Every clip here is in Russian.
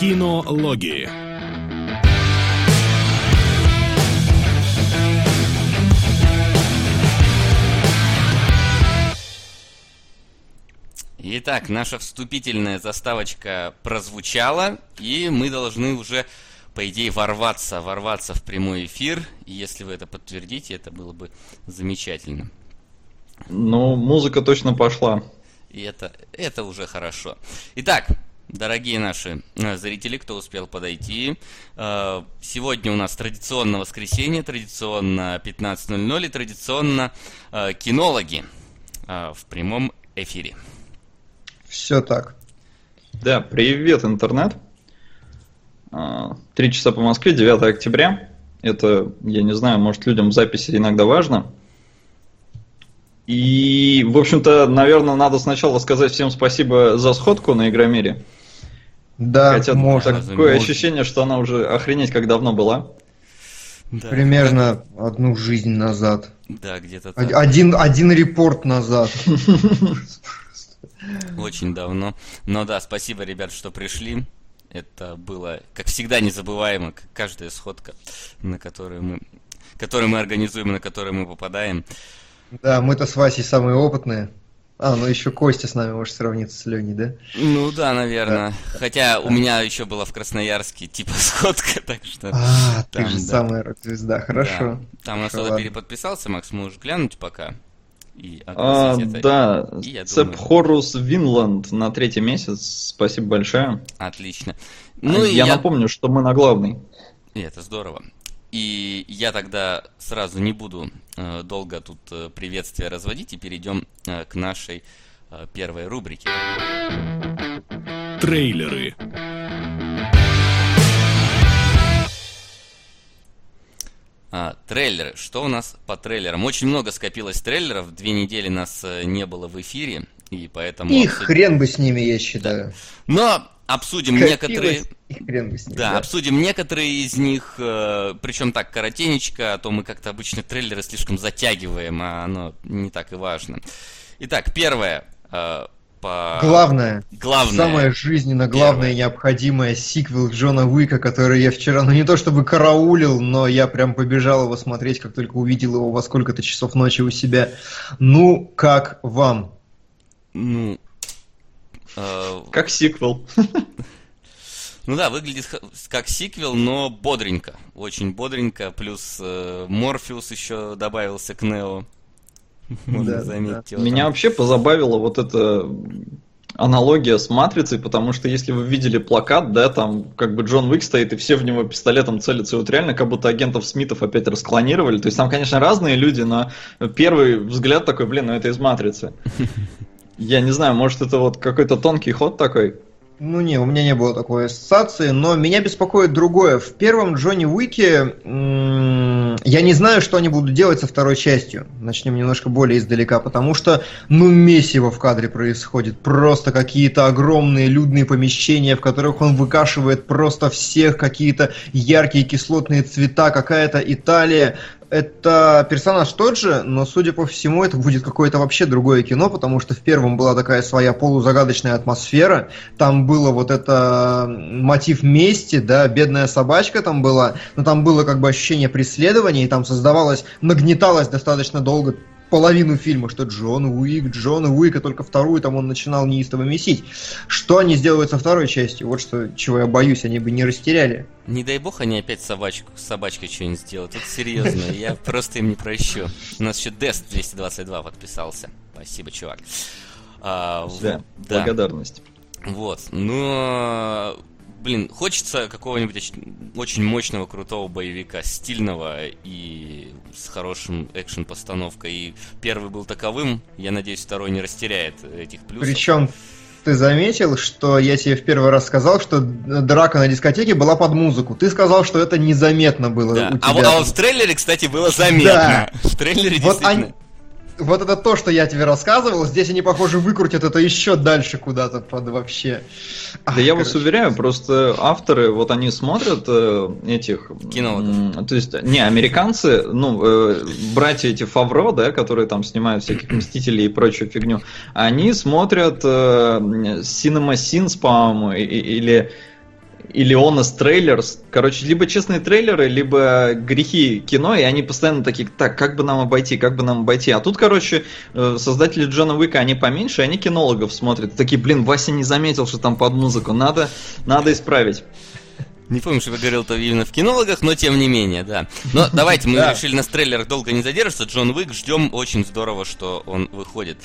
Кинологии. Итак, наша вступительная заставочка прозвучала, и мы должны уже, по идее, ворваться, ворваться в прямой эфир. И если вы это подтвердите, это было бы замечательно. Ну, музыка точно пошла. И это, это уже хорошо. Итак, дорогие наши э, зрители, кто успел подойти, э, сегодня у нас традиционно воскресенье, традиционно 15.00 и традиционно э, кинологи в прямом эфире. Все так. Да, привет, интернет. Три часа по Москве, 9 октября. Это, я не знаю, может людям записи иногда важно. И, в общем-то, наверное, надо сначала сказать всем спасибо за сходку на Игромире. Да, Хотя можно. Такое можно. ощущение, что она уже охренеть как давно была. Да. Примерно одну жизнь назад. Да, где-то так. Один, один репорт назад. Очень давно. Но да, спасибо, ребят, что пришли. Это было, как всегда, незабываемо. Каждая сходка, на которую мы, которую мы организуем, на которую мы попадаем. Да, мы-то с Васей самые опытные. А, ну еще Костя с нами может сравниться с Леней, да? Ну да, наверное. Да. Хотя да. у меня еще была в Красноярске типа сходка, так что... А, там, ты же да. самая рок-звезда, хорошо. Да. Там на что переподписался, Макс, можешь глянуть пока и а, это. Да, Цеп Хорус Винланд на третий месяц. Спасибо большое. Отлично. Ну, я, я напомню, что мы на главный. И это здорово. И я тогда сразу не буду э, долго тут э, приветствия разводить и перейдем э, к нашей первой рубрике. Трейлеры. А, трейлеры. Что у нас по трейлерам? Очень много скопилось трейлеров. Две недели нас не было в эфире, и поэтому... И хрен бы с ними, я считаю. Да. Но обсудим Копилось, некоторые... Да, да, обсудим некоторые из них, э, причем так, коротенечко, а то мы как-то обычно трейлеры слишком затягиваем, а оно не так и важно. Итак, первое. Э, по... Главное, главное, самое жизненно главное первое. необходимое сиквел Джона Уика, который я вчера, ну не то чтобы караулил, но я прям побежал его смотреть, как только увидел его во сколько-то часов ночи у себя. Ну, как вам? Ну. Как сиквел. Ну да, выглядит как сиквел, но бодренько. Очень бодренько. Плюс э, Морфеус еще добавился к Нео. Можно заметить. Меня вообще позабавила вот эта аналогия с Матрицей, потому что если вы видели плакат, да, там как бы Джон Уик стоит, и все в него пистолетом целятся, и вот реально как будто агентов Смитов опять расклонировали. То есть там, конечно, разные люди, но первый взгляд такой, блин, ну это из Матрицы. Я не знаю, может это вот какой-то тонкий ход такой. Ну не, у меня не было такой ассоциации, но меня беспокоит другое. В первом Джонни Уике я не знаю, что они будут делать со второй частью. Начнем немножко более издалека, потому что, ну, месиво в кадре происходит. Просто какие-то огромные людные помещения, в которых он выкашивает просто всех, какие-то яркие кислотные цвета, какая-то Италия это персонаж тот же, но, судя по всему, это будет какое-то вообще другое кино, потому что в первом была такая своя полузагадочная атмосфера, там было вот это мотив мести, да, бедная собачка там была, но там было как бы ощущение преследования, и там создавалось, нагнеталось достаточно долго половину фильма, что Джон Уик, Джон Уик, а только вторую там он начинал неистово месить. Что они сделают со второй частью? Вот что, чего я боюсь, они бы не растеряли. Не дай бог они опять собачку, с собачкой что-нибудь сделают. Это серьезно, я просто им не прощу. У нас еще Дест 222 подписался. Спасибо, чувак. А, да, благодарность. Вот, но блин, хочется какого-нибудь очень мощного, крутого боевика, стильного и с хорошим экшен-постановкой. И первый был таковым, я надеюсь, второй не растеряет этих плюсов. Причем ты заметил, что я тебе в первый раз сказал, что драка на дискотеке была под музыку. Ты сказал, что это незаметно было да. у тебя. А, а вот в трейлере, кстати, было заметно. Да. В трейлере вот действительно... Они вот это то, что я тебе рассказывал, здесь они, похоже, выкрутят это еще дальше куда-то под вообще. Да Ах, я короче. вас уверяю, просто авторы, вот они смотрят э, этих... Кино. То есть, не, американцы, ну, э, братья эти Фавро, да, которые там снимают всяких Мстителей и прочую фигню, они смотрят э, Cinema Sins, по-моему, или или Honest Trailers. Короче, либо честные трейлеры, либо грехи кино, и они постоянно такие, так, как бы нам обойти, как бы нам обойти. А тут, короче, э, создатели Джона Уика, они поменьше, они кинологов смотрят. Такие, блин, Вася не заметил, что там под музыку. Надо, надо исправить. Не помню, что я говорил то именно в кинологах, но тем не менее, да. Но давайте, мы решили на трейлерах долго не задерживаться. Джон Уик, ждем, очень здорово, что он выходит.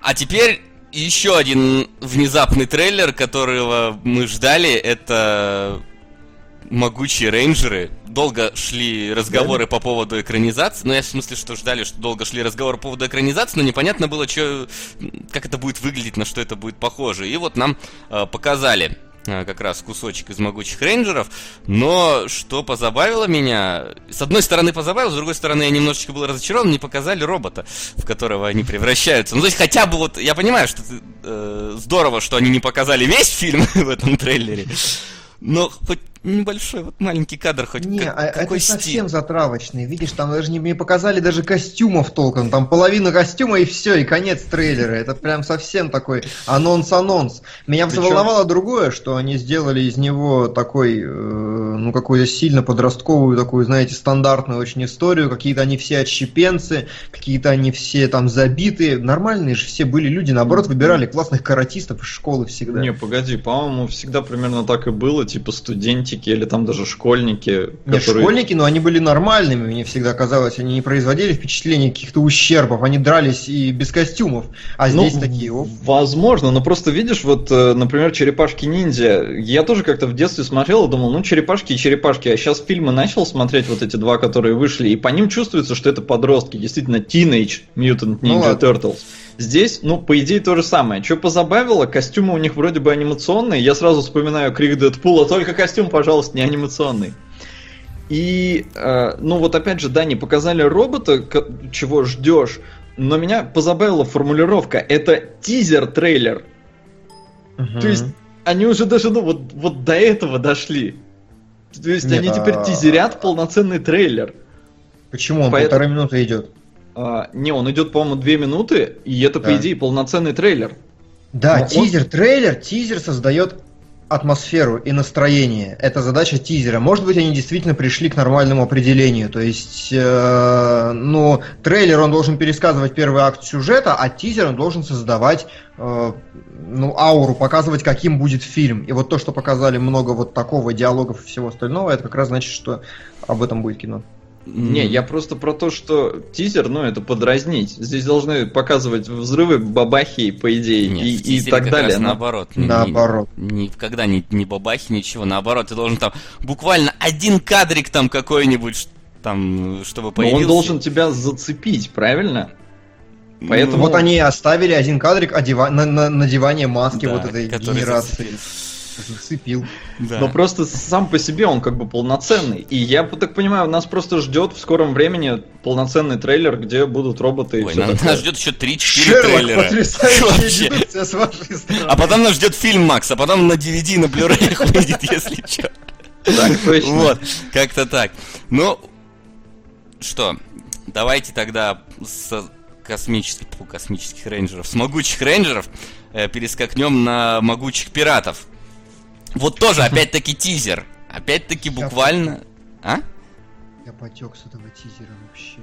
А теперь еще один внезапный трейлер, которого мы ждали, это могучие рейнджеры. Долго шли разговоры да? по поводу экранизации. Ну, я в смысле, что ждали, что долго шли разговоры по поводу экранизации, но непонятно было, что, как это будет выглядеть, на что это будет похоже. И вот нам э, показали как раз кусочек из могучих рейнджеров, но что позабавило меня, с одной стороны позабавило, с другой стороны я немножечко был разочарован, не показали робота, в которого они превращаются. Ну то есть хотя бы вот, я понимаю, что э, здорово, что они не показали весь фильм в этом трейлере, но хоть небольшой, вот маленький кадр хоть не, как, а, какой это стиль. совсем затравочный. Видишь, там даже не, не показали даже костюмов толком. Там половина костюма и все, и конец трейлера. Это прям совсем такой анонс-анонс. Меня Причем... заволновало другое, что они сделали из него такой, э, ну, какую-то сильно подростковую, такую, знаете, стандартную очень историю. Какие-то они все отщепенцы, какие-то они все там забитые. Нормальные же все были люди, наоборот, выбирали классных каратистов из школы всегда. Не, погоди, по-моему, всегда примерно так и было, типа студенты студентики или там даже школьники. Не которые... школьники, но они были нормальными, мне всегда казалось, они не производили впечатления каких-то ущербов, они дрались и без костюмов, а ну, здесь такие... Оп. Возможно, но просто видишь, вот, э, например, черепашки-ниндзя, я тоже как-то в детстве смотрел и думал, ну, черепашки и черепашки, а сейчас фильмы начал смотреть, вот эти два, которые вышли, и по ним чувствуется, что это подростки, действительно, Teenage Mutant Ninja ну, Turtles. Здесь, ну, по идее, то же самое. Что позабавило, костюмы у них вроде бы анимационные. Я сразу вспоминаю крик Дэдпула, только костюм, пожалуйста, не анимационный. И, э, ну вот опять же, да, не показали робота, чего ждешь, но меня позабавила формулировка. Это тизер-трейлер. Угу. То есть, они уже даже, ну, вот, вот до этого дошли. То есть, Нет, они теперь а, тизерят полноценный трейлер. Почему он Поэтому... полторы минуты идет? А, не, он идет, по-моему, две минуты, и это, да. по идее, полноценный трейлер. Да, Но тизер, он... трейлер, тизер создает атмосферу и настроение. Это задача тизера. Может быть, они действительно пришли к нормальному определению. То есть, э, ну, трейлер он должен пересказывать первый акт сюжета, а тизер он должен создавать э, ну, ауру, показывать, каким будет фильм. И вот то, что показали много вот такого диалогов и всего остального, это как раз значит, что об этом будет кино. Не, я просто про то, что тизер, ну, это подразнить. Здесь должны показывать взрывы, бабахи, по идее, Нет, и, и так далее. Но... Наоборот. Наоборот. Ни, никогда не, не бабахи, ничего. Наоборот, ты должен там буквально один кадрик там какой-нибудь, там, чтобы появился. Но он должен тебя зацепить, правильно? Поэтому... Вот они оставили один кадрик одева... на, на надевание маски да, вот этой генерации. Зацепил зацепил. Да. Но просто сам по себе он как бы полноценный. И я так понимаю, нас просто ждет в скором времени полноценный трейлер, где будут роботы Ой, и нас, нас ждет еще 3-4 трейлера. Потрясающая с вашей стороны. А потом нас ждет фильм Макс, а потом на DVD, на Blu-ray выйдет, если что. Так точно. Вот, как-то так. Ну, что, давайте тогда с космических, космических рейнджеров, с могучих рейнджеров э, перескакнем на могучих пиратов. Вот тоже, опять-таки, тизер. Опять-таки, буквально... А? Я потек с этого тизера вообще.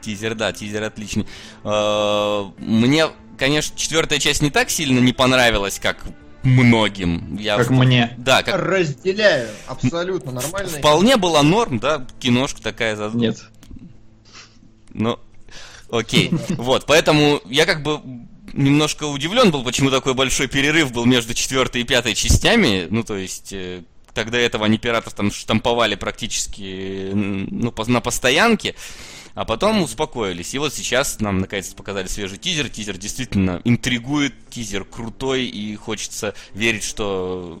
Тизер, да, тизер отличный. А, мне, конечно, четвертая часть не так сильно не понравилась, как многим. Я как в... мне. Да, как... Разделяю, абсолютно нормально. Вполне была норм, да, киношка такая. Нет. Ну, окей. Вот, поэтому я как бы немножко удивлен был, почему такой большой перерыв был между четвертой и пятой частями. Ну, то есть, э, тогда этого они пиратов там штамповали практически ну, на постоянке. А потом успокоились. И вот сейчас нам наконец-то показали свежий тизер. Тизер действительно интригует, тизер крутой, и хочется верить, что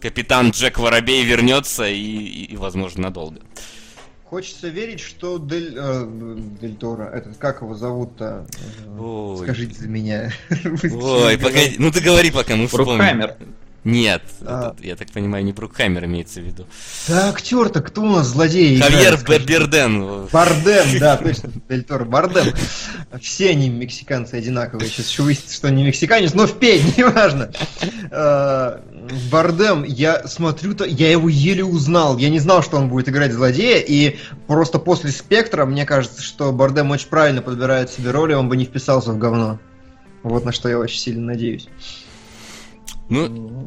капитан Джек Воробей вернется и, и, и возможно, надолго. Хочется верить, что Дель, э, Дель Торо, этот, как его зовут-то? Ой. Скажите за меня. Ой, погоди, ну ты говори пока, мы вспомним. Нет, а... это, я так понимаю, не Брукхаймер имеется в виду. Да актер-то кто у нас злодей? Хавьер Берден. Барден, да, точно, Дель Торо, Барден. Все они мексиканцы одинаковые. Сейчас еще выяснится, что они мексиканец, но в пень, неважно. Э, Бардем, я смотрю, то я его еле узнал. Я не знал, что он будет играть злодея, и просто после спектра мне кажется, что Бардем очень правильно подбирает себе роли, он бы не вписался в говно. Вот на что я очень сильно надеюсь. Ну,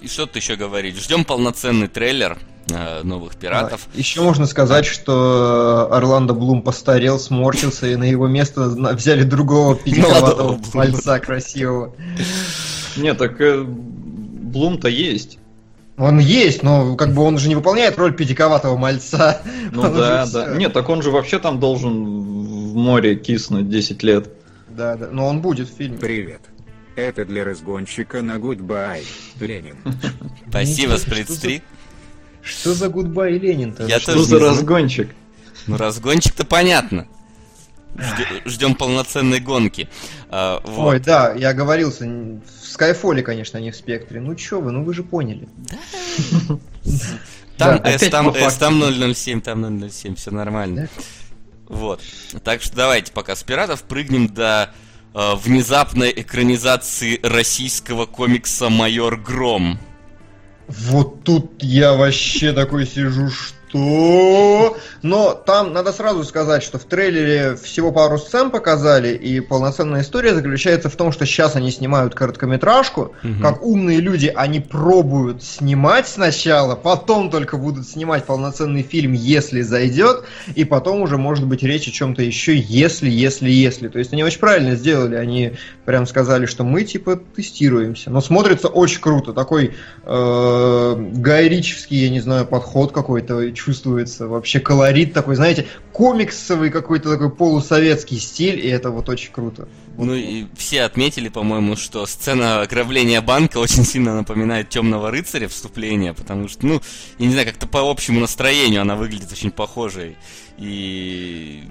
и что ты еще говорить? Ждем полноценный трейлер э, новых пиратов. А, еще можно сказать, что Орландо Блум постарел, сморщился, и на его место взяли другого пятиковатого мальца красивого. Нет, так э, Блум-то есть. Он есть, но как бы он же не выполняет роль педиковатого мальца. Ну да, да. Все. Нет, так он же вообще там должен в море киснуть 10 лет. Да, да, но он будет в фильме. Привет. Это для разгонщика на goodbye, Ленин. Спасибо, Сплитстрик. Что за goodbye Ленин-то? Я что за разгончик? Ну, разгончик-то понятно. Ждем полноценной гонки. А, вот. Ой, да, я оговорился. В Скайфоле, конечно, а не в Спектре. Ну чё вы, ну вы же поняли. Там S, там S, там 007, там 007, все нормально. Вот. Так что давайте пока с пиратов прыгнем до э, внезапной экранизации российского комикса «Майор Гром». Вот тут я вообще такой сижу, что что? Но там надо сразу сказать, что в трейлере всего пару сцен показали, и полноценная история заключается в том, что сейчас они снимают короткометражку, угу. как умные люди, они пробуют снимать сначала, потом только будут снимать полноценный фильм, если зайдет, и потом уже может быть речь о чем-то еще, если, если, если. То есть они очень правильно сделали, они прям сказали, что мы типа тестируемся. Но смотрится очень круто, такой э, гайрический, я не знаю, подход какой-то, чувствуется вообще колорит такой, знаете, комиксовый какой-то такой полусоветский стиль, и это вот очень круто. Ну и все отметили, по-моему, что сцена ограбления банка очень сильно напоминает Темного рыцаря вступление, потому что, ну, я не знаю, как-то по общему настроению она выглядит очень похожей. И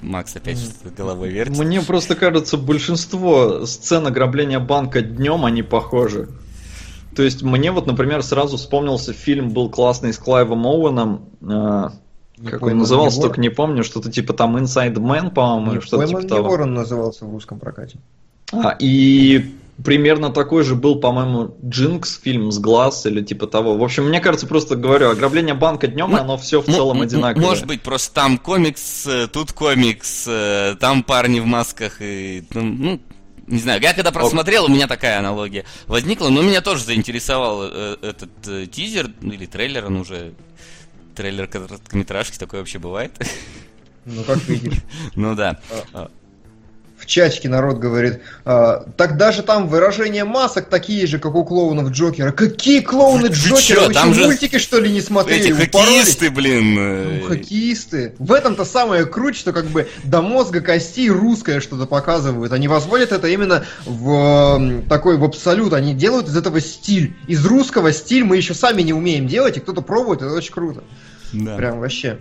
Макс опять что-то головой вертит. Мне просто кажется, большинство сцен ограбления банка днем они похожи. То есть мне вот, например, сразу вспомнился фильм был классный с Клайвом Оуэном. Э, как он назывался, только не помню, что-то типа там Inside Man, по-моему, что-то типа того. Ворон назывался в русском прокате. А, и примерно такой же был, по-моему, Джинкс, фильм с глаз или типа того. В общем, мне кажется, просто говорю, ограбление банка днем, оно все в целом одинаковое. Может быть, просто там комикс, э, тут комикс, э, там парни в масках, и, ну, не знаю, я когда просмотрел, у меня такая аналогия возникла, но меня тоже заинтересовал э, этот э, тизер, или трейлер, он уже... Трейлер короткометражки, такое вообще бывает? Ну, как видишь. Ну да. В чатике народ говорит, а, так даже там выражения масок такие же, как у клоунов Джокера. Какие клоуны Джокера? Чё, Вы там же мультики, что ли, не смотрели? Эти хоккеисты, блин. Ну, хоккеисты. В этом-то самое круть, что как бы до мозга костей русское что-то показывают. Они возводят это именно в такой, в абсолют. Они делают из этого стиль. Из русского стиль мы еще сами не умеем делать, и кто-то пробует, это очень круто. Да. Прям вообще.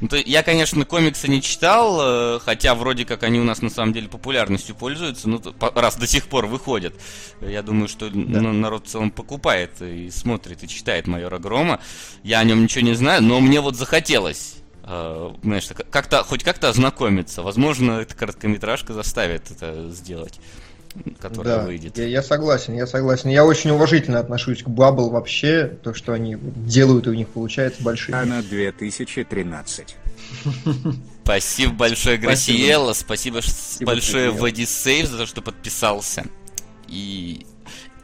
Ну, то, я, конечно, комиксы не читал, э, хотя вроде как они у нас на самом деле популярностью пользуются, ну, раз до сих пор выходят. Я думаю, что да. народ в целом покупает и смотрит, и читает Майора Грома. Я о нем ничего не знаю, но мне вот захотелось э, знаешь, как-то, хоть как-то ознакомиться. Возможно, эта короткометражка заставит это сделать которая да, выйдет. Я, я согласен, я согласен. Я очень уважительно отношусь к Bubble вообще, то, что они делают, и у них получается большие. А на 2013. Спасибо большое, Грасиелла. Спасибо, Спасибо большое Вадисейв за то, что подписался. И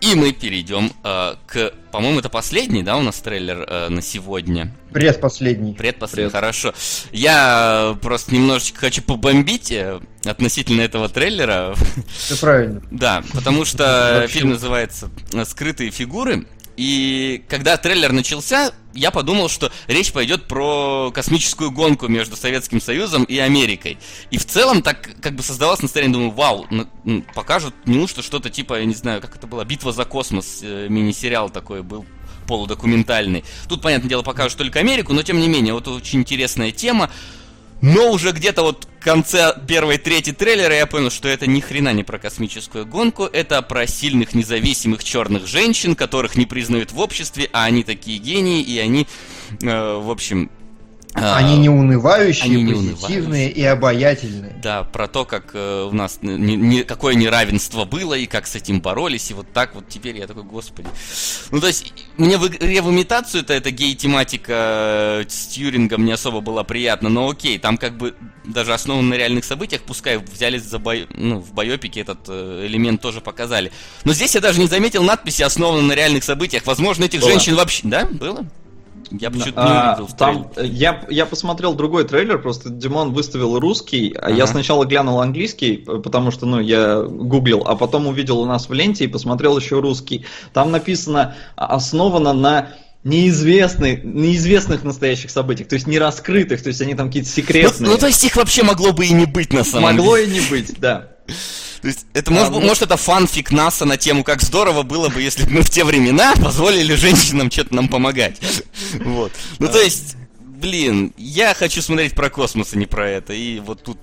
и мы перейдем э, к, по-моему, это последний, да, у нас трейлер э, на сегодня. Предпоследний. Предпоследний, Пред. хорошо. Я просто немножечко хочу побомбить э, относительно этого трейлера. Все правильно. Да, потому что фильм называется "Скрытые фигуры". И когда трейлер начался, я подумал, что речь пойдет про космическую гонку между Советским Союзом и Америкой. И в целом так как бы создавалось настроение, думаю, вау, покажут неужто что-то типа, я не знаю, как это было, «Битва за космос», э, мини-сериал такой был полудокументальный. Тут, понятное дело, покажут только Америку, но тем не менее, вот очень интересная тема. Но уже где-то вот в конце первой трети трейлера я понял, что это ни хрена не про космическую гонку, это про сильных независимых черных женщин, которых не признают в обществе, а они такие гении, и они, э, в общем, Они не унывающие, Они не позитивные унывающие. и обаятельные. Да, про то, как э, у нас не, не, какое неравенство было и как с этим боролись, и вот так вот теперь я такой, господи. Ну, то есть, мне в игре в имитацию-то эта гей-тематика э, с Тьюрингом не особо была приятна, но окей, там как бы даже основан на реальных событиях, пускай взяли за бой, ну, в байопике этот э, элемент тоже показали. Но здесь я даже не заметил надписи «основано на реальных событиях». Возможно, этих было. женщин вообще... Да, было? Я почему-то не а, увидел. Там я, я посмотрел другой трейлер, просто Димон выставил русский, а я сначала глянул английский, потому что, ну, я гуглил, а потом увидел у нас в ленте и посмотрел еще русский. Там написано, основано на неизвестных, неизвестных настоящих событиях, то есть не раскрытых, то есть они там какие-то секретные. Ну, ну, то есть их вообще могло бы и не быть на самом могло деле. Могло и не быть, да. То есть, это может, а, может это фанфик НАСА на тему, как здорово было бы, если бы мы в те времена позволили женщинам что-то нам помогать. Вот. Ну, то есть, блин, я хочу смотреть про космос, а не про это. И вот тут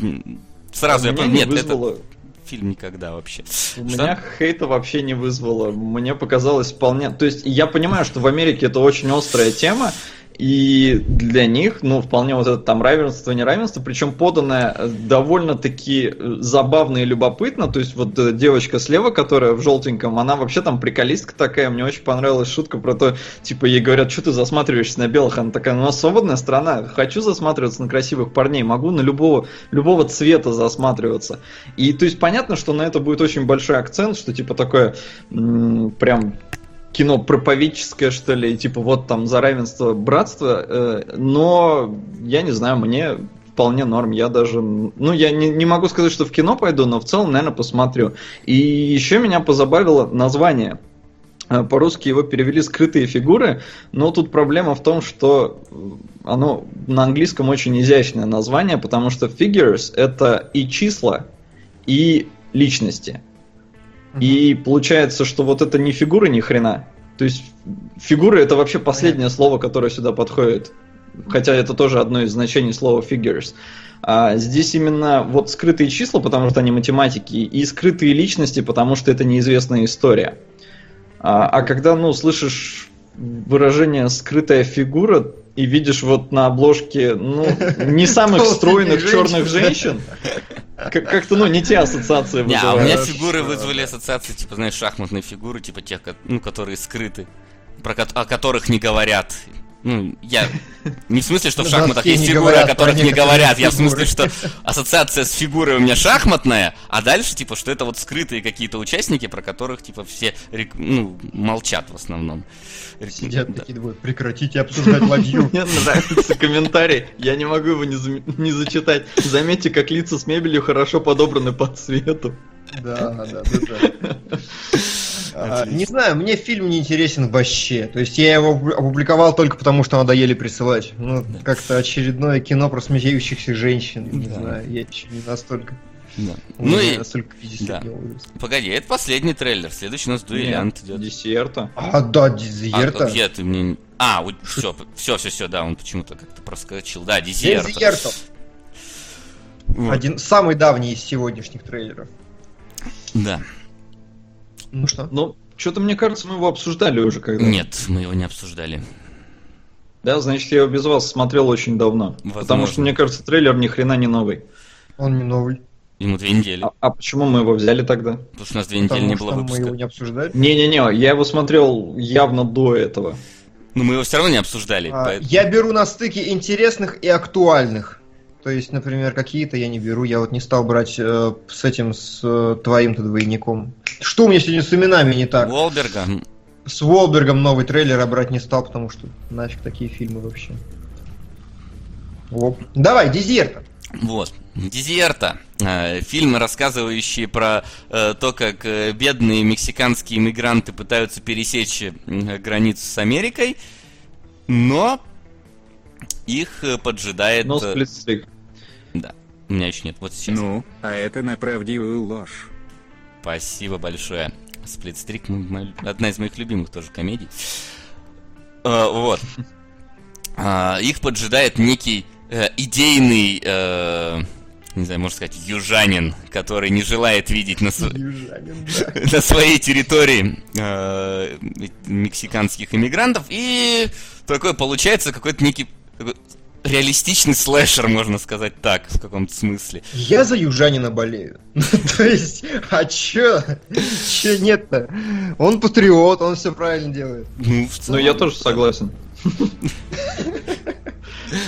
сразу а я понял, нет, вызвало... это фильм никогда вообще. У что? меня хейта вообще не вызвало. Мне показалось вполне... То есть я понимаю, что в Америке это очень острая тема, и для них, ну, вполне вот это там равенство, неравенство, причем поданное довольно-таки забавно и любопытно. То есть вот э, девочка слева, которая в желтеньком, она вообще там приколистка такая. Мне очень понравилась шутка про то, типа, ей говорят, что ты засматриваешься на белых? Она такая, ну, у нас свободная страна, хочу засматриваться на красивых парней, могу на любого, любого цвета засматриваться. И то есть понятно, что на это будет очень большой акцент, что типа такое прям кино проповедческое, что ли, типа вот там за равенство братства, э, но я не знаю, мне вполне норм. Я даже, ну, я не, не могу сказать, что в кино пойду, но в целом, наверное, посмотрю. И еще меня позабавило название. Э, по-русски его перевели «скрытые фигуры», но тут проблема в том, что оно на английском очень изящное название, потому что figures — это и числа, и личности. И получается, что вот это не фигура ни хрена. То есть фигура это вообще последнее слово, которое сюда подходит. Хотя это тоже одно из значений слова figures. А здесь именно вот скрытые числа, потому что они математики, и скрытые личности, потому что это неизвестная история. А, а когда, ну, слышишь выражение «скрытая фигура», и видишь вот на обложке, ну, не самых стройных черных женщин, как-то, ну, не те ассоциации вызывают. Не, а у меня фигуры вызвали ассоциации, типа, знаешь, шахматные фигуры, типа тех, ну, которые скрыты, про о которых не говорят. Ну, я... Не в смысле, что в шахматах есть фигуры, о которых не говорят. Я в смысле, что ассоциация с фигурой у меня шахматная, а дальше, типа, что это вот скрытые какие-то участники, про которых, типа, все ну, молчат в основном. Сидят такие, думают, прекратите обсуждать ладью. Мне нравится комментарий, я не могу его не зачитать. Заметьте, как лица с мебелью хорошо подобраны по цвету. Да, да, да. А, не знаю, мне фильм не интересен вообще. То есть я его опубликовал только потому, что надоели присылать. Ну, как-то очередное кино про смеющихся женщин. Не знаю, я еще не настолько. Да. Ну и... Да. Погоди, это последний трейлер. Следующий у нас дуэлянт идет. Десерта. А, да, дезерта. А, ты мне... А, вот все, все, все, все, да, он почему-то как-то проскочил. Да, дезерта. Дезерта. Вот. Один самый давний из сегодняшних трейлеров. Да. Ну что? Ну, что-то мне кажется, мы его обсуждали уже когда. Нет, мы его не обсуждали. Да, значит, я его без вас смотрел очень давно. Возможно. Потому что, мне кажется, трейлер ни хрена не новый. Он не новый. Ему две недели. А, а почему мы его взяли тогда? Потому что у нас две недели Потому не было выпуска. мы его не обсуждали? Не-не-не, я его смотрел явно до этого. Но мы его все равно не обсуждали. А, поэтому... Я беру на стыке интересных и актуальных. То есть, например, какие-то я не беру. Я вот не стал брать э, с этим, с э, твоим-то двойником. Что у меня сегодня с именами не так? Уолберга. С Уолбергом новый трейлер брать не стал, потому что нафиг такие фильмы вообще. Оп. Давай, дезерта. Вот. Дезерта. Э, фильм, рассказывающий про э, то, как э, бедные мексиканские иммигранты пытаются пересечь границу с Америкой, но их поджидает... Но сплитстрик. У меня еще нет. Вот сейчас. Ну, а это на правдивую ложь. Спасибо большое. Сплитстрик одна из моих любимых тоже комедий. Uh, вот. Uh, их поджидает некий uh, идейный, uh, не знаю, можно сказать, южанин, который не желает видеть на, св... южанин, да. на своей территории мексиканских иммигрантов. И такой получается какой-то некий реалистичный слэшер, можно сказать так, в каком-то смысле. Я за южанина болею. То есть, а чё? Чё нет-то? Он патриот, он все правильно делает. Ну, ну я тоже согласен.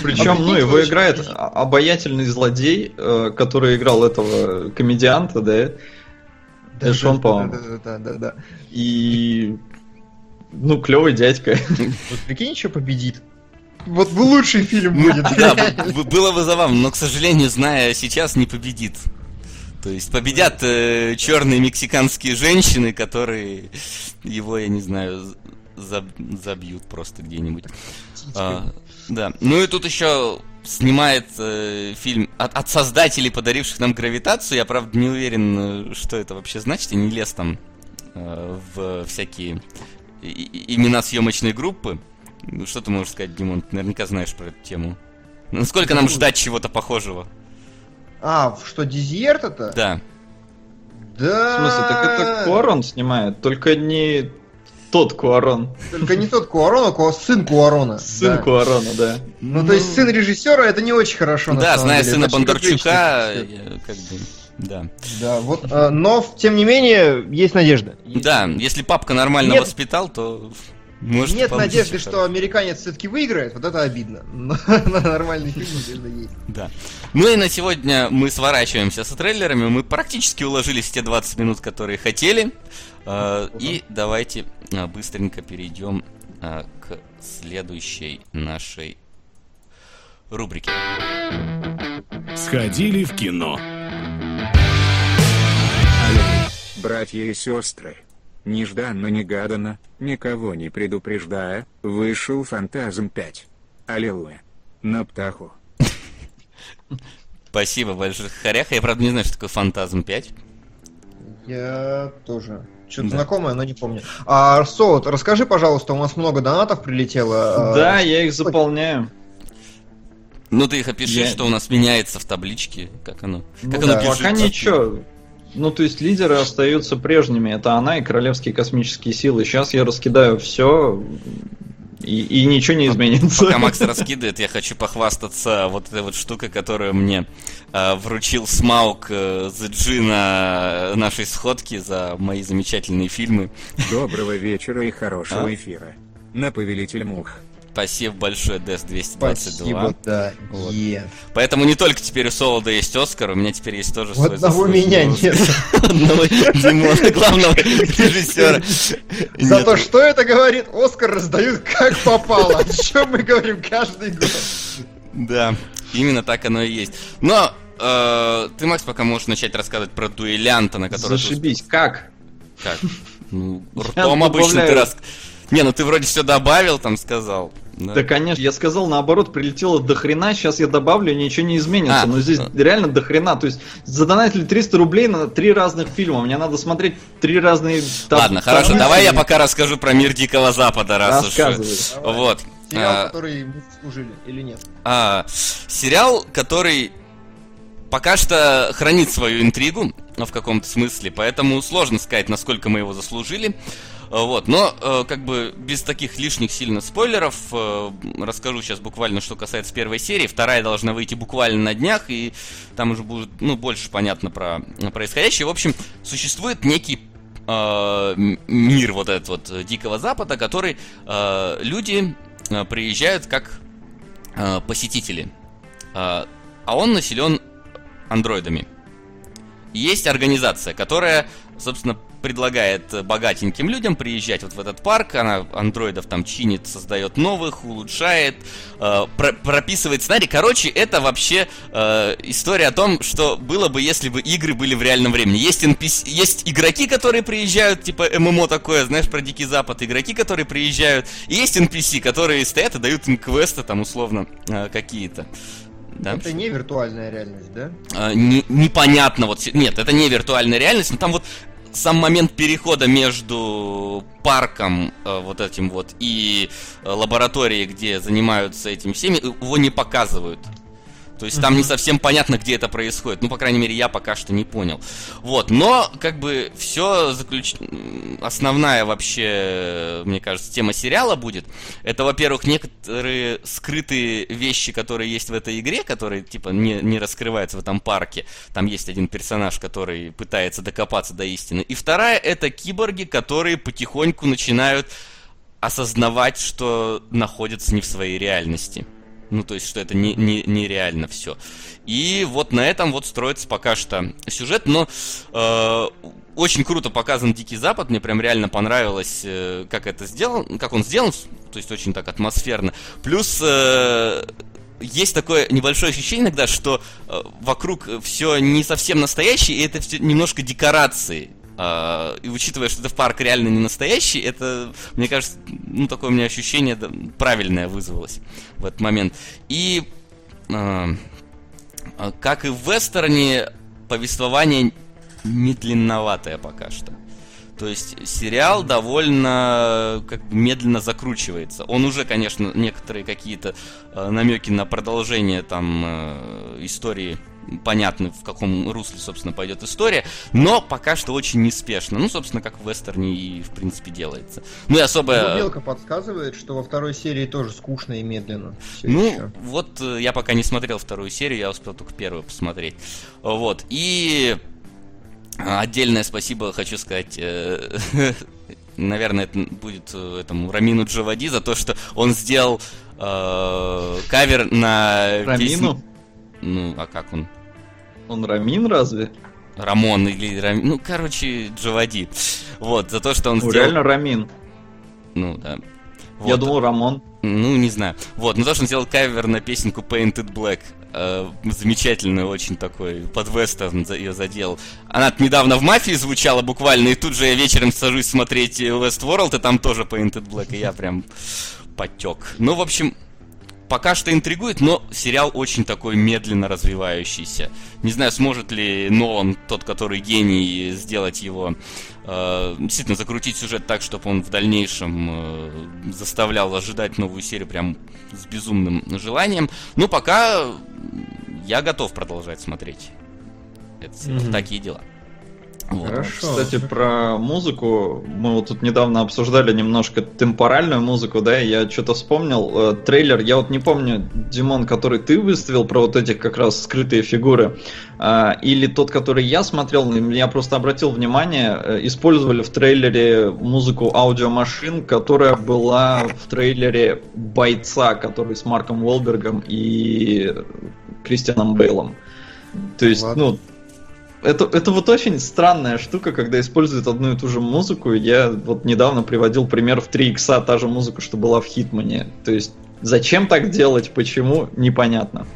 Причем, ну, его играет обаятельный злодей, э, который играл этого комедианта, да? Да, Шон, по-моему. Да, да, да, да. И ну, клевый дядька. Вот прикинь, что победит. Вот бы лучший фильм будет. Да, было бы забавно, но, к сожалению, зная сейчас, не победит. То есть победят э, черные мексиканские женщины, которые его, я не знаю, забьют просто где-нибудь. А, да. Ну и тут еще снимает э, фильм от, от создателей, подаривших нам гравитацию. Я, правда, не уверен, э, что это вообще значит. Я не лез там э, в всякие имена съемочной группы. Ну, что ты можешь сказать, Димон? Ты наверняка знаешь про эту тему. Насколько нам ждать чего-то похожего? А, что, Дизерт это? Да. Да. В смысле, так это Куарон снимает, только не тот Куарон. Только не тот Куарон, а сын Куарона. Сын да. Куарона, да. Ну, ну, то есть сын режиссера это не очень хорошо. Да, зная сына Бондарчука, как бы. Да. Да, вот. А, но, тем не менее, есть надежда. Есть... Да, если папка нормально Нет. воспитал, то может, Нет надежды, хорошо. что американец все-таки выиграет, вот это обидно. Но на нормальный фильм надежда есть. Да. Ну и на сегодня мы сворачиваемся с трейлерами. Мы практически уложились в те 20 минут, которые хотели. Uh, и давайте uh, быстренько перейдем uh, к следующей нашей рубрике. Сходили в кино. Братья и сестры, Нежданно-негаданно, никого не предупреждая, вышел Фантазм 5. Аллилуйя. На птаху. Спасибо большое, Харяха. Я, правда, не знаю, что такое Фантазм 5. Я тоже. Что-то да. знакомое, но не помню. А, Соут, расскажи, пожалуйста, у нас много донатов прилетело. А, да, а... я их заполняю. Ну ты их опиши, я... что у нас меняется в табличке, как оно, ну, как да. оно бежит. Пока ничего. Ну, то есть лидеры остаются прежними. Это она и королевские космические силы. Сейчас я раскидаю все, и, и ничего не изменится. Пока Макс раскидывает, я хочу похвастаться вот этой вот штукой, которую мне э, вручил Смаук э, за Джина нашей сходки за мои замечательные фильмы. Доброго вечера и хорошего а? эфира. На повелитель мух. Спасибо большое, Дэс 222. Спасибо, да. Вот. Yeah. Поэтому не только теперь у Солода есть Оскар, у меня теперь есть тоже свой Одного меня нет. Одного Димона, главного режиссера. За то, что это говорит, Оскар раздают как попало. О чем мы говорим каждый год. Да, именно так оно и есть. Но э, ты, Макс, пока можешь начать рассказывать про дуэлянта, на который... Зашибись, как? Как? Ну, ртом обычно ты рассказываешь. Не, ну ты вроде все добавил, там сказал. Да. да, конечно, я сказал, наоборот, прилетело до хрена, сейчас я добавлю, ничего не изменится. А, но здесь а. реально до хрена. То есть задонатили 300 рублей на три разных фильма. Мне надо смотреть три разные... Ладно, там, хорошо, давай я пока расскажу про мир Дикого Запада, раз уж... Вот. Сериал, а, который мы служили, или нет? А, сериал, который пока что хранит свою интригу, в каком-то смысле, поэтому сложно сказать, насколько мы его заслужили. Э, вот, но э, как бы без таких лишних сильно спойлеров э, расскажу сейчас буквально, что касается первой серии. Вторая должна выйти буквально на днях, и там уже будет, ну, больше понятно про происходящее. В общем, существует некий мир вот этот вот Дикого Запада, который люди приезжают как посетители. а он населен андроидами. Есть организация, которая, собственно, предлагает богатеньким людям приезжать вот в этот парк, она андроидов там чинит, создает новых, улучшает, э, про прописывает сценарий. Короче, это вообще э, история о том, что было бы, если бы игры были в реальном времени. Есть, NPC, есть игроки, которые приезжают, типа ММО такое, знаешь, про Дикий Запад, игроки, которые приезжают, и есть NPC, которые стоят и дают им квесты там условно э, какие-то. Да? Это не виртуальная реальность, да? А, не, непонятно, вот, нет, это не виртуальная реальность, но там вот сам момент перехода между парком э, вот этим вот и э, лабораторией, где занимаются этим всеми, его не показывают. То есть там не совсем понятно, где это происходит. Ну, по крайней мере, я пока что не понял. Вот, но как бы все заключ... Основная вообще, мне кажется, тема сериала будет. Это, во-первых, некоторые скрытые вещи, которые есть в этой игре, которые, типа, не, не раскрываются в этом парке. Там есть один персонаж, который пытается докопаться до истины. И вторая, это киборги, которые потихоньку начинают осознавать, что находятся не в своей реальности. Ну, то есть, что это не, не, нереально все. И вот на этом вот строится пока что сюжет, но э, очень круто показан Дикий Запад, мне прям реально понравилось, э, как это сделано, как он сделан, то есть очень так атмосферно. Плюс э, есть такое небольшое ощущение иногда, что э, вокруг все не совсем настоящее, и это все немножко декорации. Uh, и учитывая, что это в парк реально не настоящий, это, мне кажется, ну, такое у меня ощущение правильное вызвалось в этот момент. И, uh, как и в вестерне, повествование не длинноватое пока что. То есть сериал довольно как бы медленно закручивается. Он уже, конечно, некоторые какие-то э, намеки на продолжение там э, истории понятно, в каком русле, собственно, пойдет история, но пока что очень неспешно. Ну, собственно, как в вестерне и, в принципе, делается. Ну, и особо... Ну, Белка подсказывает, что во второй серии тоже скучно и медленно. Ну, еще. вот э, я пока не смотрел вторую серию, я успел только первую посмотреть. Вот, и... Отдельное спасибо хочу сказать э, наверное, это будет э, этому Рамину Джавади за то, что он сделал э, кавер на Рамину? Песню... Ну, а как он? Он Рамин разве? Рамон или Рамин. Ну, короче, Джавади. Вот, за то, что он ну, сделал... Реально Рамин. Ну, да. Вот. Я думал, Рамон. Ну, не знаю. Вот, ну то, что он сделал кавер на песенку Painted Black. Э, замечательный очень такой, под вестерн ее задел. Она недавно в «Мафии» звучала буквально, и тут же я вечером сажусь смотреть Westworld, и там тоже Painted Black, и я прям потек. Ну, в общем, пока что интригует, но сериал очень такой медленно развивающийся. Не знаю, сможет ли Нолан, тот, который гений, сделать его, э, действительно закрутить сюжет так, чтобы он в дальнейшем э, заставлял ожидать новую серию прям с безумным желанием. Но пока я готов продолжать смотреть. Это mm-hmm. такие дела. Хорошо. Кстати, про музыку. Мы вот тут недавно обсуждали немножко темпоральную музыку, да, я что-то вспомнил. Э, трейлер, я вот не помню, Димон, который ты выставил про вот этих как раз скрытые фигуры, э, или тот, который я смотрел, я просто обратил внимание, э, использовали в трейлере музыку аудиомашин, которая была в трейлере Бойца, который с Марком Уолбергом и Кристианом Бейлом. То есть, Ладно. ну, это, это вот очень странная штука, когда используют одну и ту же музыку. Я вот недавно приводил пример в 3 икса, та же музыка, что была в Хитмане. То есть, зачем так делать, почему, непонятно.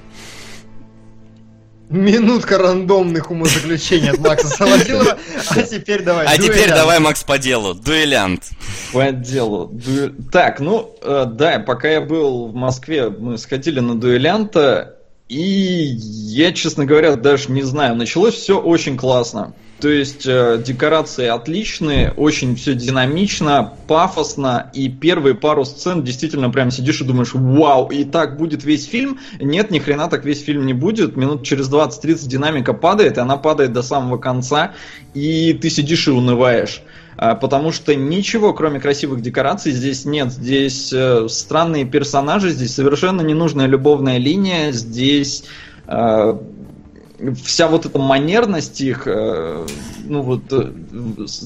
Минутка рандомных умозаключений от Макса Солодилова. А теперь давай. А теперь давай, Макс, по делу. Дуэлянт. По делу. Так, ну, э, да, пока я был в Москве, мы сходили на дуэлянта. И я, честно говоря, даже не знаю. Началось все очень классно. То есть э, декорации отличные, очень все динамично, пафосно, и первые пару сцен действительно прям сидишь и думаешь, вау, и так будет весь фильм. Нет, ни хрена так весь фильм не будет. Минут через 20-30 динамика падает, и она падает до самого конца, и ты сидишь и унываешь. А, потому что ничего, кроме красивых декораций, здесь нет. Здесь э, странные персонажи, здесь совершенно ненужная любовная линия, здесь э, вся вот эта манерность их, э, ну вот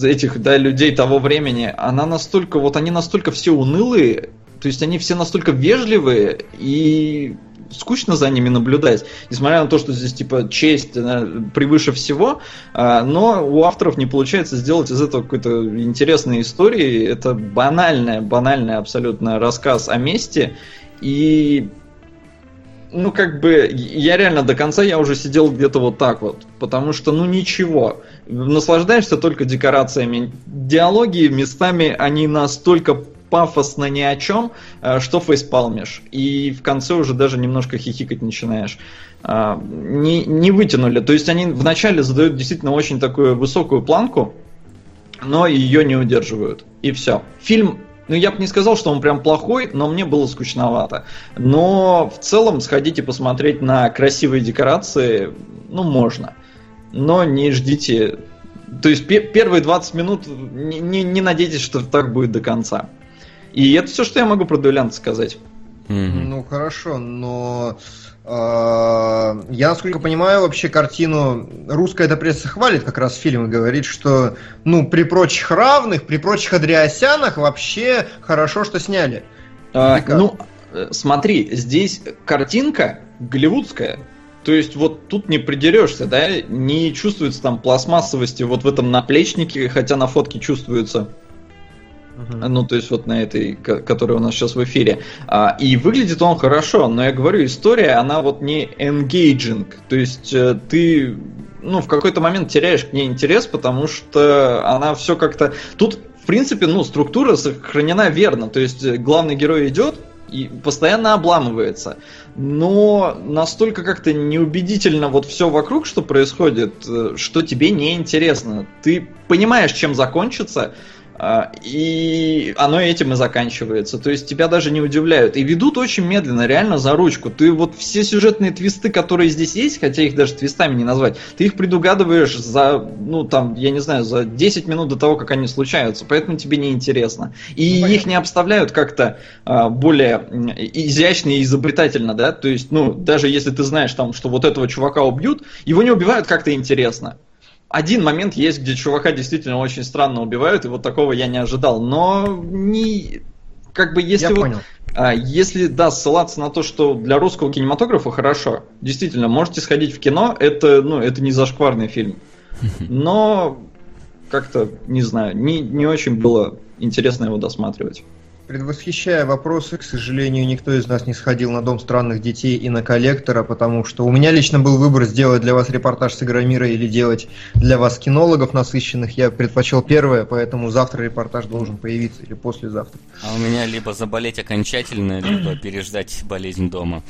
этих да, людей того времени, она настолько, вот они настолько все унылые, то есть они все настолько вежливые и скучно за ними наблюдать, несмотря на то, что здесь типа честь превыше всего, а, но у авторов не получается сделать из этого какой-то интересной истории. Это банальная, банальная абсолютно рассказ о мести. И ну, как бы, я реально до конца я уже сидел где-то вот так вот. Потому что, ну, ничего. Наслаждаешься только декорациями. Диалоги местами, они настолько пафосно ни о чем, э, что фейспалмишь. И в конце уже даже немножко хихикать начинаешь. А, не, не вытянули. То есть они вначале задают действительно очень такую высокую планку, но ее не удерживают. И все. Фильм ну, я бы не сказал, что он прям плохой, но мне было скучновато. Но в целом сходите посмотреть на красивые декорации, ну, можно. Но не ждите... То есть первые 20 минут не, не, не надейтесь, что так будет до конца. И это все, что я могу про дуэлянт сказать. Mm-hmm. Ну, хорошо, но... А, я, насколько понимаю, вообще картину русская эта пресса хвалит как раз фильм и говорит, что ну при прочих равных, при прочих Адриасянах вообще хорошо, что сняли. А, ну, э, смотри, здесь картинка голливудская. То есть вот тут не придерешься, да, не чувствуется там пластмассовости вот в этом наплечнике, хотя на фотке чувствуется. Ну, то есть вот на этой, которая у нас сейчас в эфире. А, и выглядит он хорошо, но я говорю, история, она вот не engaging. То есть э, ты ну, в какой-то момент теряешь к ней интерес, потому что она все как-то... Тут, в принципе, ну, структура сохранена верно. То есть э, главный герой идет, и постоянно обламывается. Но настолько как-то неубедительно вот все вокруг, что происходит, э, что тебе не интересно. Ты понимаешь, чем закончится, и оно этим и заканчивается. То есть тебя даже не удивляют. И ведут очень медленно, реально за ручку. Ты вот все сюжетные твисты, которые здесь есть, хотя их даже твистами не назвать, ты их предугадываешь за, ну там, я не знаю, за 10 минут до того, как они случаются. Поэтому тебе не интересно. И ну, их не обставляют как-то а, более изящно и изобретательно, да? То есть, ну, даже если ты знаешь там, что вот этого чувака убьют, его не убивают как-то интересно один момент есть, где чувака действительно очень странно убивают, и вот такого я не ожидал. Но не как бы если я вот, понял. А, если да ссылаться на то, что для русского кинематографа хорошо, действительно можете сходить в кино, это ну это не зашкварный фильм, но как-то не знаю, не не очень было интересно его досматривать. Предвосхищая вопросы, к сожалению, никто из нас не сходил на Дом странных детей и на коллектора, потому что у меня лично был выбор сделать для вас репортаж с Игромира или делать для вас кинологов насыщенных. Я предпочел первое, поэтому завтра репортаж должен появиться или послезавтра. А у меня либо заболеть окончательно, либо переждать болезнь дома.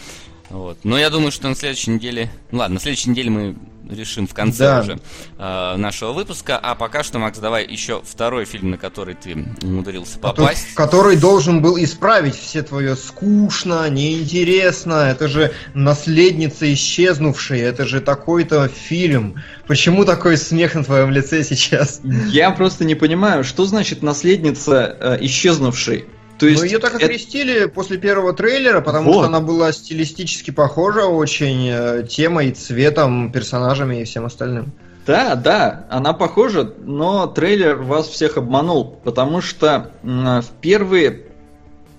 Вот. Но я думаю, что на следующей неделе... Ну ладно, на следующей неделе мы решим в конце да. уже э, нашего выпуска. А пока что, Макс, давай еще второй фильм, на который ты умудрился попасть. Который должен был исправить все твое скучно, неинтересно. Это же наследница исчезнувшая. Это же такой-то фильм. Почему такой смех на твоем лице сейчас? Я просто не понимаю, что значит наследница э, исчезнувшей. То есть, ну, ее так окрестили это... после первого трейлера, потому вот. что она была стилистически похожа очень э, темой, цветом, персонажами и всем остальным. Да, да, она похожа, но трейлер вас всех обманул, потому что в первые,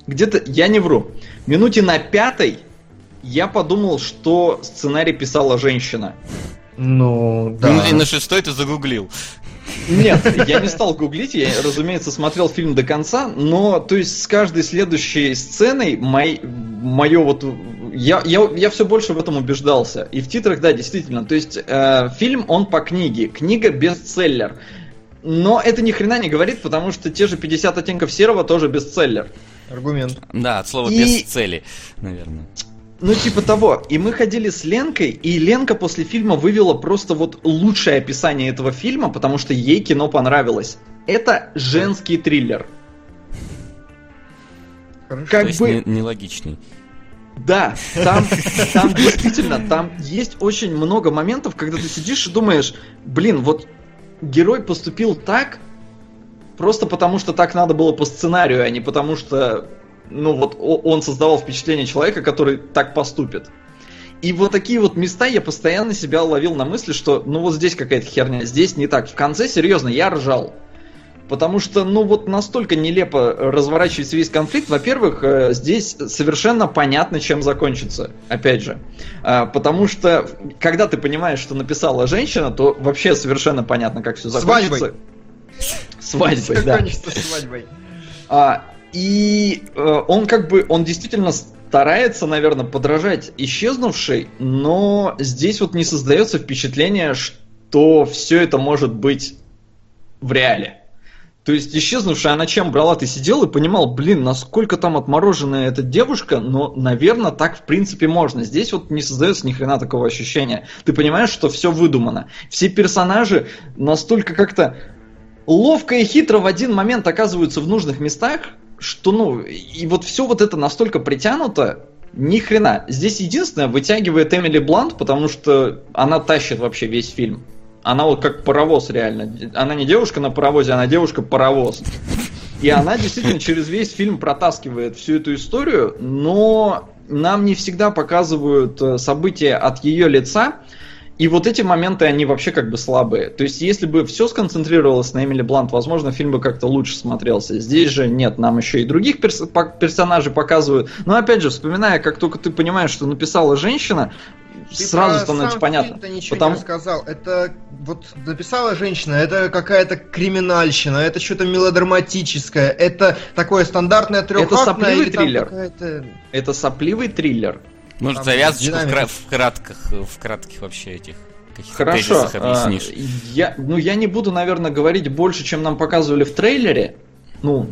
где-то, я не вру, минуте на пятой я подумал, что сценарий писала женщина. Ну, да. Минуте на шестой ты загуглил. Нет, я не стал гуглить, я, разумеется, смотрел фильм до конца, но, то есть, с каждой следующей сценой мой, мое вот... Я, я, я все больше в этом убеждался. И в титрах, да, действительно. То есть, э, фильм, он по книге. Книга бестселлер. Но это ни хрена не говорит, потому что те же 50 оттенков серого тоже бестселлер. Аргумент. Да, от слова и... без цели, наверное. Ну, типа того. И мы ходили с Ленкой, и Ленка после фильма вывела просто вот лучшее описание этого фильма, потому что ей кино понравилось. Это женский триллер. Хорошо. Как То бы... нелогичный. Да, там, там действительно, там есть очень много моментов, когда ты сидишь и думаешь, блин, вот герой поступил так, просто потому что так надо было по сценарию, а не потому что ну вот он создавал впечатление человека, который так поступит. И вот такие вот места я постоянно себя ловил на мысли, что ну вот здесь какая-то херня, здесь не так. В конце, серьезно, я ржал. Потому что, ну вот настолько нелепо разворачивается весь конфликт. Во-первых, э, здесь совершенно понятно, чем закончится. Опять же. А, потому что, когда ты понимаешь, что написала женщина, то вообще совершенно понятно, как все закончится. Свадьбой. Свадьбой, да. свадьбой. И э, он как бы, он действительно старается, наверное, подражать исчезнувшей, но здесь вот не создается впечатление, что все это может быть в реале. То есть исчезнувшая, она чем брала? Ты сидел и понимал, блин, насколько там отмороженная эта девушка, но, наверное, так в принципе можно. Здесь вот не создается ни хрена такого ощущения. Ты понимаешь, что все выдумано. Все персонажи настолько как-то ловко и хитро в один момент оказываются в нужных местах, что, ну, и вот все вот это настолько притянуто, ни хрена. Здесь единственное вытягивает Эмили Блант, потому что она тащит вообще весь фильм. Она вот как паровоз реально. Она не девушка на паровозе, она девушка-паровоз. И она действительно через весь фильм протаскивает всю эту историю, но нам не всегда показывают э, события от ее лица. И вот эти моменты, они вообще как бы слабые. То есть, если бы все сконцентрировалось на Эмили Блант, возможно, фильм бы как-то лучше смотрелся. Здесь же нет, нам еще и других перс- персонажей показывают. Но опять же, вспоминая, как только ты понимаешь, что написала женщина, ты сразу становится понятно. Ты ничего потому... не рассказал. Это вот написала женщина, это какая-то криминальщина, это что-то мелодраматическое, это такое стандартное трехактное... Это сопливый триллер. Это сопливый триллер. Может, завязочку в, в кратках, в кратких вообще этих Хорошо. А, я, ну, я не буду, наверное, говорить больше, чем нам показывали в трейлере. Ну,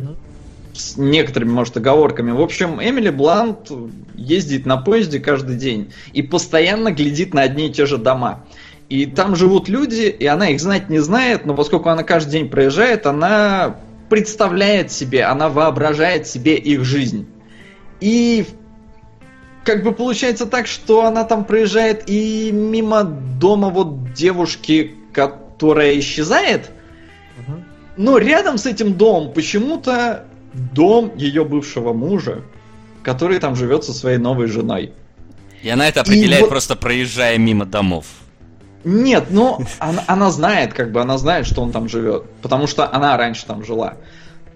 с некоторыми, может, оговорками. В общем, Эмили Блант ездит на поезде каждый день и постоянно глядит на одни и те же дома. И там живут люди, и она их знать не знает, но поскольку она каждый день проезжает, она представляет себе, она воображает себе их жизнь. И как бы получается так, что она там проезжает и мимо дома вот девушки, которая исчезает, угу. но рядом с этим домом почему-то дом ее бывшего мужа, который там живет со своей новой женой. И она это определяет и просто проезжая мимо домов. Нет, но она, она знает, как бы, она знает, что он там живет, потому что она раньше там жила.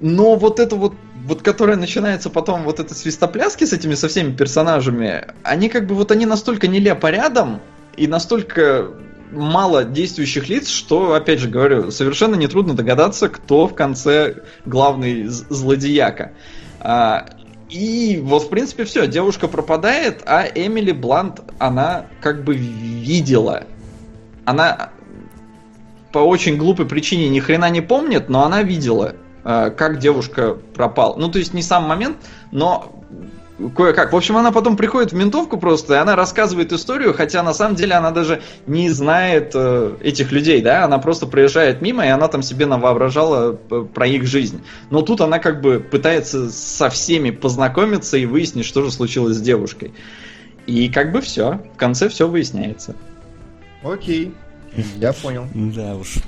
Но вот это вот вот которая начинается потом, вот это свистопляски с этими со всеми персонажами, они как бы вот они настолько нелепо рядом и настолько мало действующих лиц, что, опять же говорю, совершенно нетрудно догадаться, кто в конце главный злодеяка. А, и вот, в принципе, все, девушка пропадает, а Эмили Блант, она как бы видела. Она по очень глупой причине ни хрена не помнит, но она видела как девушка пропала. Ну, то есть не сам момент, но кое-как. В общем, она потом приходит в ментовку просто, и она рассказывает историю, хотя на самом деле она даже не знает э, этих людей, да, она просто проезжает мимо, и она там себе навоображала э, про их жизнь. Но тут она как бы пытается со всеми познакомиться и выяснить, что же случилось с девушкой. И как бы все, в конце все выясняется. Окей, я понял. Да уж.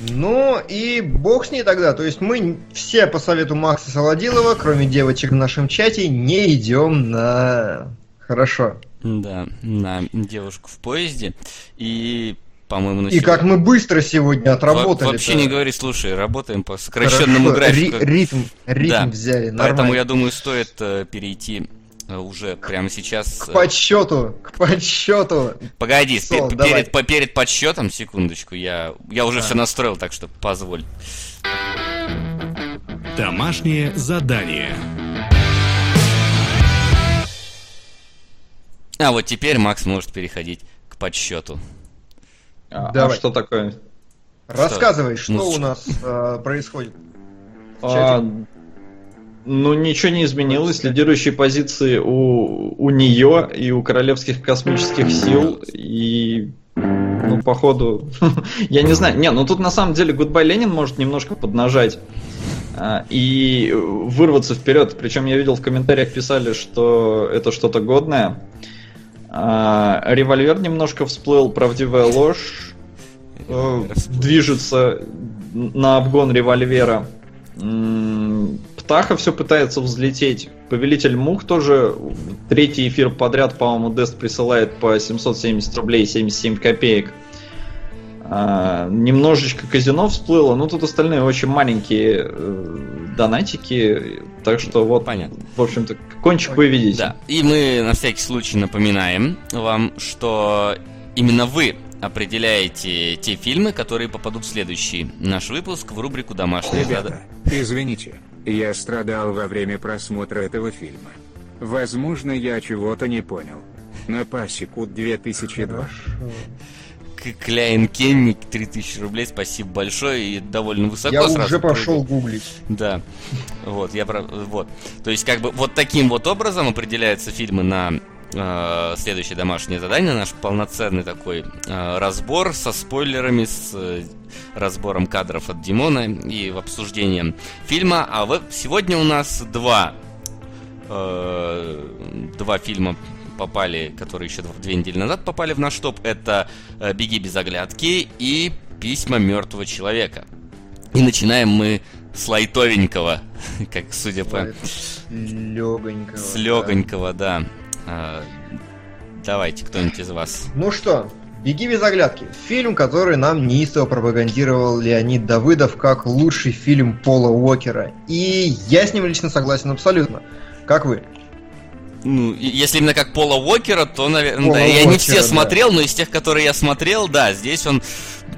Ну и бог с ней тогда. То есть мы все по совету Макса Солодилова, кроме девочек в нашем чате, не идем на... Хорошо. Да, на девушку в поезде. И по-моему, на И как мы быстро сегодня отработали. Во- вообще не говори, слушай, работаем по сокращенному Хорошо. графику. Ри- ритм, ритм да. взяли. Нормально. Поэтому я думаю, стоит э, перейти уже прямо сейчас... К э, подсчету, к подсчету. Погоди, Сол, пе- перед, по- перед подсчетом, секундочку, я, я уже а. все настроил, так что позволь. Домашнее задание. А вот теперь Макс может переходить к подсчету. А, а что такое? Рассказывай, что, что у нас э, происходит. А, ну, ничего не изменилось. Лидирующие позиции у, у нее и у королевских космических сил. И, ну, походу, я не знаю. Не, ну тут на самом деле Goodbye Ленин может немножко поднажать а, и вырваться вперед. Причем я видел в комментариях писали, что это что-то годное. А, револьвер немножко всплыл, правдивая ложь э, движется на обгон револьвера. Птаха все пытается взлететь. Повелитель Мух тоже третий эфир подряд, по-моему, Дест присылает по 770 рублей 77 копеек. А, немножечко казино всплыло, но тут остальные очень маленькие э, донатики, так что вот, понятно. В общем-то, кончик вы видите. Да. И мы на всякий случай напоминаем вам, что именно вы определяете те фильмы, которые попадут в следующий наш выпуск в рубрику «Домашние Ребята, извините, я страдал во время просмотра этого фильма. Возможно, я чего-то не понял. На пасеку 2002. Кляйн Кенник, 3000 рублей, спасибо большое и довольно высоко. Я уже пошел гуглить. Да, вот, я про... вот. То есть, как бы, вот таким вот образом определяются фильмы на э, следующее домашнее задание, наш полноценный такой э, разбор со спойлерами, с э, разбором кадров от Димона и в обсуждением фильма. А вот сегодня у нас два, э, два фильма попали, которые еще две недели назад попали в наш топ. Это э, «Беги без оглядки» и «Письма мертвого человека». И начинаем мы с лайтовенького, как судя по... Легонького. С легонького, да. да. А, давайте, кто-нибудь из вас. Ну что, «Беги без оглядки» — фильм, который нам неистово пропагандировал Леонид Давыдов как лучший фильм Пола Уокера. И я с ним лично согласен абсолютно. Как вы? Ну, если именно как Пола Уокера, то, наверное, да, я не все да. смотрел, но из тех, которые я смотрел, да, здесь он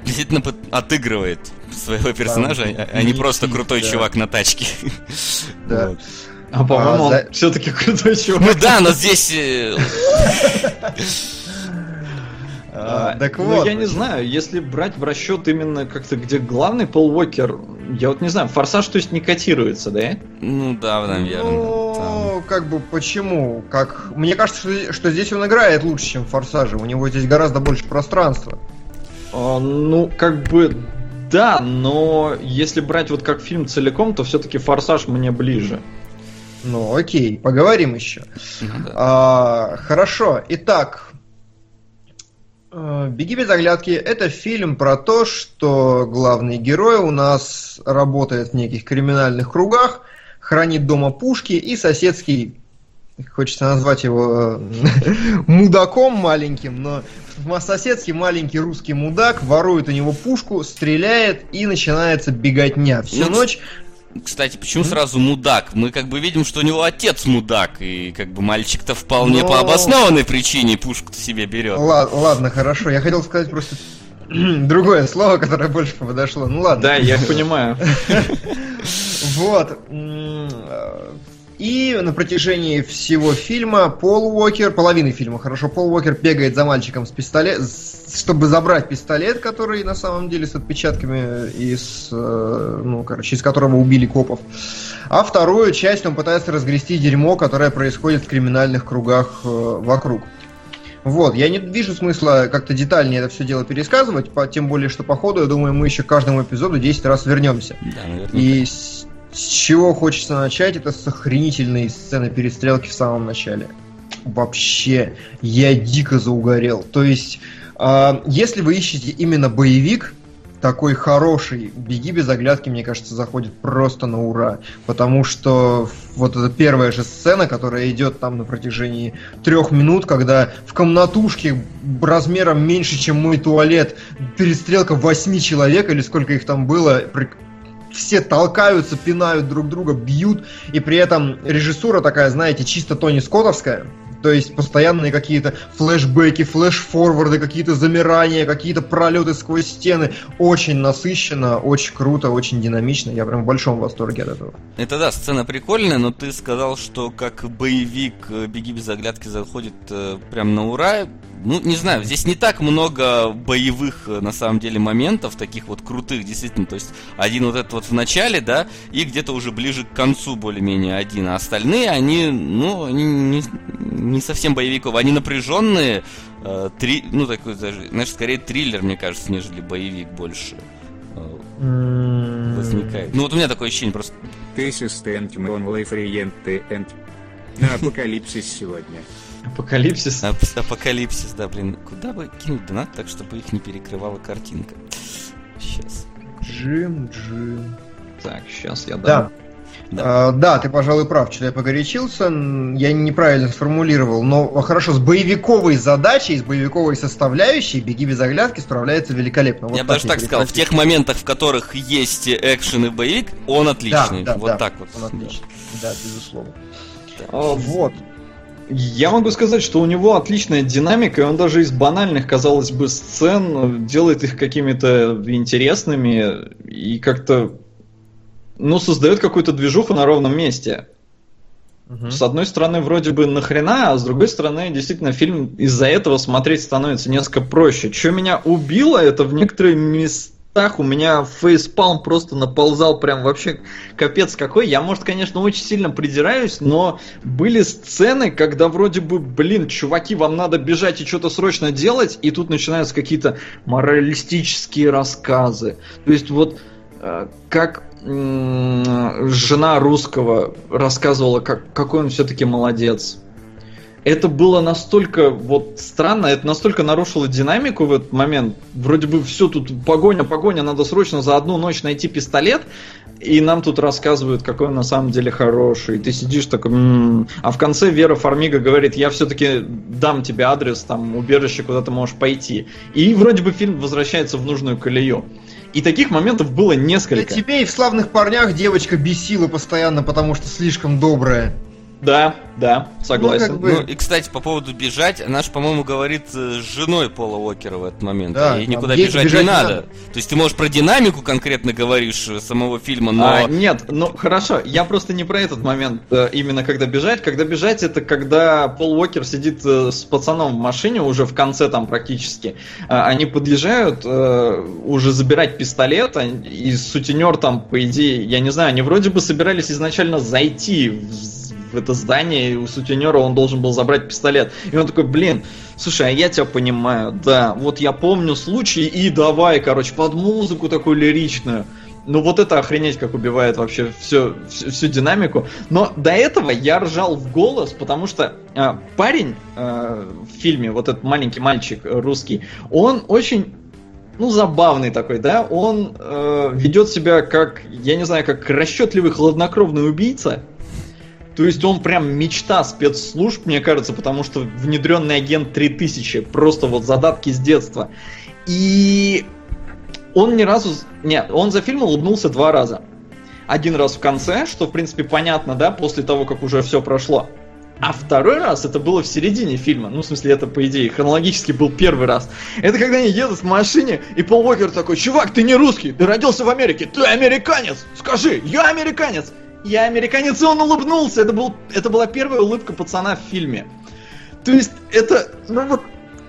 действительно отыгрывает своего персонажа, Там, а не просто крутой да. чувак на тачке. Да. Вот. А по-моему, а, за... все-таки крутой чувак. Ну да, но здесь... Э, а, так ну, вот. я не знаю, если брать в расчет именно как-то, где главный Пол Уокер, я вот не знаю, Форсаж, то есть не котируется, да? Ну да, наверное. Ну, как бы почему? Как Мне кажется, что, что здесь он играет лучше, чем в Форсаже. У него здесь гораздо больше пространства. А, ну, как бы да, но если брать вот как фильм целиком, то все-таки Форсаж мне ближе. Ну, окей, поговорим еще. Ну, да. а, хорошо, итак, «Беги без оглядки» — это фильм про то, что главный герой у нас работает в неких криминальных кругах, хранит дома пушки и соседский хочется назвать его э, мудаком маленьким, но соседский маленький русский мудак ворует у него пушку, стреляет и начинается беготня. Всю ну, ночь кстати, почему mm-hmm. сразу мудак? Мы как бы видим, что у него отец мудак, и как бы мальчик-то вполне Но... по обоснованной причине пушку-то себе берет. Ладно, ладно, хорошо. Я хотел сказать просто другое слово, которое больше подошло. Ну ладно. Да, я понимаю. Вот. И на протяжении всего фильма Пол Уокер, половины фильма, хорошо, Пол Уокер бегает за мальчиком с пистолет, чтобы забрать пистолет, который на самом деле с отпечатками из, э, ну, короче, из которого убили копов. А вторую часть он пытается разгрести дерьмо, которое происходит в криминальных кругах э, вокруг. Вот, я не вижу смысла как-то детальнее это все дело пересказывать, по, тем более, что по ходу, я думаю, мы еще к каждому эпизоду 10 раз вернемся. Да, наверное. И с чего хочется начать, это с охренительной сцены перестрелки в самом начале. Вообще, я дико заугорел. То есть, э, если вы ищете именно боевик, такой хороший, «Беги без оглядки», мне кажется, заходит просто на ура. Потому что вот эта первая же сцена, которая идет там на протяжении трех минут, когда в комнатушке размером меньше, чем мой туалет, перестрелка восьми человек, или сколько их там было, все толкаются, пинают друг друга, бьют, и при этом режиссура такая, знаете, чисто Тони Скоттовская, то есть постоянные какие-то флешбеки, флеш-форварды, какие-то замирания, какие-то пролеты сквозь стены. Очень насыщенно, очень круто, очень динамично. Я прям в большом восторге от этого. Это да, сцена прикольная, но ты сказал, что как боевик «Беги без оглядки» заходит э, прям на ура. Ну, не знаю, здесь не так много боевых, э, на самом деле, моментов, таких вот крутых, действительно. То есть, один вот этот вот в начале, да, и где-то уже ближе к концу более-менее один. А остальные, они, ну, они не, не совсем боевиков, они напряженные, э, три, ну, такой даже, знаешь, скорее триллер, мне кажется, нежели боевик больше э, возникает. Ну, вот у меня такое ощущение просто... Only free and на апокалипсис сегодня. Апокалипсис. Ап апокалипсис, да, блин. Куда бы кинуть донат, так, чтобы их не перекрывала картинка. Сейчас. Джим, Джим. Так, сейчас я дам. Да. Да. А, да, ты, пожалуй, прав, что я погорячился. Я неправильно сформулировал, но хорошо, с боевиковой задачей, с боевиковой составляющей «Беги без оглядки» справляется великолепно. Вот я бы даже так сказал, в тех моментах, в которых есть экшен и боевик, он отличный. Да, да, вот да, так вот. Он отличный, да, да безусловно. Да. А, вот. Я могу сказать, что у него отличная динамика, и он даже из банальных, казалось бы, сцен делает их какими-то интересными и как-то, ну, создает какую-то движуху на ровном месте. Угу. С одной стороны, вроде бы нахрена, а с другой стороны, действительно, фильм из-за этого смотреть становится несколько проще. Что меня убило, это в некоторые места местах у меня фейспалм просто наползал прям вообще капец какой. Я, может, конечно, очень сильно придираюсь, но были сцены, когда вроде бы, блин, чуваки, вам надо бежать и что-то срочно делать, и тут начинаются какие-то моралистические рассказы. То есть вот э, как жена русского рассказывала, как, какой он все-таки молодец это было настолько вот странно, это настолько нарушило динамику в этот момент. Вроде бы все тут погоня, погоня, надо срочно за одну ночь найти пистолет, и нам тут рассказывают, какой он на самом деле хороший. И ты сидишь такой, м-м-м". а в конце Вера Фармига говорит, я все-таки дам тебе адрес, там, убежище, куда ты можешь пойти. И вроде бы фильм возвращается в нужную колею. И таких моментов было несколько. Да тебе и в славных парнях девочка бесила постоянно, потому что слишком добрая. Да, да, согласен. Ну, как бы... ну и, кстати, по поводу бежать, наш, по-моему, говорит с женой Пола Уокера в этот момент. Да, и никуда бежать, бежать не надо. надо. То есть ты можешь про динамику конкретно говоришь э, самого фильма, но... А, нет, ну хорошо, я просто не про этот момент, э, именно когда бежать. Когда бежать, это когда Пол Уокер сидит э, с пацаном в машине, уже в конце там практически. А, они подъезжают уже забирать пистолет, а, и сутенер там, по идее, я не знаю, они вроде бы собирались изначально зайти в в это здание, и у сутенера он должен был забрать пистолет. И он такой, блин, слушай, а я тебя понимаю, да, вот я помню случай, и давай, короче, под музыку такую лиричную. Ну вот это охренеть как убивает вообще всю, всю, всю динамику. Но до этого я ржал в голос, потому что э, парень э, в фильме, вот этот маленький мальчик русский, он очень ну, забавный такой, да, он э, ведет себя как, я не знаю, как расчетливый хладнокровный убийца, то есть он прям мечта спецслужб, мне кажется, потому что внедренный агент 3000, просто вот задатки с детства. И он ни разу... Нет, он за фильм улыбнулся два раза. Один раз в конце, что в принципе понятно, да, после того, как уже все прошло. А второй раз это было в середине фильма. Ну, в смысле, это, по идее, хронологически был первый раз. Это когда они едут в машине, и Пол Уокер такой, чувак, ты не русский, ты родился в Америке, ты американец, скажи, я американец. Я американец, и он улыбнулся. Это, был, это была первая улыбка пацана в фильме. То есть, это... Ну, вот,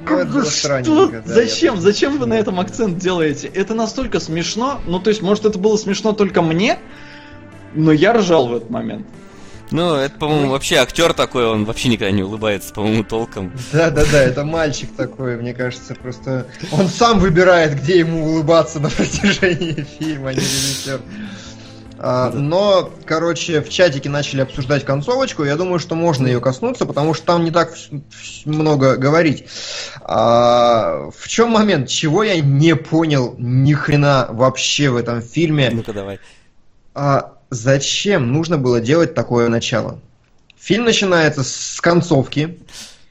как бы, что? Да, Зачем? Зачем вы на этом акцент делаете? Это настолько смешно. Ну, то есть, может, это было смешно только мне, но я ржал в этот момент. Ну, это, по-моему, ну, вообще актер такой, он вообще никогда не улыбается, по-моему, толком. Да, да, да, это мальчик такой, мне кажется, просто он сам выбирает, где ему улыбаться на протяжении фильма, а не режиссер. А, но, короче, в чатике начали обсуждать концовочку. Я думаю, что можно ее коснуться, потому что там не так много говорить. А, в чем момент? Чего я не понял ни хрена вообще в этом фильме? Ну-ка давай. А, зачем нужно было делать такое начало? Фильм начинается с концовки.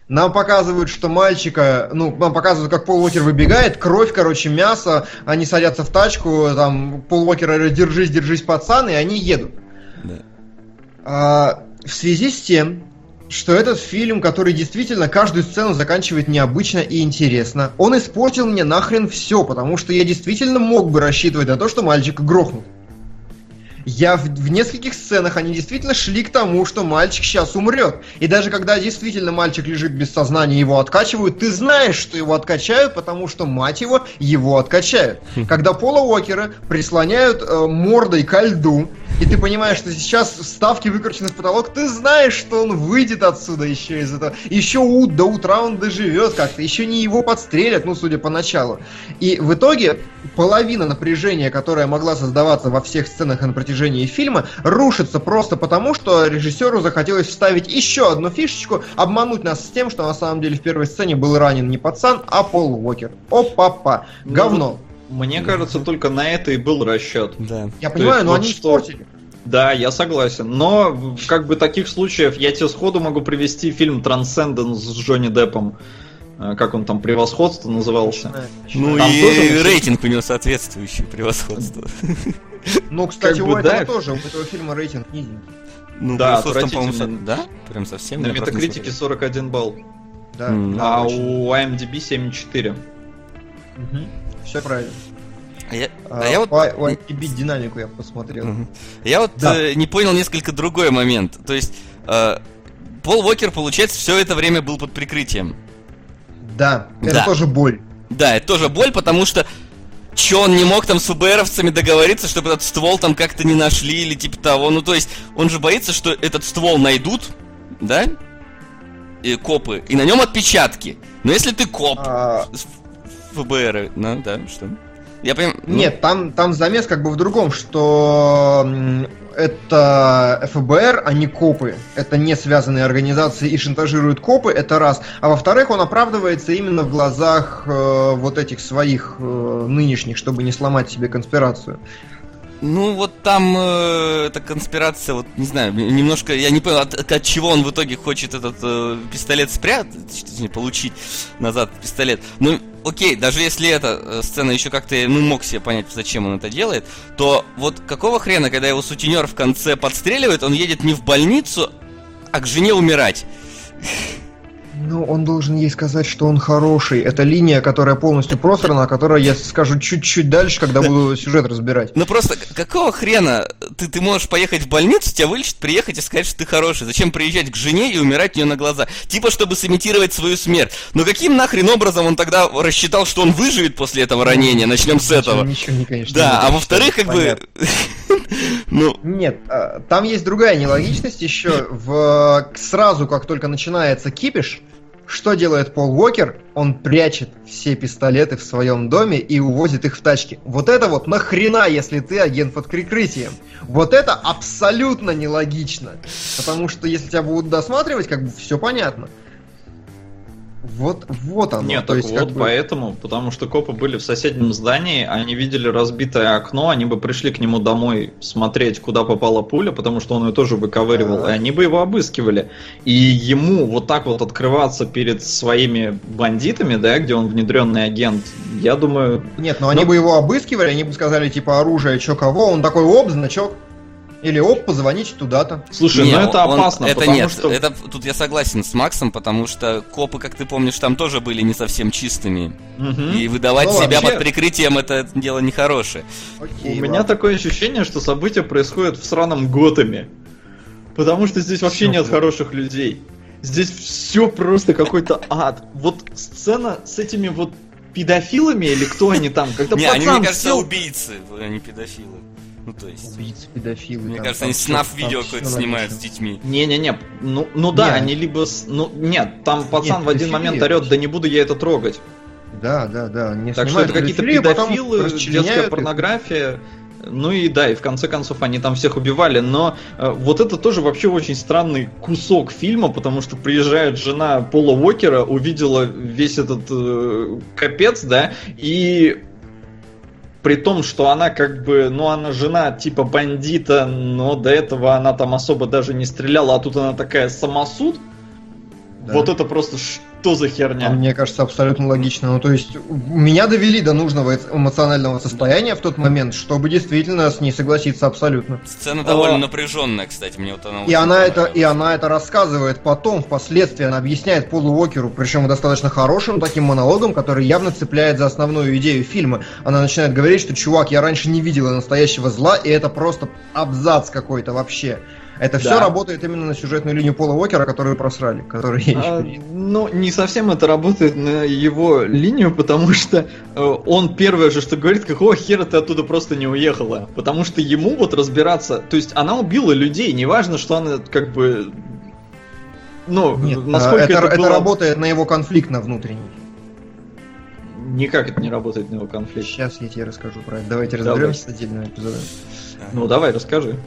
Нам показывают, что мальчика, ну, нам показывают, как Пол Уокер выбегает, кровь, короче, мясо, они садятся в тачку, там, Пол Уокер говорит, держись, держись, пацан, и они едут. Да. А, в связи с тем, что этот фильм, который действительно каждую сцену заканчивает необычно и интересно, он испортил мне нахрен все, потому что я действительно мог бы рассчитывать на то, что мальчика грохнут. Я в, в нескольких сценах они действительно шли к тому, что мальчик сейчас умрет. И даже когда действительно мальчик лежит без сознания, его откачивают, ты знаешь, что его откачают, потому что, мать его, его откачают. Хм. Когда Пола Уокера прислоняют э, мордой ко льду, и ты понимаешь, что сейчас ставки выкручены в потолок, ты знаешь, что он выйдет отсюда еще из этого. Еще у, до утра он доживет как-то, еще не его подстрелят, ну, судя по началу. И в итоге половина напряжения, которая могла создаваться во всех сценах на протяжении фильма, рушится просто потому, что режиссеру захотелось вставить еще одну фишечку, обмануть нас с тем, что на самом деле в первой сцене был ранен не пацан, а Пол Уокер. О-папа, ну, говно. Ну, мне кажется, только на это и был расчет. Да. Я понимаю, но вот они что... испортили. Да, я согласен. Но, как бы, таких случаев я тебе сходу могу привести фильм «Трансценденс» с Джонни Деппом. Э, как он там, «Превосходство» назывался. Ну там и тоже... рейтинг у него соответствующий «Превосходство». Ну, кстати, у этого тоже, у этого фильма рейтинг низенький. Ну, да, по-моему, да? Прям совсем. На метакритике 41 балл. Да. А у IMDb 7,4. Все правильно. А я, а, а я вот... По, по динамику я посмотрел. Угу. Я вот да. э, не понял несколько другой момент. То есть, э, Пол Уокер, получается, все это время был под прикрытием. Да, это да. тоже боль. Да, это тоже боль, потому что Че, он не мог там с ФБРовцами договориться, чтобы этот ствол там как-то не нашли или типа того? Ну, то есть, он же боится, что этот ствол найдут, да? И копы, и на нем отпечатки. Но если ты коп, а... ФБР, ну, да, что? Я понимаю. Ну... Нет, там, там замес как бы в другом, что это ФБР, а не копы. Это не связанные организации и шантажируют копы, это раз. А во-вторых, он оправдывается именно в глазах э, вот этих своих э, нынешних, чтобы не сломать себе конспирацию. Ну, вот там э, эта конспирация, вот не знаю, немножко, я не понял, от, от чего он в итоге хочет этот э, пистолет спрятать, точнее, получить назад пистолет. Ну, окей, даже если эта э, сцена еще как-то, ну, мог себе понять, зачем он это делает, то вот какого хрена, когда его сутенер в конце подстреливает, он едет не в больницу, а к жене умирать. Ну, он должен ей сказать, что он хороший. Это линия, которая полностью просрана, о которой я скажу чуть-чуть дальше, когда буду сюжет разбирать. Ну просто, какого хрена ты, ты можешь поехать в больницу, тебя вылечат, приехать и сказать, что ты хороший. Зачем приезжать к жене и умирать у нее на глаза? Типа, чтобы сымитировать свою смерть. Но каким нахрен образом он тогда рассчитал, что он выживет после этого ранения? Начнем с этого. Ничего, не, конечно. Да, а во-вторых, как бы... Ну... Нет, а, там есть другая нелогичность еще. В... Сразу, как только начинается кипиш, что делает Пол Уокер? Он прячет все пистолеты в своем доме и увозит их в тачке. Вот это вот нахрена, если ты агент под прикрытием? Вот это абсолютно нелогично. Потому что если тебя будут досматривать, как бы все понятно. Вот, вот оно. Нет, то так есть, вот бы... поэтому, потому что копы были в соседнем здании, они видели разбитое окно, они бы пришли к нему домой смотреть, куда попала пуля, потому что он ее тоже выковыривал, а и они бы его обыскивали. И ему вот так вот открываться перед своими бандитами, да, где он внедренный агент, я думаю... Нет, но ну... они бы его обыскивали, они бы сказали, типа, оружие, чё кого, он такой, оп, значок, или оп, позвоните туда-то. Слушай, не, ну это он, опасно, это потому нет, что... Это, тут я согласен с Максом, потому что копы, как ты помнишь, там тоже были не совсем чистыми. Угу. И выдавать ну, себя вообще... под прикрытием это дело нехорошее. Окей, У ладно. меня такое ощущение, что события происходят в сраном Готэме. Потому что здесь вообще Все нет плохо. хороших людей. Здесь все просто какой-то ад. Вот сцена с этими вот педофилами или кто они там? Когда Не, они, мне кажется, убийцы, они а педофилы. Ну, то есть... Убийцы, педофилы. Мне там, кажется, они снаф-видео какое-то снимают с детьми. Не-не-не, ну, ну да, нет. они либо... С... Ну, нет, там пацан нет, в один момент орет, да не буду я это трогать. Да, да, да. Не так что это какие-то педофилы, детская порнография. Ну и да, и в конце концов они там всех убивали, но э, вот это тоже вообще очень странный кусок фильма, потому что приезжает жена Пола Уокера, увидела весь этот э, капец, да, и при том, что она как бы, ну, она жена типа бандита, но до этого она там особо даже не стреляла, а тут она такая самосуд. Да. Вот это просто что за херня? А мне кажется, абсолютно логично. Ну, то есть, меня довели до нужного эмоционального состояния в тот момент, чтобы действительно с ней согласиться абсолютно. Сцена довольно а... напряженная, кстати, мне вот она. И она это, и она это рассказывает потом, впоследствии, она объясняет Полу Уокеру, причем достаточно хорошим таким монологом, который явно цепляет за основную идею фильма. Она начинает говорить, что чувак, я раньше не видела настоящего зла, и это просто абзац какой-то вообще. Это да. все работает именно на сюжетную линию Пола Уокера, которую просрали, который а, Ну, не совсем это работает на его линию, потому что э, он первое же, что говорит, какого хера ты оттуда просто не уехала. Потому что ему вот разбираться, то есть она убила людей, неважно, что она как бы ну, Нет, насколько это, это, было... это работает на его конфликт на внутренний. Никак это не работает на его конфликт. Сейчас я тебе расскажу про это. Давайте разберемся с отдельным эпизодом. Ну давай, расскажи.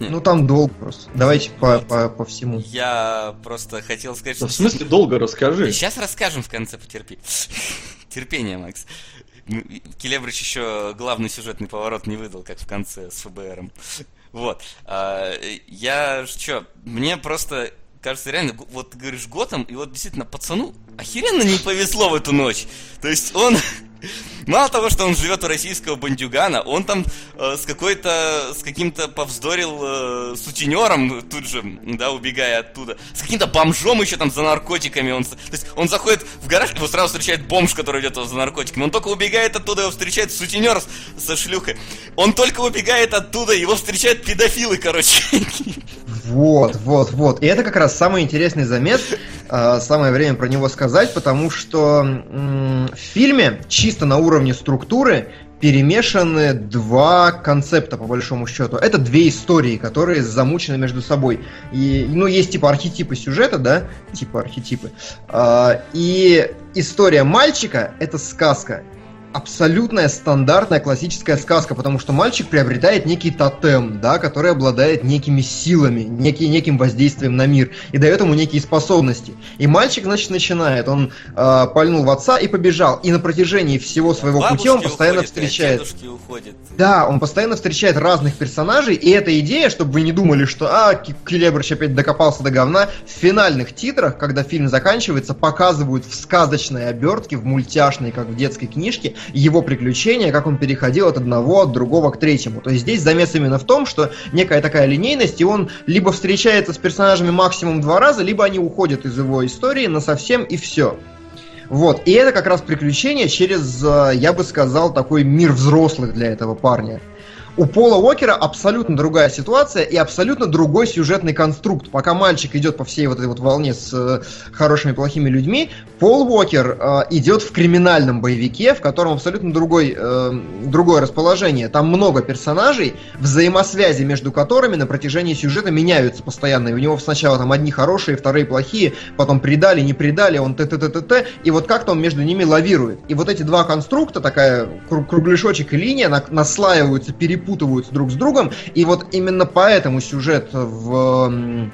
Ну там долго просто. Давайте по, по, по всему. Я просто хотел сказать, что... В смысле долго расскажи? Сейчас расскажем в конце, потерпи. Терпение, Макс. Келебрич еще главный сюжетный поворот не выдал, как в конце с ФБРом. Вот. А, я что, мне просто кажется, реально, вот ты говоришь Готэм, и вот действительно пацану охеренно не повезло в эту ночь. То есть он Мало того, что он живет у российского бандюгана, он там э, с какой-то, с каким-то повздорил э, сутенером тут же, да, убегая оттуда. С каким-то бомжом еще там за наркотиками. Он, то есть он заходит в гараж, его сразу встречает бомж, который идет за наркотиками. Он только убегает оттуда, его встречает сутенер со шлюхой. Он только убегает оттуда, его встречают педофилы, короче. Вот, вот, вот. И это как раз самый интересный замес. Э, самое время про него сказать, потому что в фильме чисто на уровне структуры перемешаны два концепта, по большому счету. Это две истории, которые замучены между собой. И, ну, есть типа архетипы сюжета, да, типа архетипы. А, и история мальчика — это сказка абсолютная стандартная классическая сказка, потому что мальчик приобретает некий тотем, да, который обладает некими силами, некий, неким воздействием на мир и дает ему некие способности. И мальчик, значит, начинает, он э, пальнул в отца и побежал. И на протяжении всего своего Бабушки пути он постоянно уходит, встречает... Да, он постоянно встречает разных персонажей, и эта идея, чтобы вы не думали, что а, Келебрыч опять докопался до говна, в финальных титрах, когда фильм заканчивается, показывают в сказочной обертке, в мультяшной, как в детской книжке, его приключения, как он переходил от одного, от другого к третьему. То есть здесь замес именно в том, что некая такая линейность, и он либо встречается с персонажами максимум два раза, либо они уходят из его истории на совсем и все. Вот, и это как раз приключение через, э, я бы сказал, такой мир взрослых для этого парня. У Пола Уокера абсолютно другая ситуация и абсолютно другой сюжетный конструкт. Пока мальчик идет по всей вот этой вот волне с э, хорошими и плохими людьми, Пол Уокер э, идет в криминальном боевике, в котором абсолютно другой, э, другое расположение. Там много персонажей, взаимосвязи между которыми на протяжении сюжета меняются постоянно. И у него сначала там одни хорошие, вторые плохие, потом предали, не предали, он т т т т т и вот как-то он между ними лавирует. И вот эти два конструкта, такая кругляшочек и линия, наслаиваются, перепутываются перепутываются друг с другом, и вот именно поэтому сюжет в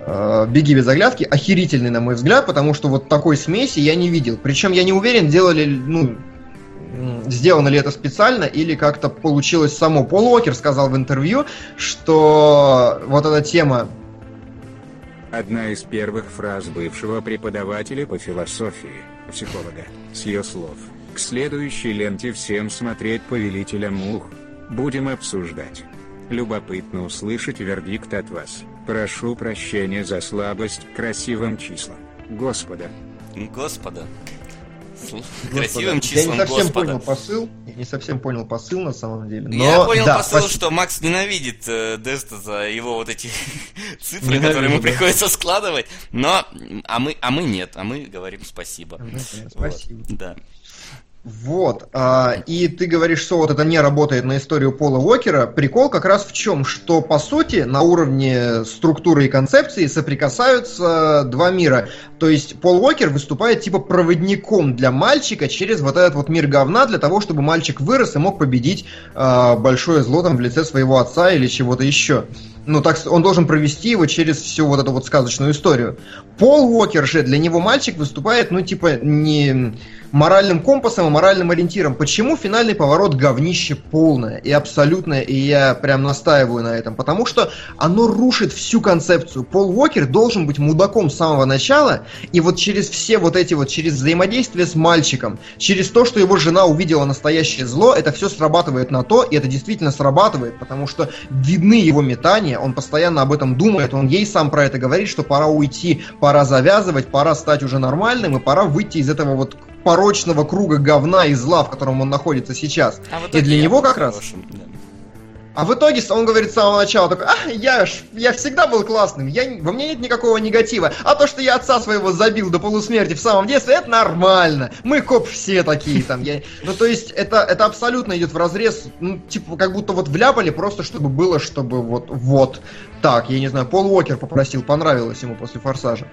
э, «Беги без оглядки» охерительный, на мой взгляд, потому что вот такой смеси я не видел. Причем я не уверен, делали, ну, сделано ли это специально или как-то получилось само. Пол Уокер сказал в интервью, что вот эта тема Одна из первых фраз бывшего преподавателя по философии, психолога, с ее слов. К следующей ленте всем смотреть «Повелителя мух», Будем обсуждать. Любопытно услышать вердикт от вас. Прошу прощения за слабость к красивым числам. Господа. Господа. Красивым числом Я не совсем Господа. понял посыл. Я не совсем понял посыл на самом деле. Но... Я понял да, посыл, спасибо. что Макс ненавидит э, Деста за его вот эти цифры, Ненавижу, которые ему да. приходится складывать. Но а мы, а мы нет, а мы говорим спасибо. Спасибо. Вот, да. Вот. А, и ты говоришь, что вот это не работает на историю Пола Уокера. Прикол как раз в чем, что по сути на уровне структуры и концепции соприкасаются два мира. То есть Пол Уокер выступает типа проводником для мальчика через вот этот вот мир говна для того, чтобы мальчик вырос и мог победить а, большое зло там в лице своего отца или чего-то еще. Ну, так он должен провести его через всю вот эту вот сказочную историю. Пол Уокер же для него мальчик выступает, ну, типа, не моральным компасом и моральным ориентиром. Почему финальный поворот говнище полное и абсолютное, и я прям настаиваю на этом? Потому что оно рушит всю концепцию. Пол Уокер должен быть мудаком с самого начала, и вот через все вот эти вот, через взаимодействие с мальчиком, через то, что его жена увидела настоящее зло, это все срабатывает на то, и это действительно срабатывает, потому что видны его метания, он постоянно об этом думает, он ей сам про это говорит, что пора уйти, пора завязывать, пора стать уже нормальным, и пора выйти из этого вот порочного круга говна и зла, в котором он находится сейчас. А и для него как раз... А в итоге он говорит с самого начала такой, а, я, ж, я всегда был классным, я, во мне нет никакого негатива. А то, что я отца своего забил до полусмерти в самом детстве, это нормально. Мы коп все такие там. Я... Ну, то есть, это, это абсолютно идет в разрез, ну, типа, как будто вот вляпали просто, чтобы было, чтобы вот, вот. Так, я не знаю, Пол Уокер попросил, понравилось ему после «Форсажа».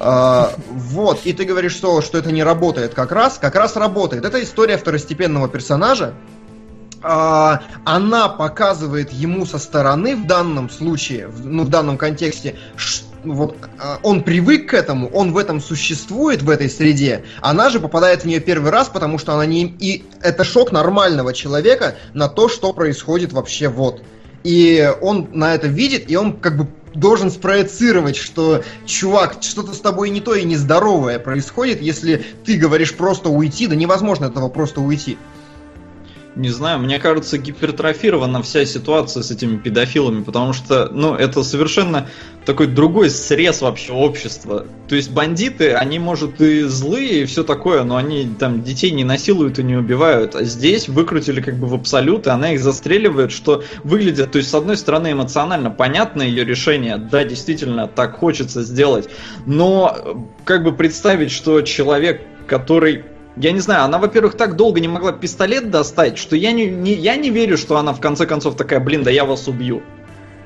А, вот, и ты говоришь, что, что это не работает как раз. Как раз работает. Это история второстепенного персонажа, она показывает ему со стороны в данном случае, ну в данном контексте, вот а, он привык к этому, он в этом существует в этой среде. Она же попадает в нее первый раз, потому что она не и это шок нормального человека на то, что происходит вообще вот. И он на это видит, и он как бы должен спроецировать, что, чувак, что-то с тобой не то и нездоровое происходит, если ты говоришь просто уйти, да невозможно этого просто уйти. Не знаю, мне кажется, гипертрофирована вся ситуация с этими педофилами, потому что, ну, это совершенно такой другой срез вообще общества. То есть бандиты, они, может, и злые и все такое, но они там детей не насилуют и не убивают. А здесь выкрутили как бы в абсолют, и она их застреливает, что выглядит, то есть, с одной стороны, эмоционально понятно ее решение, да, действительно, так хочется сделать, но как бы представить, что человек, который Я не знаю, она, во-первых, так долго не могла пистолет достать, что я не, не, я не верю, что она в конце концов такая, блин, да я вас убью.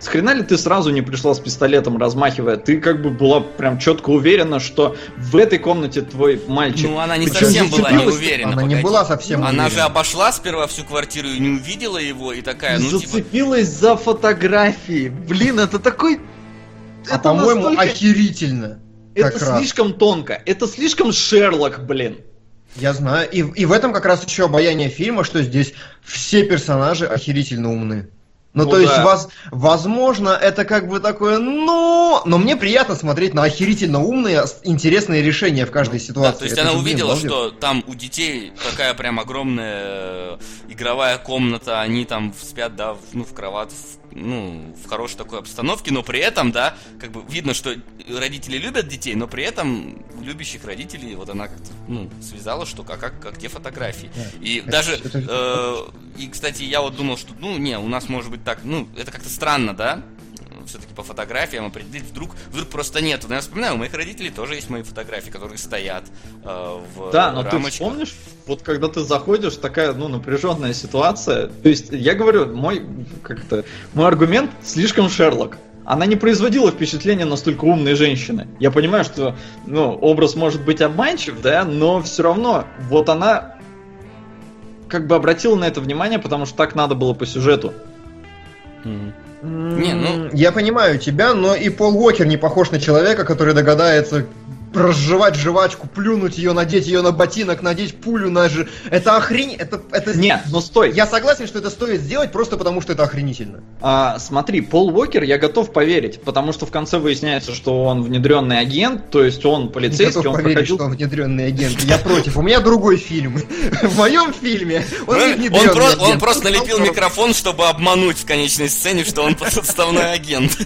С хрена ли ты сразу не пришла с пистолетом, размахивая? Ты как бы была прям четко уверена, что в этой комнате твой мальчик. Ну, она не Причем совсем была не уверена. Она погоди. не была совсем Она уверена. же обошла сперва всю квартиру и не увидела его, и такая, ну, типа Зацепилась типа... за фотографии. Блин, это такой... А это по-моему, настолько... охерительно. Это слишком тонко. Это слишком Шерлок, блин. Я знаю. И, и в этом как раз еще обаяние фильма, что здесь все персонажи охерительно умны. Ну, ну то да. есть, воз, возможно, это как бы такое, ну, но мне приятно смотреть на охерительно умные, интересные решения в каждой ситуации. Да, то есть это она увидела, блин, что там у детей такая прям огромная э, игровая комната, они там спят, да, в, ну, в кровать, ну, в хорошей такой обстановке, но при этом, да, как бы видно, что родители любят детей, но при этом любящих родителей, вот она ну, связала, что как, как, как те фотографии. Да. И это, даже, это... Э, и, кстати, я вот думал, что, ну, не, у нас может быть так, ну, это как-то странно, да, все-таки по фотографиям определить, вдруг, вдруг просто нет. Но я вспоминаю, у моих родителей тоже есть мои фотографии, которые стоят э, в Да, но рамочках. ты вспомнишь, вот когда ты заходишь, такая, ну, напряженная ситуация. То есть, я говорю, мой, как-то, мой аргумент слишком Шерлок она не производила впечатления настолько умной женщины. Я понимаю, что ну, образ может быть обманчив, да, но все равно вот она как бы обратила на это внимание, потому что так надо было по сюжету. Mm. Не, ну... Я понимаю тебя, но и Пол Уокер не похож на человека, который догадается разжевать жвачку, плюнуть ее, надеть ее на ботинок, надеть пулю на же. Это охрень... Это, это... Нет, но стой. Я согласен, что это стоит сделать просто потому, что это охренительно. А, смотри, Пол Уокер я готов поверить, потому что в конце выясняется, что он внедренный агент, то есть он полицейский, готов он поверить, проходил... что он внедренный агент. Я против. У меня другой фильм. В моем фильме он не Он, про, он просто налепил микрофон, чтобы обмануть в конечной сцене, что он подставной агент.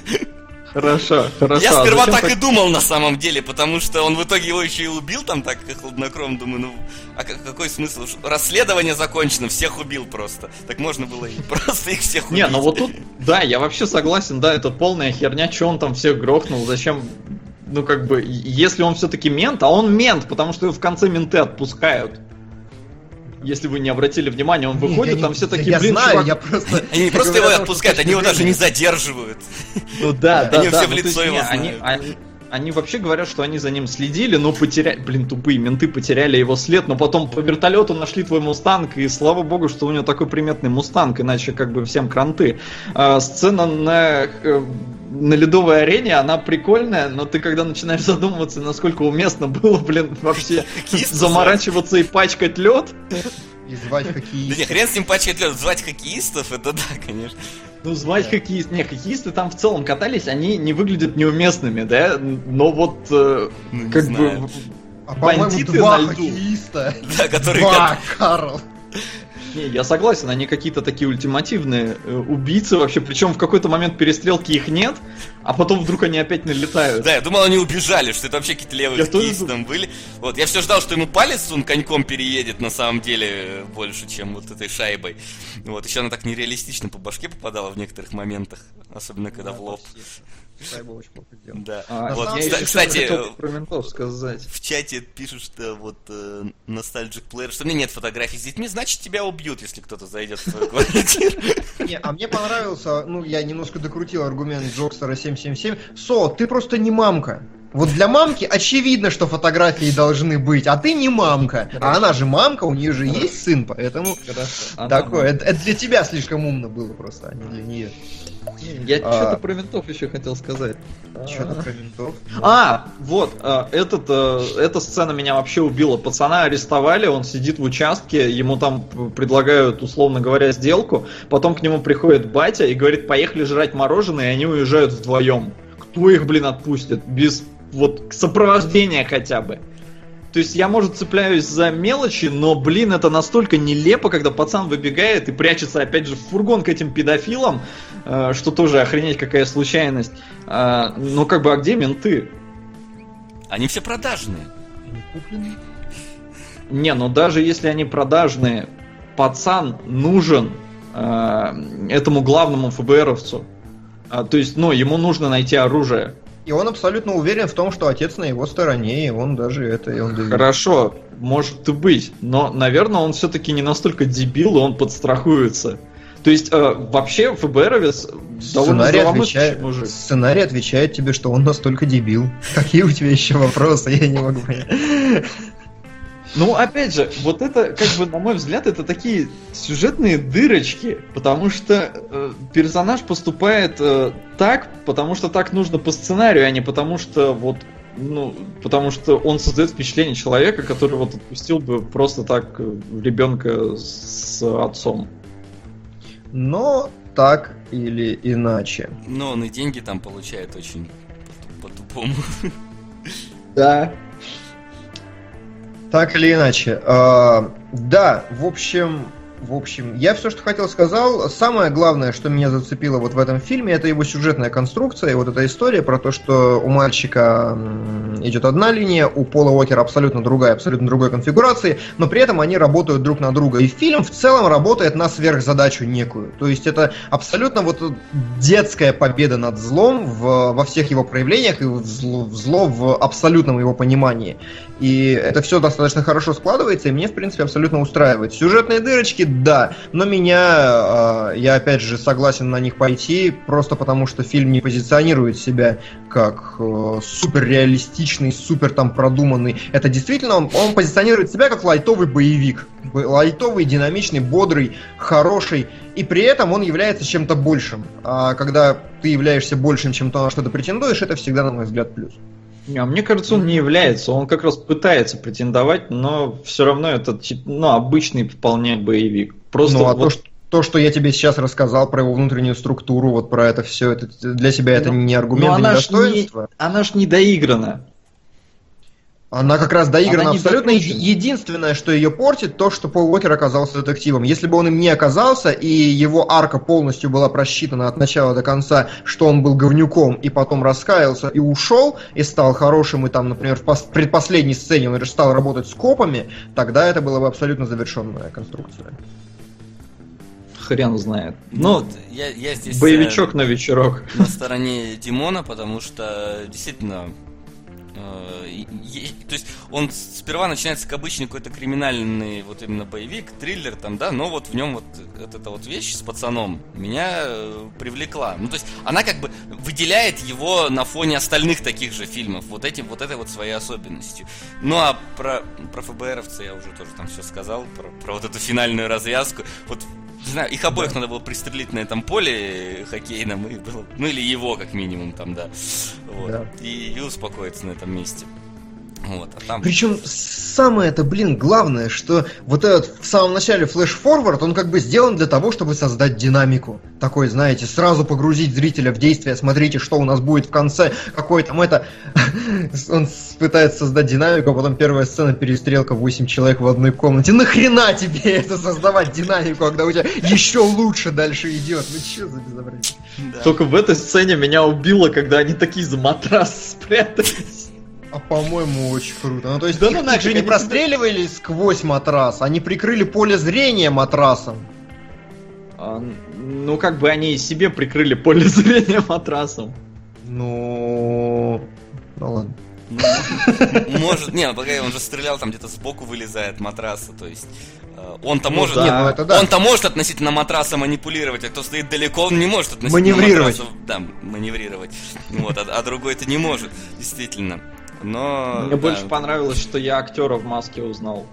Хорошо, хорошо. Я сперва так, и думал на самом деле, потому что он в итоге его еще и убил там так, как хладнокром. Думаю, ну, а какой смысл? Расследование закончено, всех убил просто. Так можно было и просто их всех убить. Не, ну вот тут, да, я вообще согласен, да, это полная херня, что он там всех грохнул, зачем ну, как бы, если он все-таки мент, а он мент, потому что его в конце менты отпускают если вы не обратили внимания, он выходит, там все такие, блин, Я знаю, я просто... Они не просто его отпускают, они его даже не задерживают. Ну да, да, Они все в лицо его знают. Они вообще говорят, что они за ним следили, но потеряли... Блин, тупые менты потеряли его след, но потом по вертолету нашли твой мустанг, и слава богу, что у него такой приметный мустанг, иначе как бы всем кранты. А, сцена на э, на ледовой арене, она прикольная, но ты когда начинаешь задумываться, насколько уместно было, блин, вообще заморачиваться и пачкать лед. И звать хоккеистов. Да не, хрен с ним пачкать лед, звать хоккеистов, это да, конечно. Ну, звать хоккеистов. Не, хоккеисты там в целом катались, они не выглядят неуместными, да? Но вот, э, ну, как бы... А, бандиты на льду. хоккеиста. Да, которые... Два, Карл. Не, я согласен, они какие-то такие ультимативные э, убийцы вообще, причем в какой-то момент перестрелки их нет, а потом вдруг они опять налетают. Да, я думал, они убежали, что это вообще какие-то левые кейсы там были. Вот, я все ждал, что ему палец он коньком переедет на самом деле больше, чем вот этой шайбой. Вот, еще она так нереалистично по башке попадала в некоторых моментах, особенно когда да, в лоб. Шайба очень плохо сделана. Да. А, вот, я кстати, про ментов сказать. В чате пишут, что вот э, Nostalgic Player, что у меня нет фотографий с детьми, значит тебя убьют, если кто-то зайдет в твою квартиру. Не, а мне понравился, ну, я немножко докрутил аргумент Джокстера 777. Со, ты просто не мамка. Вот для мамки очевидно, что фотографии должны быть, а ты не мамка. А она же мамка, у нее же есть сын, поэтому такое. Это, это для тебя слишком умно было просто, а не для нее. Я а... что-то про ментов еще хотел сказать. Что-то про ментов. А, вот, а, этот, а, эта сцена меня вообще убила. Пацана арестовали, он сидит в участке, ему там предлагают, условно говоря, сделку, потом к нему приходит батя и говорит, поехали жрать мороженое, и они уезжают вдвоем. Кто их, блин, отпустит? Без вот сопровождения хотя бы. То есть я, может, цепляюсь за мелочи, но, блин, это настолько нелепо, когда пацан выбегает и прячется, опять же, в фургон к этим педофилам, э, что тоже охренеть какая случайность. Э, ну, как бы, а где менты? Они все продажные. Не, ну даже если они продажные, пацан нужен э, этому главному ФБРовцу. А, то есть, ну, ему нужно найти оружие. И он абсолютно уверен в том, что отец на его стороне, и он даже это... И он Хорошо. может быть, но, наверное, он все-таки не настолько дебил, и он подстрахуется. То есть, э, вообще, ФБРовец довольно отвечает, мужик. Сценарий отвечает тебе, что он настолько дебил. Какие у тебя еще вопросы? Я не могу понять. Ну, опять же, вот это, как бы, на мой взгляд, это такие сюжетные дырочки, потому что э, персонаж поступает э, так, потому что так нужно по сценарию, а не потому что вот ну, потому что он создает впечатление человека, который вот отпустил бы просто так э, ребенка с отцом. Но так или иначе. Но он и деньги там получает очень по-тупому. Да. Так или иначе. Э, да, в общем, в общем, я все, что хотел, сказал. Самое главное, что меня зацепило вот в этом фильме, это его сюжетная конструкция и вот эта история про то, что у мальчика идет одна линия, у Пола Уокера абсолютно другая, абсолютно другой конфигурации, но при этом они работают друг на друга. И фильм в целом работает на сверхзадачу некую. То есть это абсолютно вот детская победа над злом в, во всех его проявлениях и в зло, в зло в абсолютном его понимании. И это все достаточно хорошо складывается, и мне, в принципе, абсолютно устраивает. Сюжетные дырочки, да, но меня, а, я опять же согласен на них пойти, просто потому что фильм не позиционирует себя как э, супер реалистичный, супер там продуманный. Это действительно, он, он позиционирует себя как лайтовый боевик. Лайтовый, динамичный, бодрый, хороший, и при этом он является чем-то большим. А когда ты являешься большим, чем то, на что ты претендуешь, это всегда, на мой взгляд, плюс. А мне кажется, он не является. Он как раз пытается претендовать, но все равно это ну, обычный вполне боевик. Просто ну, а вот... то, что, то, что я тебе сейчас рассказал про его внутреннюю структуру, вот про это все, это для себя это ну, не аргумент, не достоинство. Не, она ж не доиграна. Она как раз доиграна Она абсолютно. Единственное, что ее портит, то, что Пол Уокер оказался детективом. Если бы он им не оказался, и его арка полностью была просчитана от начала до конца, что он был говнюком, и потом раскаялся и ушел, и стал хорошим, и там, например, в предпоследней сцене он стал работать с копами, тогда это была бы абсолютно завершенная конструкция. Хрен знает. Ну, ну вот я, я здесь... Боевичок на вечерок. На стороне Димона, потому что действительно Э, то есть он сперва начинается как обычный какой-то криминальный вот именно боевик, триллер там, да, но вот в нем вот эта вот вещь с пацаном меня э, привлекла. Ну, то есть она как бы выделяет его на фоне остальных таких же фильмов, вот этим, вот этой вот своей особенностью. Ну, а про, про ФБРовца я уже тоже там все сказал, про, про вот эту финальную развязку. Вот не знаю, их обоих да. надо было пристрелить на этом поле хоккейном, и было, ну или его как минимум там, да. Вот. да. И, и успокоиться на этом месте. Вот, а там... Причем самое это, блин, главное, что вот этот в самом начале флеш-форвард, он как бы сделан для того, чтобы создать динамику. Такой, знаете, сразу погрузить зрителя в действие, смотрите, что у нас будет в конце, какой там это... он пытается создать динамику, а потом первая сцена перестрелка 8 человек в одной комнате. Нахрена тебе это создавать динамику, когда у тебя еще лучше дальше идет? Ну что за безобразие? Да. Только в этой сцене меня убило, когда они такие за матрас спрятались. А по-моему, очень круто. Ну, то есть, да, их, ну, их же не простреливали сквозь матрас, они прикрыли поле зрения матрасом. А, ну, как бы они себе прикрыли поле зрения матрасом. Ну... Ну ладно. Ну, может, не, погоди, он же стрелял там где-то сбоку вылезает матраса, то есть э, он-то ну, может, да, нет, ну, это да. он-то может относительно матраса манипулировать, а кто стоит далеко, он не может относительно маневрировать. матраса, да, маневрировать, вот, а, а другой это не может, действительно. Но... Мне да. больше понравилось, что я актера в маске узнал.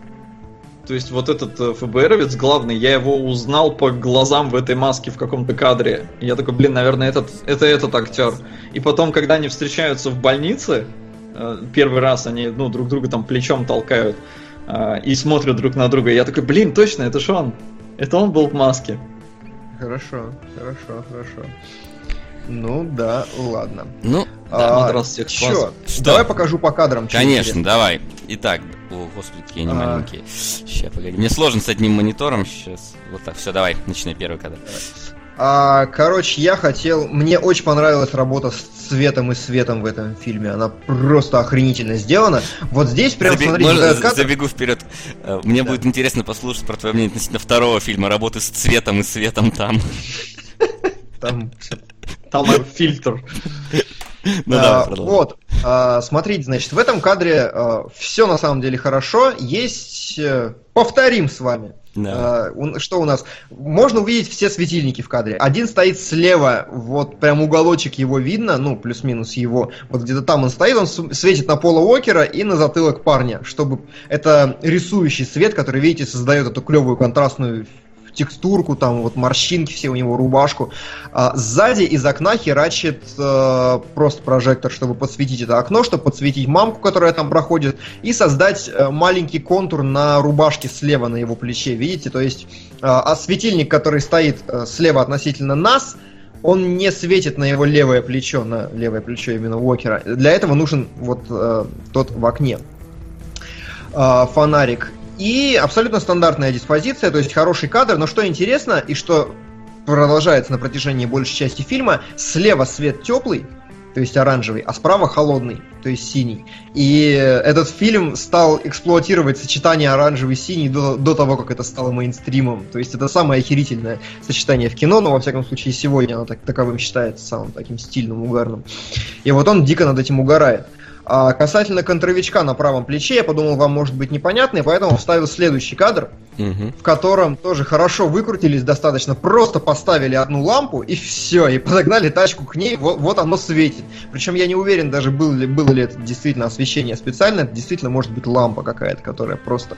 То есть вот этот э, ФБРовец главный, я его узнал по глазам в этой маске в каком-то кадре. я такой, блин, наверное, этот, это этот актер. И потом, когда они встречаются в больнице, э, первый раз они ну, друг друга там плечом толкают э, и смотрят друг на друга. Я такой, блин, точно, это же он. Это он был в маске. Хорошо, хорошо, хорошо. Ну да, ладно. Ну, да, а, раз всех чё, Что? Давай покажу по кадрам. Конечно, давай. Итак, о, господи, какие они а... маленькие. Сейчас, погоди. Мне сложно с одним монитором сейчас. Вот так, все, давай, начинай первый кадр. А, короче, я хотел... Мне очень понравилась работа с цветом и светом в этом фильме. Она просто охренительно сделана. Вот здесь прям, Забег... смотрите, Можно, кадр... забегу вперед. Э, мне да. будет интересно послушать про твое мнение относительно второго фильма, работы с цветом и светом там. Там там фильтр. Ну, а, вот. А, смотрите, значит, в этом кадре а, все на самом деле хорошо. Есть... Э, повторим с вами. Да. А, что у нас? Можно увидеть все светильники в кадре. Один стоит слева, вот прям уголочек его видно, ну, плюс-минус его. Вот где-то там он стоит, он светит на Пола Уокера и на затылок парня, чтобы это рисующий свет, который, видите, создает эту клевую контрастную текстурку, там вот морщинки все у него, рубашку. А сзади из окна херачит э, просто прожектор, чтобы подсветить это окно, чтобы подсветить мамку, которая там проходит, и создать э, маленький контур на рубашке слева на его плече, видите? То есть э, а который стоит э, слева относительно нас, он не светит на его левое плечо, на левое плечо именно Уокера. Для этого нужен вот э, тот в окне э, фонарик. И абсолютно стандартная диспозиция, то есть хороший кадр, но что интересно и что продолжается на протяжении большей части фильма, слева свет теплый, то есть оранжевый, а справа холодный, то есть синий. И этот фильм стал эксплуатировать сочетание оранжевый-синий до, до того, как это стало мейнстримом. То есть это самое охерительное сочетание в кино, но во всяком случае сегодня оно так, таковым считается, самым таким стильным, угарным. И вот он дико над этим угорает. А касательно контровичка на правом плече, я подумал, вам может быть непонятно, и поэтому вставил следующий кадр, угу. в котором тоже хорошо выкрутились достаточно, просто поставили одну лампу и все, и подогнали тачку к ней, вот, вот оно светит. Причем я не уверен даже, было ли, было ли это действительно освещение специально, это действительно может быть лампа какая-то, которая просто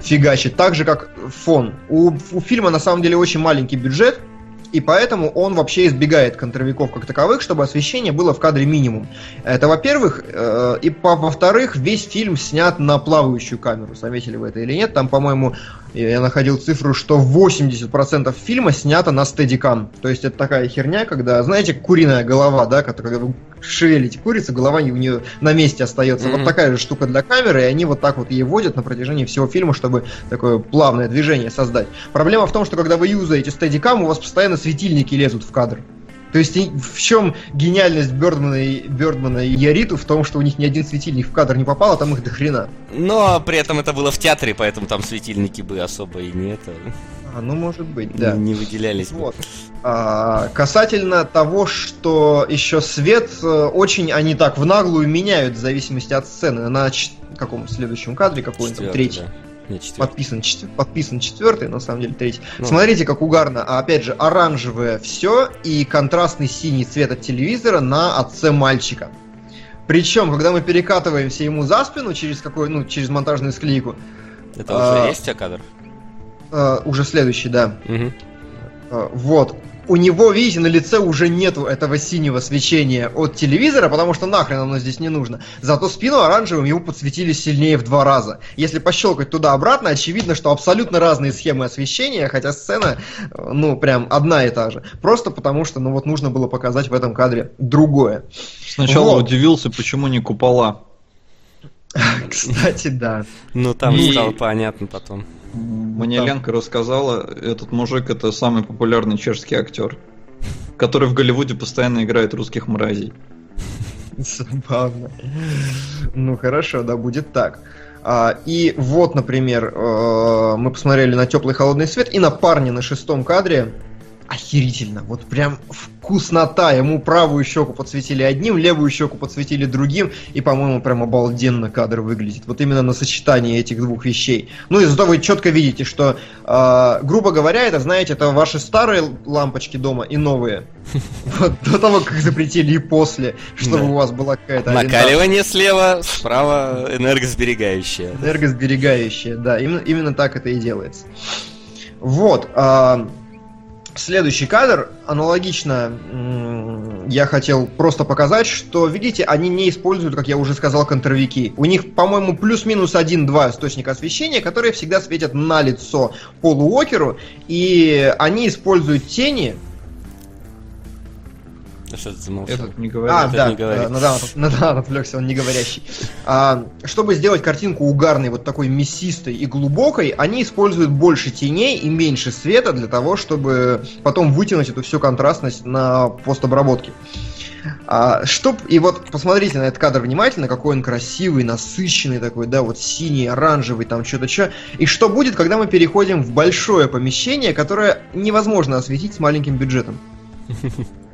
фигачит. Так же, как фон. У, у фильма на самом деле очень маленький бюджет, и поэтому он вообще избегает контровиков как таковых, чтобы освещение было в кадре минимум. Это во-первых. Э, и во-вторых, весь фильм снят на плавающую камеру. Заметили вы это или нет? Там, по-моему, я находил цифру, что 80% фильма снято на стедикам. То есть это такая херня, когда, знаете, куриная голова, да, когда вы шевелите курицу, голова у нее на месте остается. Mm-hmm. Вот такая же штука для камеры, и они вот так вот ей водят на протяжении всего фильма, чтобы такое плавное движение создать. Проблема в том, что когда вы юзаете стедикам, у вас постоянно светильники лезут в кадр. То есть в чем гениальность Бёрдмана и, Бёрдмана и Яриту в том, что у них ни один светильник в кадр не попал, а там их до хрена. Но при этом это было в театре, поэтому там светильники бы особо и не это. А, ну может быть, да. Не, не выделялись. Вот. А, касательно того, что еще свет, э, очень они так в наглую меняют в зависимости от сцены. На ч... каком следующем кадре, какой-нибудь третий. Да. Не, подписан, четвер... подписан четвертый, на самом деле третий. Ну. Смотрите, как угарно. А опять же, оранжевое все и контрастный синий цвет от телевизора на отце мальчика. Причем, когда мы перекатываемся ему за спину через какой, ну, через монтажную склейку. Это а, уже есть у кадр? А, уже следующий, да. Угу. А, вот у него, видите, на лице уже нету этого синего свечения от телевизора, потому что нахрен оно здесь не нужно. Зато спину оранжевым ему подсветили сильнее в два раза. Если пощелкать туда-обратно, очевидно, что абсолютно разные схемы освещения, хотя сцена, ну, прям одна и та же. Просто потому что, ну, вот нужно было показать в этом кадре другое. Сначала вот. удивился, почему не купола. Кстати, да. Ну, там и... стало понятно потом. Мне Ленка рассказала, этот мужик это самый популярный чешский актер, который в Голливуде постоянно играет русских мразей. Забавно. Ну хорошо, да, будет так. А, и вот, например, э, мы посмотрели на теплый холодный свет и на парня на шестом кадре охерительно. Вот прям вкуснота. Ему правую щеку подсветили одним, левую щеку подсветили другим. И, по-моему, прям обалденно кадр выглядит. Вот именно на сочетании этих двух вещей. Ну и зато вы четко видите, что, э, грубо говоря, это, знаете, это ваши старые лампочки дома и новые. Вот до того, как запретили и после, чтобы у вас была какая-то Накаливание слева, справа энергосберегающее. Энергосберегающее, да. Именно так это и делается. Вот. А, Следующий кадр, аналогично, я хотел просто показать, что, видите, они не используют, как я уже сказал, контровики. У них, по-моему, плюс-минус один-два источника освещения, которые всегда светят на лицо Полу Уокеру, и они используют тени, что ты замолчал? Этот не говорит. А, Этот да, не говорит. Да, ну, да, отвлекся, он не говорящий. А, чтобы сделать картинку угарной, вот такой мясистой и глубокой, они используют больше теней и меньше света для того, чтобы потом вытянуть эту всю контрастность на постобработке. А, чтоб, и вот посмотрите на этот кадр внимательно, какой он красивый, насыщенный такой, да, вот синий, оранжевый, там что-то что. И что будет, когда мы переходим в большое помещение, которое невозможно осветить с маленьким бюджетом?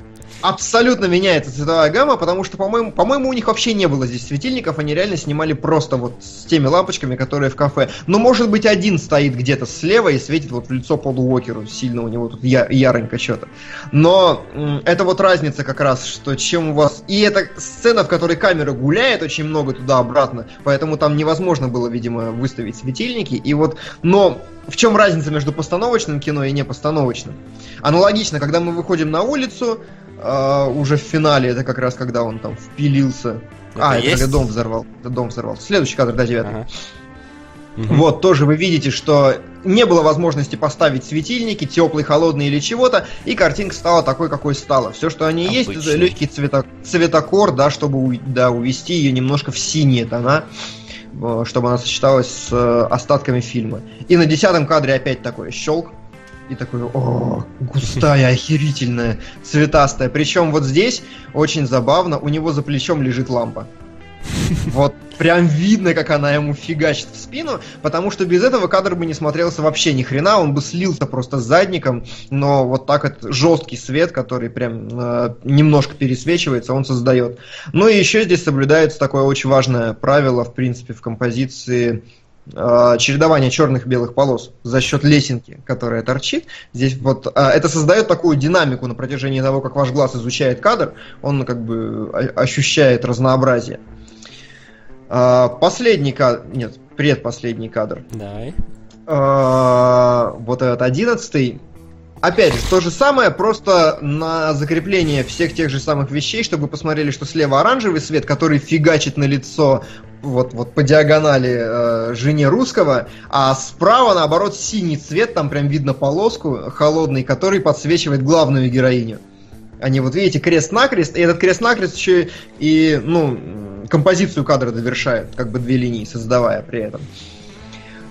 абсолютно меняется цветовая гамма, потому что, по-моему, по-моему, у них вообще не было здесь светильников, они реально снимали просто вот с теми лампочками, которые в кафе. Но, может быть, один стоит где-то слева и светит вот в лицо Полу Уокеру, сильно у него тут я, яронько что-то. Но м- это вот разница как раз, что чем у вас... И это сцена, в которой камера гуляет очень много туда-обратно, поэтому там невозможно было, видимо, выставить светильники. И вот... Но в чем разница между постановочным кино и непостановочным? Аналогично, когда мы выходим на улицу, э, уже в финале, это как раз когда он там впилился. Это а, это есть? когда дом взорвал. Это дом взорвал. Следующий кадр, да, девятый. Ага. Вот, тоже вы видите, что не было возможности поставить светильники, теплый, холодный или чего-то, и картинка стала такой, какой стала. Все, что они Обычный. есть, это легкий цвето, цветокор, да, чтобы да, увести ее немножко в синие тона, э, чтобы она сочеталась с э, остатками фильма. И на десятом кадре опять такой щелк, и такой, о, густая, охерительная, цветастая. Причем вот здесь очень забавно, у него за плечом лежит лампа. Вот прям видно, как она ему фигачит в спину, потому что без этого кадр бы не смотрелся вообще ни хрена, он бы слился просто с задником, но вот так это жесткий свет, который прям э, немножко пересвечивается, он создает. Ну и еще здесь соблюдается такое очень важное правило, в принципе, в композиции э, чередование черных и белых полос за счет лесенки, которая торчит. Здесь вот э, это создает такую динамику на протяжении того, как ваш глаз изучает кадр, он как бы ощущает разнообразие. Э, последний кадр, нет, предпоследний кадр. Давай. Э, вот этот одиннадцатый опять же, то же самое, просто на закрепление всех тех же самых вещей, чтобы вы посмотрели, что слева оранжевый свет, который фигачит на лицо вот, вот по диагонали э, жене русского, а справа, наоборот, синий цвет, там прям видно полоску холодный, который подсвечивает главную героиню. Они вот видите крест-накрест, и этот крест-накрест еще и, ну, композицию кадра довершает, как бы две линии создавая при этом.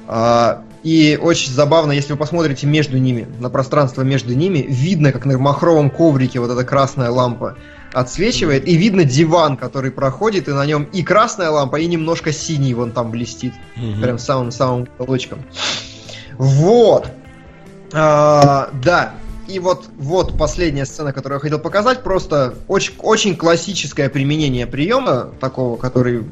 А, и очень забавно, если вы посмотрите между ними, на пространство между ними, видно, как на махровом коврике вот эта красная лампа отсвечивает, и видно диван, который проходит, и на нем и красная лампа, и немножко синий вон там блестит. Угу. Прям самым-самым уголочком. Вот. А, да. И вот, вот последняя сцена, которую я хотел показать, просто очень, очень классическое применение приема, такого, который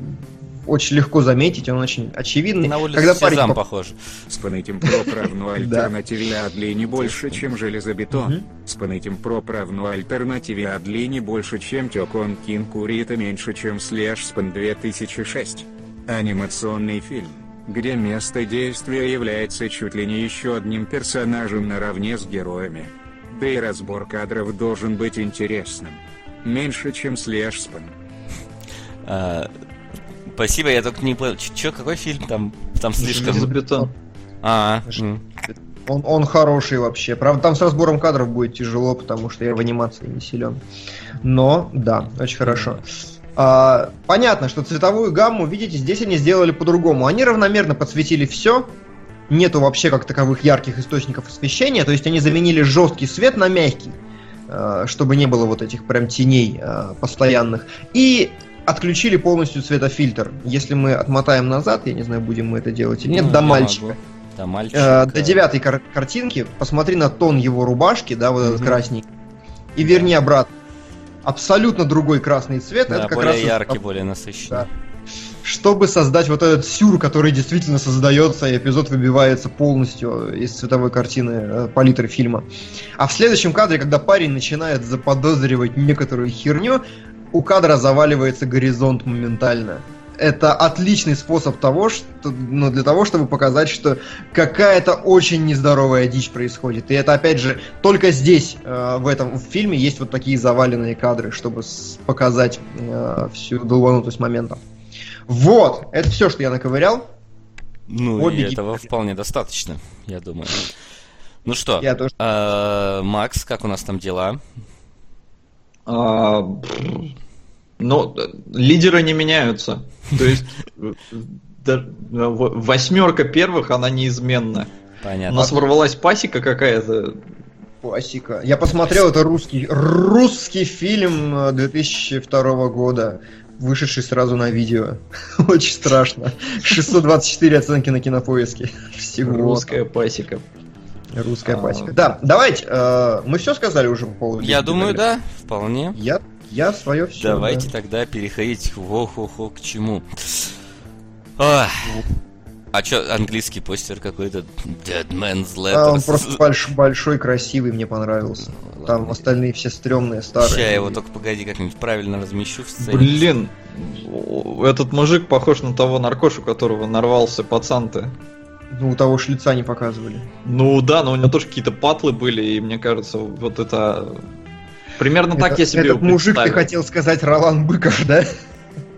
очень легко заметить, он очень очевидный. На улице Когда парень... Сезам похож. С Panatim Pro равно альтернативе Адли не больше, чем железобетон. С Panatim Pro равно альтернативе Адли не больше, чем Тёкон Кин Курита меньше, чем Слэш Спан 2006. Анимационный фильм, где место действия является чуть ли не еще одним персонажем наравне с героями. Да и разбор кадров должен быть интересным. Меньше, чем Слэш Спан. А, Спасибо, я только не понял. Че, какой фильм там? Там слишком... Железобетон. А, он, он хороший вообще. Правда, там с разбором кадров будет тяжело, потому что я в анимации не силен. Но, да, очень хорошо. А, понятно, что цветовую гамму, видите, здесь они сделали по-другому. Они равномерно подсветили все. Нету вообще как таковых ярких источников освещения. То есть они заменили жесткий свет на мягкий а, чтобы не было вот этих прям теней э, постоянных. И отключили полностью цветофильтр. Если мы отмотаем назад, я не знаю, будем мы это делать или нет, ну, до мальчика. Могу. До мальчика. Э, до девятой кар- картинки, посмотри на тон его рубашки, да, вот угу. этот красненький, и верни обратно. Абсолютно другой красный цвет. Да, это как более раз яркий, от... более насыщенный. Да. Чтобы создать вот этот сюр, который действительно создается, и эпизод выбивается полностью из цветовой картины э, палитры фильма. А в следующем кадре, когда парень начинает заподозривать некоторую херню, у кадра заваливается горизонт моментально. Это отличный способ того, что, ну, для того, чтобы показать, что какая-то очень нездоровая дичь происходит. И это, опять же, только здесь, э, в этом в фильме, есть вот такие заваленные кадры, чтобы показать э, всю долбанутость момента. Вот, это все, что я наковырял. Ну, Обе и этого вполне достаточно, я думаю. Ну что, я тоже... э, Макс, как у нас там дела? А, ну, лидеры не меняются. То есть восьмерка первых, она неизменна. Понятно. У нас ворвалась пасека какая-то. Пасека. Я посмотрел, это русский, русский фильм 2002 э, года, вышедший сразу на видео. Очень страшно. 624 оценки на кинопоиске. Всего. Русская пасека. Русская а... пасека. Да, давайте, э, мы все сказали уже по поводу... Я думаю, да, вполне. Я, я свое все. Давайте да. тогда переходить во-хо-хо к чему. Ох. А что, английский постер какой-то? Dead Man's Letter. А, он просто больш, большой, красивый, мне понравился. Ну, Там ладно. остальные все стрёмные, старые. Сейчас я его только погоди как-нибудь правильно размещу в сцене. Блин, этот мужик похож на того наркошу, которого нарвался пацан-то. Ну, у того ж лица не показывали. Ну да, но у него тоже какие-то патлы были, и мне кажется, вот это... Примерно это, так я себе Этот мужик, ты хотел сказать Ролан Быков, да?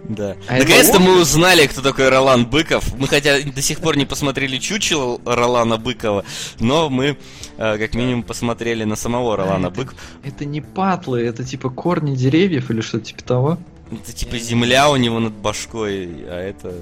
Да. А Наконец-то мы узнали, кто такой Ролан Быков. Мы хотя до сих пор не посмотрели чучело Ролана Быкова, но мы э, как минимум посмотрели на самого Ролана а, Быкова. Это не патлы, это типа корни деревьев или что-то типа того. Это типа земля у него над башкой, а это...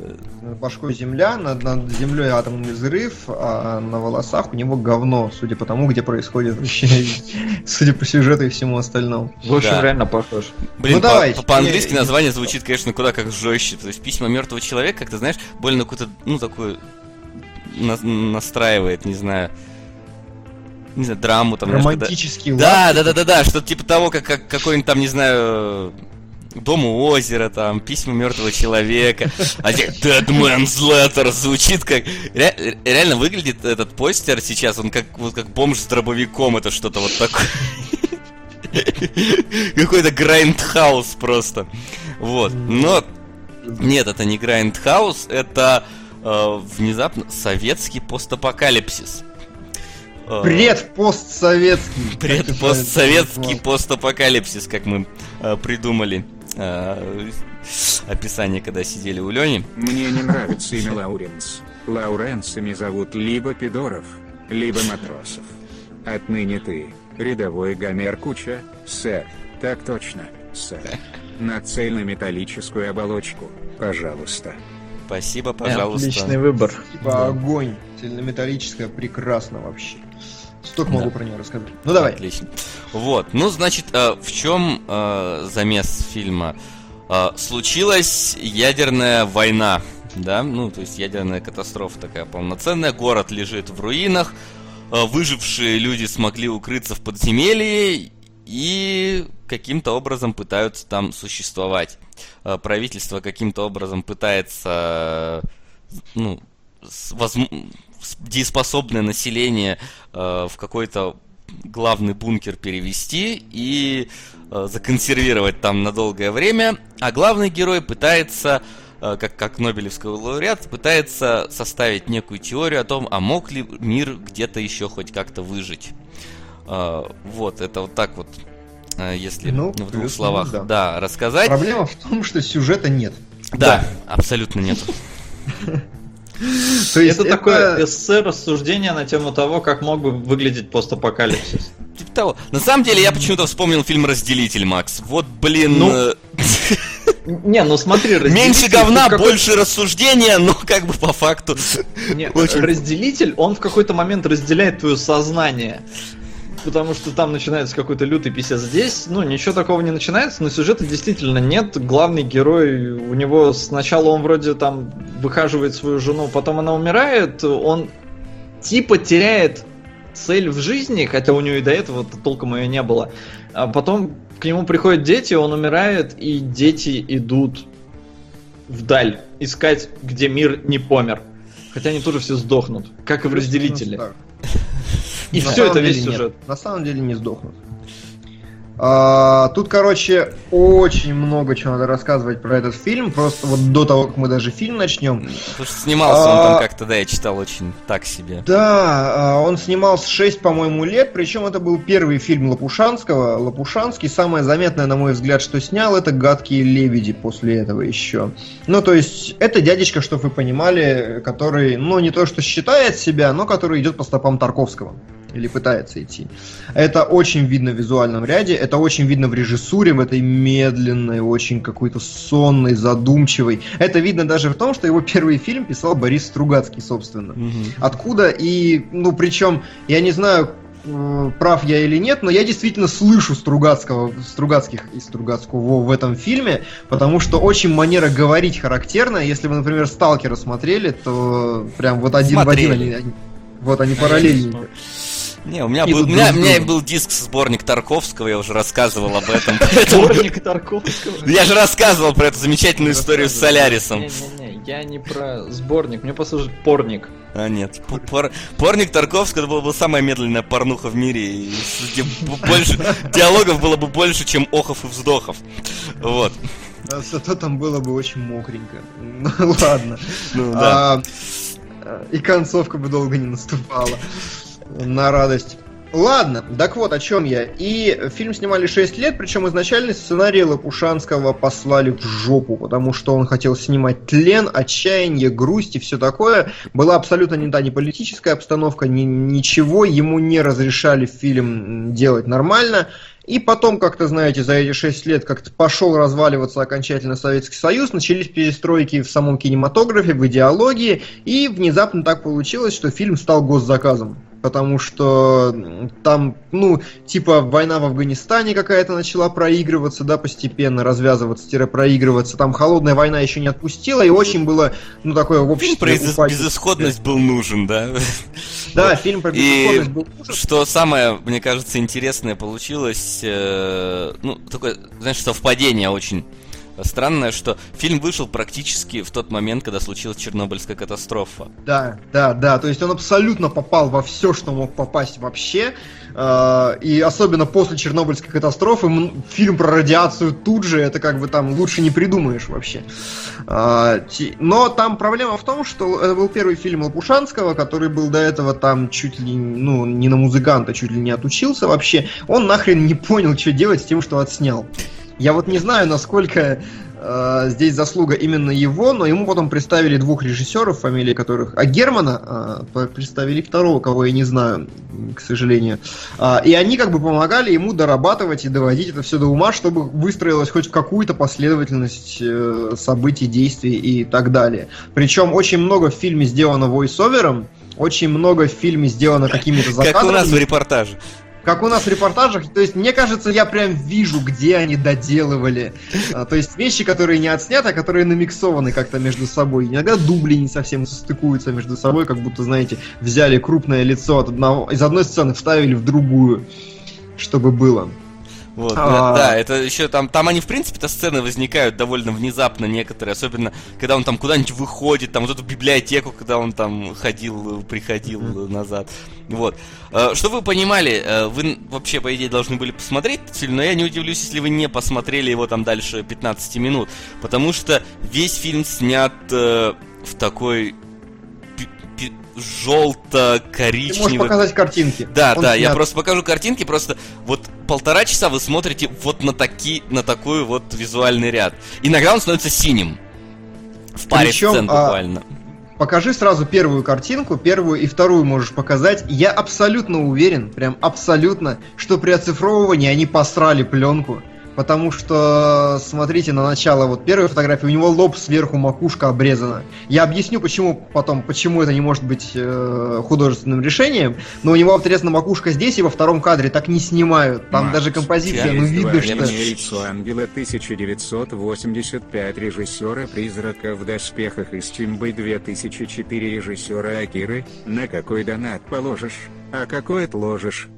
Над башкой земля, над, над землей атомный взрыв, а на волосах у него говно, судя по тому, где происходит вообще, судя по сюжету и всему остальному. В общем, да. реально похож. Блин, ну, давай. По-английски название звучит, конечно, куда как жестче. То есть письма мертвого человека, как ты знаешь, больно какую-то, ну, такую на настраивает, не знаю не знаю, драму там. Романтический да, да, да, да, да, что-то типа того, как, как какой-нибудь там, не знаю, Дом у озера, там, письма мертвого человека. А Dead Man's Letter звучит как... Ре- реально выглядит этот постер сейчас, он как, вот как бомж с дробовиком, это что-то вот такое. Какой-то grindhouse просто. Вот. Но нет, это не grindhouse, это э, внезапно советский постапокалипсис. Э, Бред постсоветский. Бред постсоветский постапокалипсис, как мы э, придумали описание, когда сидели у Лени. Мне не нравится имя Лауренс. Лауренсами зовут либо Пидоров, либо матросов. Отныне ты, рядовой Гомер Куча, сэр. Так точно, сэр. На цельнометаллическую оболочку, пожалуйста. Спасибо, пожалуйста. Отличный выбор. Спасибо, огонь. Цельнометаллическая прекрасно вообще. Столько да. могу про нее рассказать. Ну давай. Отлично. Вот, ну значит, э, в чем э, замес фильма? Э, случилась ядерная война, да, ну то есть ядерная катастрофа такая полноценная, город лежит в руинах, э, выжившие люди смогли укрыться в подземелье и каким-то образом пытаются там существовать. Э, правительство каким-то образом пытается, ну, возможно дееспособное население э, в какой-то главный бункер перевести и э, законсервировать там на долгое время, а главный герой пытается, э, как, как Нобелевский лауреат, пытается составить некую теорию о том, а мог ли мир где-то еще хоть как-то выжить. Э, вот, это вот так вот, э, если ну, в двух словах да. да, рассказать. Проблема в том, что сюжета нет. Да, да. абсолютно нет. То есть это, это такое эссе рассуждение на тему того, как мог бы выглядеть постапокалипсис. Типа того. На самом деле я почему-то вспомнил фильм Разделитель, Макс. Вот, блин. Ну... Э, не, ну смотри, Меньше говна, какой... больше рассуждения, но как бы по факту. Не, Очень... разделитель, он в какой-то момент разделяет твое сознание потому что там начинается какой-то лютый писец. Здесь, ну, ничего такого не начинается, но сюжета действительно нет. Главный герой, у него сначала он вроде там выхаживает свою жену, потом она умирает, он типа теряет цель в жизни, хотя у него и до этого толком ее не было. А потом к нему приходят дети, он умирает, и дети идут вдаль, искать, где мир не помер. Хотя они тоже все сдохнут, как и в разделителе. И все это весь сюжет. На самом деле не сдохнут. А, тут, короче, очень много чего надо рассказывать про этот фильм. Просто вот до того, как мы даже фильм начнем. Потому что снимался а, он там как-то, да, я читал очень так себе. Да, а, он снимался 6, по-моему, лет. Причем это был первый фильм Лопушанского. Лопушанский, самое заметное, на мой взгляд, что снял, это «Гадкие лебеди» после этого еще. Ну, то есть, это дядечка, чтобы вы понимали, который, ну, не то что считает себя, но который идет по стопам Тарковского или пытается идти. Это очень видно в визуальном ряде, это очень видно в режиссуре, в этой медленной, очень какой-то сонной, задумчивой. Это видно даже в том, что его первый фильм писал Борис Стругацкий, собственно. Угу. Откуда и, ну, причем, я не знаю, э, прав я или нет, но я действительно слышу Стругацкого, Стругацких и Стругацкого в этом фильме, потому что очень манера говорить характерная. Если вы, например, Сталкера смотрели, то прям вот один смотрели. в один они, вот они параллельненько. Не, у меня, был, у, меня, у меня был диск сборник Тарковского, я уже рассказывал об этом. Сборник Тарковского? Я же рассказывал про эту замечательную историю с Солярисом. Не-не-не, я не про сборник, мне просто порник. А нет, пор, порник Тарковского был бы самая медленная порнуха в мире, и больше диалогов было бы больше, чем охов и вздохов. Вот. Да, зато там было бы очень мокренько. Ну ладно. Ну, да. а, и концовка бы долго не наступала. На радость. Ладно, так вот, о чем я. И фильм снимали 6 лет, причем изначально сценарий Лопушанского послали в жопу, потому что он хотел снимать тлен, отчаяние, грусть и все такое. Была абсолютно не, да, не политическая обстановка, ни, ничего, ему не разрешали фильм делать нормально. И потом, как-то, знаете, за эти шесть лет как-то пошел разваливаться окончательно Советский Союз, начались перестройки в самом кинематографе, в идеологии, и внезапно так получилось, что фильм стал госзаказом потому что там, ну, типа война в Афганистане какая-то начала проигрываться, да, постепенно развязываться, проигрываться. Там холодная война еще не отпустила, и очень было, ну, такое общее... Фильм про безысходность был нужен, да? Да, фильм про безысходность был нужен. Что самое, мне кажется, интересное получилось, э, ну, такое, знаешь, совпадение очень Странно, что фильм вышел практически в тот момент, когда случилась Чернобыльская катастрофа. Да, да, да. То есть он абсолютно попал во все, что мог попасть вообще. А, и особенно после Чернобыльской катастрофы фильм про радиацию тут же, это как бы там лучше не придумаешь вообще. А, но там проблема в том, что это был первый фильм Лопушанского, который был до этого там чуть ли, ну, не на музыканта, чуть ли не отучился вообще. Он нахрен не понял, что делать с тем, что отснял. Я вот не знаю, насколько э, здесь заслуга именно его, но ему потом представили двух режиссеров, фамилии которых... А Германа э, представили второго, кого я не знаю, к сожалению. Э, и они как бы помогали ему дорабатывать и доводить это все до ума, чтобы выстроилась хоть какую-то последовательность э, событий, действий и так далее. Причем очень много в фильме сделано войс-овером, очень много в фильме сделано какими-то закадрами. Как у нас в репортаже. Как у нас в репортажах, то есть мне кажется, я прям вижу, где они доделывали. А, то есть вещи, которые не отсняты, а которые намиксованы как-то между собой. Иногда дубли не совсем состыкуются между собой, как будто, знаете, взяли крупное лицо от одного, из одной сцены вставили в другую, чтобы было. Вот, а... да, это еще там, там они, в принципе-то сцены возникают довольно внезапно некоторые, особенно когда он там куда-нибудь выходит, там вот эту библиотеку, когда он там ходил, приходил mm-hmm. назад. Вот. А, что вы понимали, э, вы вообще, по идее, должны были посмотреть этот фильм, но я не удивлюсь, если вы не посмотрели его там дальше 15 минут, потому что весь фильм снят э, в такой желто-коричневый. Ты можешь показать картинки. Да, Он да, снят. я просто покажу картинки, просто вот полтора часа вы смотрите вот на, таки, на такой вот визуальный ряд. Иногда он становится синим. В паре Причем, сцен а, буквально. А, покажи сразу первую картинку, первую и вторую можешь показать. Я абсолютно уверен, прям абсолютно, что при оцифровывании они посрали пленку Потому что, смотрите, на начало вот первой фотографии у него лоб сверху, макушка обрезана. Я объясню, почему потом, почему это не может быть э, художественным решением, но у него, интересно, макушка здесь, и во втором кадре так не снимают. Там Макс, даже композиция, ну видно, что... Лицо ангела 1985 режиссера «Призрака в доспехах» из Тимбы 2004 режиссера Акиры. На какой донат положишь? А какой отложишь?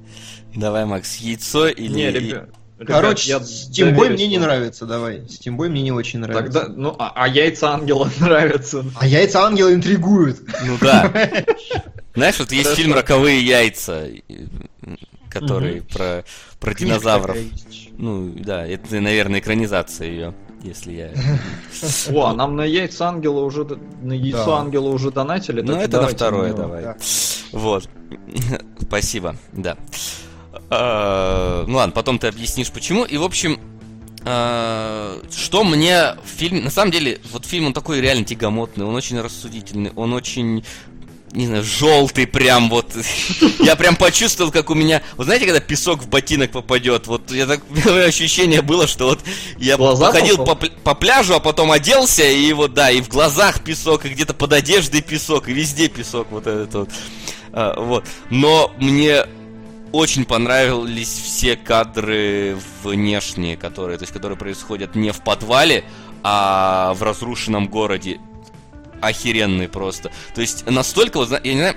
Давай, Макс, яйцо или... Не, ребят. Короче, я Steamboy мне не нравится, давай. Steamboy мне не очень нравится. Тогда, ну, а, а яйца ангела нравятся. А яйца ангела интригуют. Ну да. Знаешь, вот есть фильм «Роковые яйца», который про, про динозавров. Ну, да, это, наверное, экранизация ее если я... О, а нам на яйца ангела уже... На яйцо да. ангела уже донатили? Ну, это на второе, давай. Вот. Спасибо, да. А, ну ладно, потом ты объяснишь почему. И, в общем, а, что мне фильм... На самом деле, вот фильм, он такой реально тягомотный, он очень рассудительный, он очень не знаю, желтый прям вот. Я прям почувствовал, как у меня... Вот знаете, когда песок в ботинок попадет? Вот я так... ощущение было, что вот я Глаза походил по, по пляжу, а потом оделся, и вот, да, и в глазах песок, и где-то под одеждой песок, и везде песок вот этот вот. А, вот. Но мне очень понравились все кадры внешние, которые, то есть, которые происходят не в подвале, а в разрушенном городе. Охеренные просто. То есть, настолько, вот, я не знаю,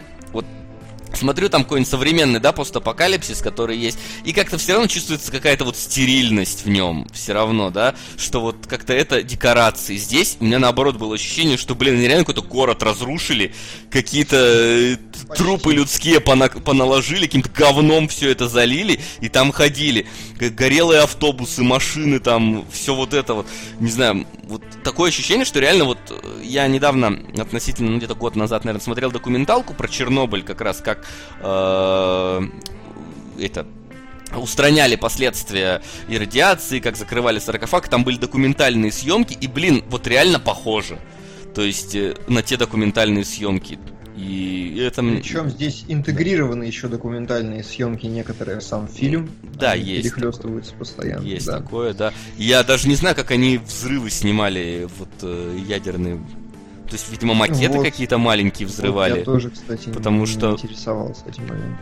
смотрю там какой-нибудь современный, да, постапокалипсис, который есть, и как-то все равно чувствуется какая-то вот стерильность в нем, все равно, да, что вот как-то это декорации. Здесь у меня наоборот было ощущение, что, блин, реально какой-то город разрушили, какие-то э, трупы людские пона поналожили, каким-то говном все это залили, и там ходили. Горелые автобусы, машины, там, все вот это вот, не знаю, вот такое ощущение, что реально вот э, я недавно, относительно, ну, где-то год назад, наверное, смотрел документалку про Чернобыль, как раз как э, это устраняли последствия и радиации, как закрывали саркофаг, там были документальные съемки, и, блин, вот реально похоже. То есть э, на те документальные съемки. И это Причем здесь интегрированы да. еще документальные съемки некоторые сам фильм. Да, они есть. Перехлестываются постоянно. Есть да. такое, да. Я даже не знаю, как они взрывы снимали, вот э, ядерные то есть, видимо, макеты вот. какие-то маленькие взрывали. Вот я тоже, кстати, потому не что... интересовался этим моментом.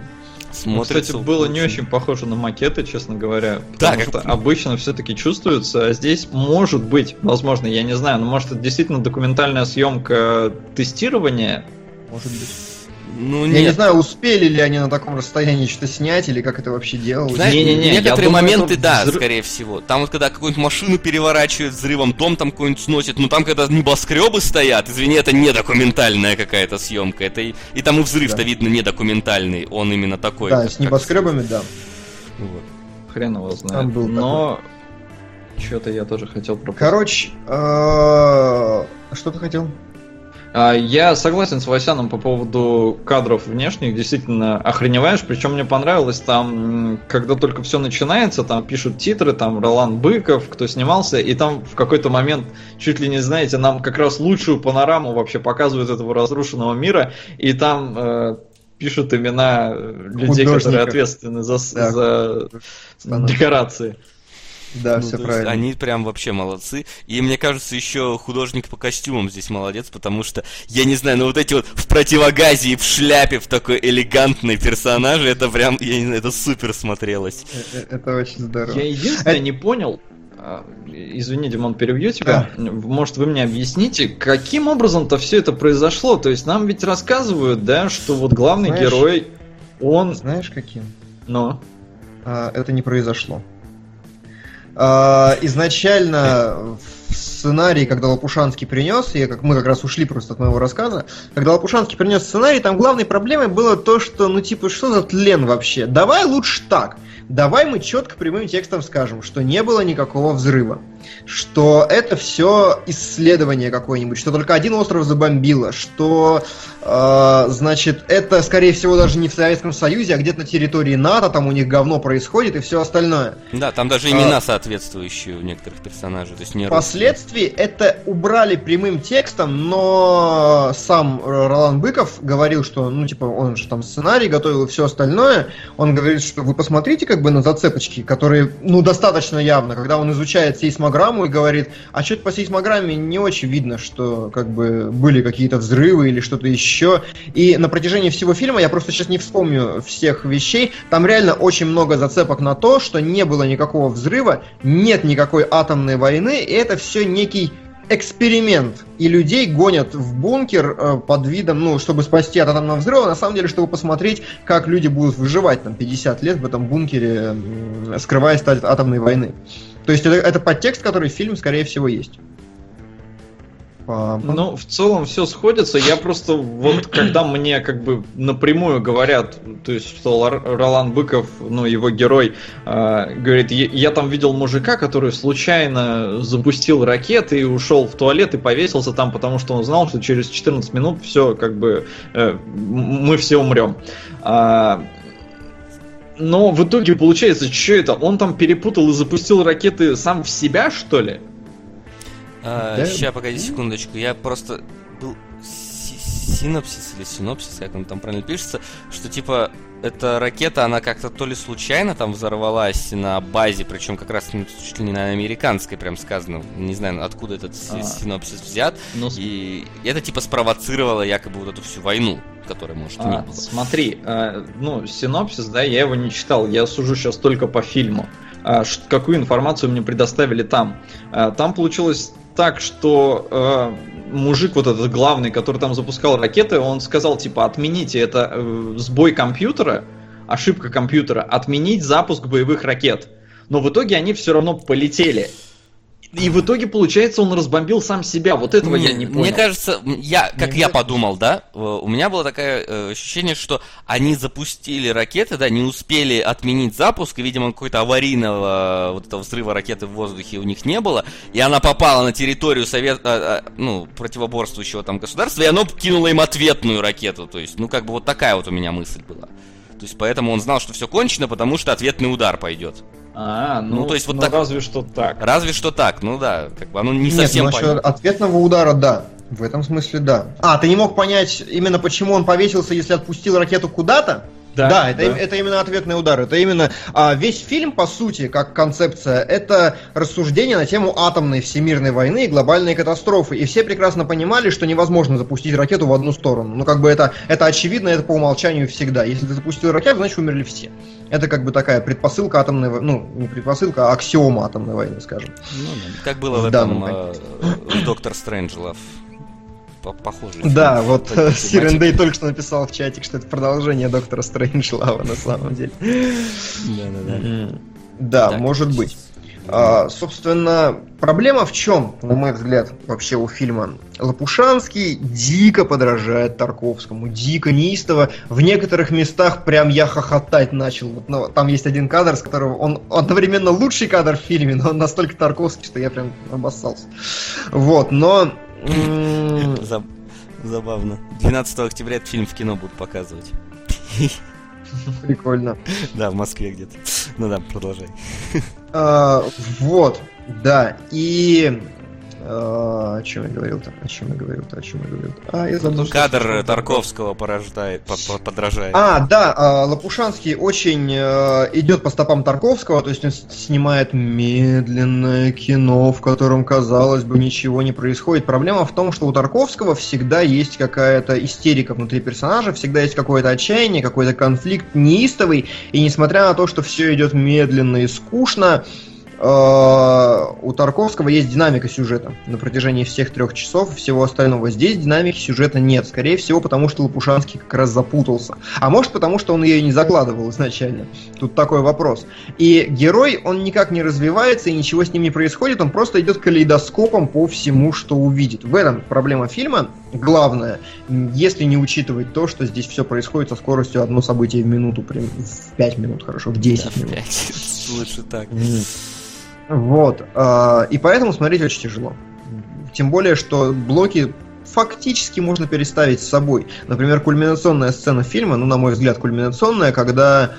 Смотрится, ну, кстати, было не очень похоже на макеты, честно говоря. Да, как... что обычно все-таки чувствуется, а здесь может быть, возможно, я не знаю, но может это действительно документальная съемка тестирования. Может быть. Ну, Я не знаю, успели ли они на таком расстоянии что-то снять, или как это вообще делалось. Знаешь, не, не, не, некоторые думаю, моменты, да, взрыв... скорее всего. Там вот когда какую-нибудь машину переворачивают взрывом, дом там какой-нибудь сносит, ну там когда небоскребы стоят, извини, это не документальная какая-то съемка. Это и, и там и взрыв-то да. видно не документальный, он именно такой. Да, с небоскребами, да. Вот. Хрен его знает. был Но что-то я тоже хотел пропустить. Короче, а, что ты хотел? А, я согласен с Васяном по поводу кадров внешних, действительно охреневаешь, причем мне понравилось там, когда только все начинается, там пишут титры, там Ролан Быков, кто снимался, и там в какой-то момент, чуть ли не знаете, нам как раз лучшую панораму вообще показывают этого разрушенного мира, и там э, пишут имена людей, которые ответственны за, да. за декорации. Да, ну, все правильно. Они прям вообще молодцы. И мне кажется, еще художник по костюмам здесь молодец, потому что, я не знаю, ну вот эти вот в противогазе и в шляпе в такой элегантный персонаж, это прям, я не знаю, это супер смотрелось. Э, э, это очень здорово. Я единственное не понял, а, Извини, Димон, перебью тебя. Да. Может, вы мне объясните, каким образом-то все это произошло? То есть нам ведь рассказывают, да, что вот главный знаешь, герой, он... Знаешь, каким? Но. А, это не произошло. А, изначально в сценарии, когда Лопушанский принес, и как мы как раз ушли просто от моего рассказа, когда Лопушанский принес сценарий, там главной проблемой было то, что, ну типа, что за тлен вообще? Давай лучше так. Давай мы четко прямым текстом скажем, что не было никакого взрыва что это все исследование какое-нибудь, что только один остров забомбило, что, э, значит, это, скорее всего, даже не в Советском Союзе, а где-то на территории НАТО, там у них говно происходит и все остальное. Да, там даже имена а, соответствующие у некоторых персонажей, то есть не Впоследствии это убрали прямым текстом, но сам Ролан Быков говорил, что, ну, типа, он же там сценарий готовил и все остальное, он говорит, что вы посмотрите как бы на зацепочки, которые, ну, достаточно явно, когда он изучает сейсмограмму, и говорит, а что-то по сейсмограмме не очень видно, что как бы были какие-то взрывы или что-то еще. И на протяжении всего фильма, я просто сейчас не вспомню всех вещей, там реально очень много зацепок на то, что не было никакого взрыва, нет никакой атомной войны, и это все некий эксперимент. И людей гонят в бункер э, под видом, ну, чтобы спасти от атомного взрыва, на самом деле, чтобы посмотреть, как люди будут выживать там 50 лет в этом бункере, скрываясь от атомной войны. То есть это, это подтекст, который в фильме, скорее всего, есть. Ну, в целом все сходится. Я просто вот когда мне как бы напрямую говорят, то есть что Ролан Быков, ну его герой, э, говорит, я там видел мужика, который случайно запустил ракеты и ушел в туалет и повесился там, потому что он знал, что через 14 минут все как бы э, мы все умрем. А, но в итоге получается, что это? Он там перепутал и запустил ракеты сам в себя, что ли? А, да. Сейчас, погоди секундочку. Я просто был синопсис или синопсис, как он там правильно пишется, что типа эта ракета, она как-то то ли случайно там взорвалась на базе, причем как раз ну, чуть ли не на американской, прям сказано, не знаю, откуда этот а. синопсис взят, Но... Ну, и это типа спровоцировало якобы вот эту всю войну которая может а, не было. Смотри, э, ну, синопсис, да, я его не читал, я сужу сейчас только по фильму. А, какую информацию мне предоставили там? А, там получилось так, что э, мужик вот этот главный, который там запускал ракеты, он сказал типа отмените это э, сбой компьютера, ошибка компьютера, отменить запуск боевых ракет. Но в итоге они все равно полетели. И в итоге, получается, он разбомбил сам себя. Вот этого мне, я не понял. Мне кажется, я, как мне я подумал, да, э, у меня было такое э, ощущение, что они запустили ракеты, да, не успели отменить запуск, и, видимо, какой-то аварийного вот этого взрыва ракеты в воздухе у них не было, и она попала на территорию совет, а, а, ну, противоборствующего там государства, и оно кинуло им ответную ракету. То есть, ну, как бы вот такая вот у меня мысль была. То есть, поэтому он знал, что все кончено, потому что ответный удар пойдет. А, ну, ну то есть вот ну, так. Разве что так. Разве что так, ну да, как бы оно не Нет, совсем понятно. ответного удара, да. В этом смысле, да. А, ты не мог понять именно почему он повесился, если отпустил ракету куда-то? Да, да, это, да. это именно ответный удар. Это именно а, весь фильм, по сути, как концепция, это рассуждение на тему атомной всемирной войны и глобальной катастрофы. И все прекрасно понимали, что невозможно запустить ракету в одну сторону. Ну, как бы это, это очевидно, это по умолчанию всегда. Если ты запустил ракету, значит умерли все. Это как бы такая предпосылка атомной войны, ну, не предпосылка, а аксиома атомной войны, скажем. Ну, как было в, в этом э, Доктор Стрэнджлов похоже. Да, вот Сирендей только что написал в чатик, что это продолжение Доктора Стрэнджлава на самом деле. Да-да-да. Да, может быть. А, собственно, проблема в чем, на мой взгляд, вообще у фильма? Лопушанский дико подражает Тарковскому, дико неистово. В некоторых местах прям я хохотать начал. Вот, ну, там есть один кадр, с которого он одновременно лучший кадр в фильме, но он настолько Тарковский, что я прям обоссался. Вот, но Забавно. 12 октября этот фильм в кино будут показывать. Прикольно. Да, в Москве где-то. Ну да, продолжай. А, вот, да. И а, о чем я говорил-то? О чем я говорил-то? О чем я говорил-то? А, я забыл. Кадр Тарковского порождает, подражает. А, да, а, Лопушанский очень э, идет по стопам Тарковского, то есть он снимает медленное кино, в котором, казалось бы, ничего не происходит. Проблема в том, что у Тарковского всегда есть какая-то истерика внутри персонажа, всегда есть какое-то отчаяние, какой-то конфликт неистовый, и несмотря на то, что все идет медленно и скучно, у Тарковского есть динамика сюжета на протяжении всех трех часов всего остального. Здесь динамики сюжета нет. Скорее всего, потому что Лопушанский как раз запутался. А может, потому что он ее не закладывал изначально. Тут такой вопрос. И герой, он никак не развивается, и ничего с ним не происходит. Он просто идет калейдоскопом по всему, что увидит. В этом проблема фильма главная, если не учитывать то, что здесь все происходит со скоростью одно событие в минуту, в 5 минут, хорошо, в 10 да, минут. 5. Лучше так. Вот. А, и поэтому смотреть очень тяжело. Тем более, что блоки фактически можно переставить с собой. Например, кульминационная сцена фильма, ну, на мой взгляд, кульминационная, когда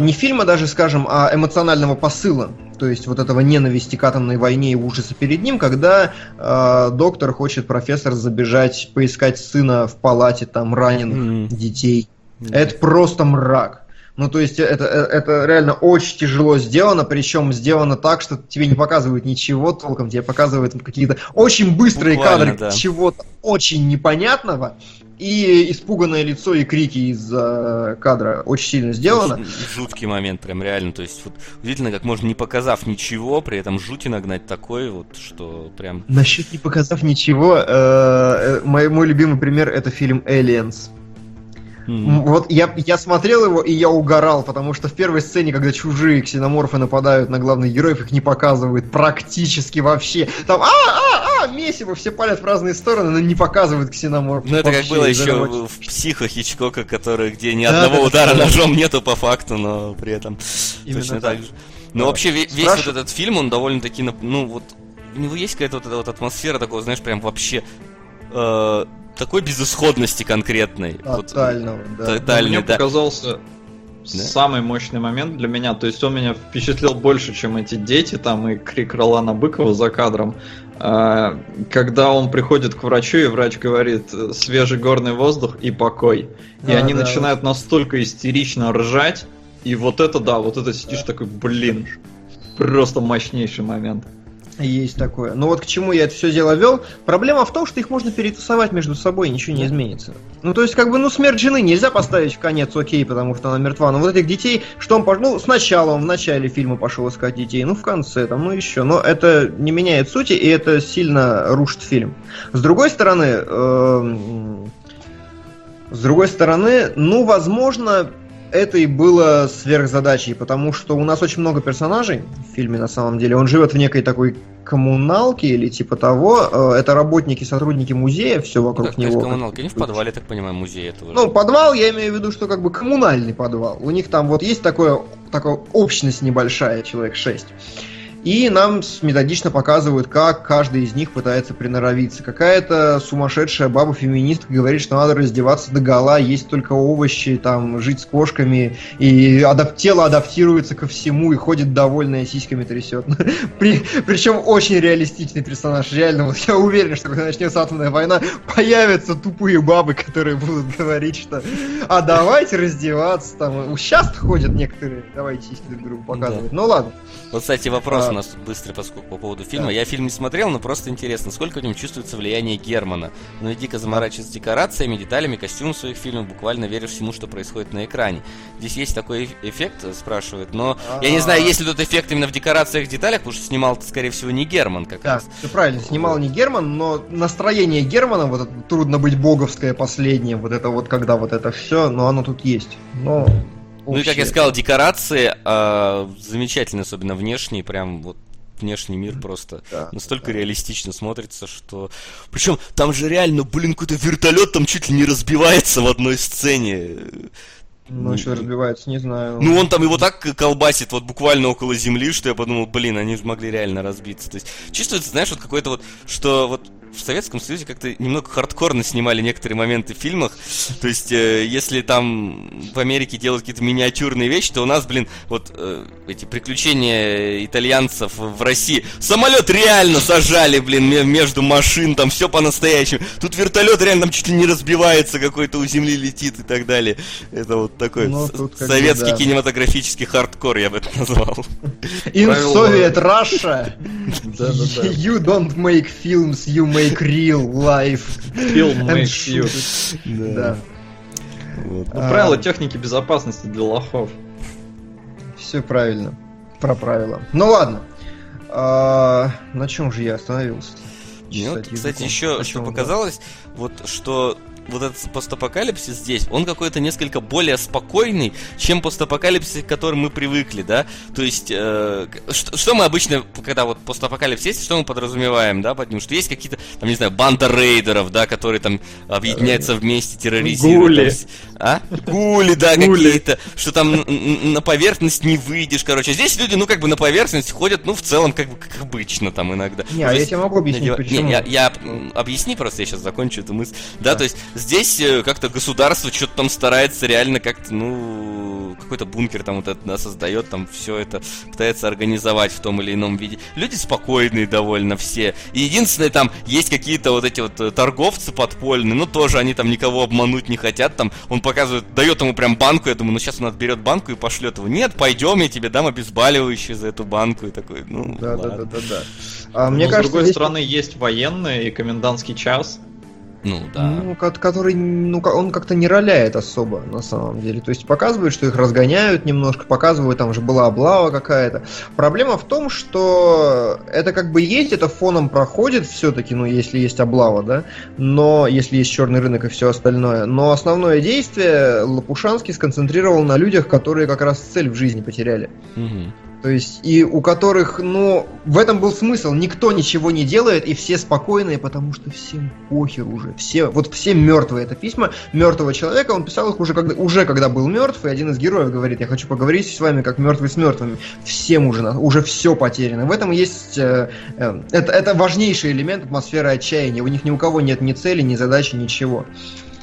не фильма даже, скажем, а эмоционального посыла, то есть вот этого ненависти к атомной войне и ужаса перед ним, когда э, доктор хочет профессор забежать, поискать сына в палате там раненых mm-hmm. детей. Mm-hmm. Это просто мрак. Ну, то есть это, это реально очень тяжело сделано, причем сделано так, что тебе не показывают ничего толком, тебе показывают какие-то очень быстрые Буквально, кадры да. чего-то очень непонятного, и испуганное лицо и крики из э, кадра очень сильно сделано. Жуткий момент, прям реально. То есть вот, удивительно, как можно не показав ничего, при этом жути нагнать такой, вот, что прям. Насчет не показав ничего, э, э, мой, мой любимый пример это фильм Aliens. Mm. Вот я, я смотрел его, и я угорал, потому что в первой сцене, когда чужие ксеноморфы нападают на главных героев, их не показывают практически вообще. Там а а а месиво, все палят в разные стороны, но не показывают ксеноморфов. Ну это вообще, как было еще в, в психах Хичкока, который, где ни да, одного удара ножом нету по факту, но при этом Именно точно так, так же. Но да. вообще весь Спраш... вот этот фильм, он довольно-таки, ну вот, у него есть какая-то вот эта вот атмосфера такого, знаешь, прям вообще э, такой безысходности конкретной. Тотального, вот, да. Тотальный, Мне да. показался да? самый мощный момент для меня. То есть он меня впечатлил больше, чем эти дети там и крик Ролана Быкова за кадром. А, когда он приходит к врачу, и врач говорит свежий горный воздух и покой. И а, они да. начинают настолько истерично ржать. И вот это, да, вот это сидишь такой, блин, просто мощнейший момент. Есть такое. Но вот к чему я это все дело вел. Проблема в том, что их можно перетасовать между собой, ничего не изменится. Ну, то есть, как бы, ну, смерть жены нельзя поставить в конец, окей, потому что она мертва. Но вот этих детей, что он пошел, ну, сначала он в начале фильма пошел искать детей, ну, в конце, там, ну, еще. Но это не меняет сути, и это сильно рушит фильм. С другой стороны, э, с другой стороны, ну, возможно, это и было сверхзадачей, потому что у нас очень много персонажей в фильме на самом деле. Он живет в некой такой коммуналке или типа того. Э, это работники, сотрудники музея, все вокруг так, него. Коммуналка, не в подвале, так понимаю, музей этого. Ну, подвал, я имею в виду, что как бы коммунальный подвал. У них там вот есть такое, такая общность небольшая, человек 6. И нам методично показывают, как каждый из них пытается приноровиться. Какая-то сумасшедшая баба-феминистка говорит, что надо раздеваться до гола, есть только овощи, там, жить с кошками, и адап- тело адаптируется ко всему и ходит довольная, сиськами трясет. При, причем очень реалистичный персонаж. Реально, вот я уверен, что когда начнется атомная война, появятся тупые бабы, которые будут говорить, что а давайте раздеваться, там, сейчас ходят некоторые, давайте сиськи друг другу показывать. Да. Ну ладно. Вот, кстати, вопрос а... у нас тут быстрый поскольку, по поводу фильма. Да. Я фильм не смотрел, но просто интересно, сколько в нем чувствуется влияние Германа. Ну и дико заморачивается декорациями, деталями, костюмом своих фильмов, буквально веришь всему, что происходит на экране. Здесь есть такой эффект, спрашивают, но А-а-а. я не знаю, есть ли тот эффект именно в декорациях, деталях, потому что снимал, скорее всего, не Герман как да, раз. все правильно, снимал не Герман, но настроение Германа, вот это трудно быть боговское последнее, вот это вот когда вот это все, но оно тут есть. Но ну и как я сказал, декорации э, замечательные, особенно внешние, прям вот внешний мир просто да, настолько да. реалистично смотрится, что... Причем там же реально, блин, какой-то вертолет там чуть ли не разбивается в одной сцене. Ну, что разбивается, не знаю. Ну, он там его так колбасит вот буквально около земли, что я подумал, блин, они же могли реально разбиться. То есть чувствуется, знаешь, вот какой-то вот, что вот в Советском Союзе как-то немного хардкорно снимали некоторые моменты в фильмах. То есть, э, если там в Америке делают какие-то миниатюрные вещи, то у нас, блин, вот э, эти приключения итальянцев в России. Самолет реально сажали, блин, между машин, там все по-настоящему. Тут вертолет реально там чуть ли не разбивается, какой-то у земли летит и так далее. Это вот такой ну, советский да. кинематографический хардкор, я бы это назвал. In Soviet Russia, you don't make films, you make make real life. Film makes you. Да. Вот. Ну, а... Правила техники безопасности для лохов. Все правильно. Про правила. Ну ладно. А, на чем же я остановился? Нет, кстати, еще что показалось, вот что вот этот постапокалипсис здесь, он какой-то несколько более спокойный, чем постапокалипсис, к которому мы привыкли, да? То есть, э, что, что мы обычно, когда вот постапокалипсис есть, что мы подразумеваем, да, под ним? Что есть какие-то, там, не знаю, банда рейдеров, да, которые там объединяются вместе, терроризируют. Гули. Там, а? Гули, да, какие-то. Что там на поверхность не выйдешь, короче. Здесь люди, ну, как бы на поверхность ходят, ну, в целом, как бы, как обычно там иногда. Не, а я тебе могу объяснить, почему. Не, я, я объясни просто, я сейчас закончу эту мысль. Да, да. то есть Здесь э, как-то государство что-то там старается реально как-то, ну, какой-то бункер там вот это да, создает, там все это пытается организовать в том или ином виде. Люди спокойные довольно все. И единственное, там есть какие-то вот эти вот э, торговцы подпольные, ну тоже они там никого обмануть не хотят, там он показывает, дает ему прям банку, я думаю, ну сейчас он отберет банку и пошлет его. Нет, пойдем, я тебе дам обезболивающее за эту банку и такой, ну, да, ладно. да, да, да, да. А, мне Но, кажется, с другой здесь... стороны, есть военные и комендантский час. Ну, да. Ну, который, ну, он как-то не роляет особо, на самом деле. То есть показывают, что их разгоняют немножко, показывают, там же была облава какая-то. Проблема в том, что это как бы есть, это фоном проходит все-таки, ну, если есть облава, да, но если есть черный рынок и все остальное. Но основное действие Лопушанский сконцентрировал на людях, которые как раз цель в жизни потеряли. Угу. То есть, и у которых, ну, в этом был смысл. Никто ничего не делает, и все спокойные, потому что всем похер уже. Все, вот все мертвые. Это письма мертвого человека. Он писал их уже когда, уже когда был мертв, и один из героев говорит, я хочу поговорить с вами, как мертвый с мертвыми. Всем уже, уже все потеряно. В этом есть, э, э, это, это важнейший элемент атмосферы отчаяния. У них ни у кого нет ни цели, ни задачи, ничего.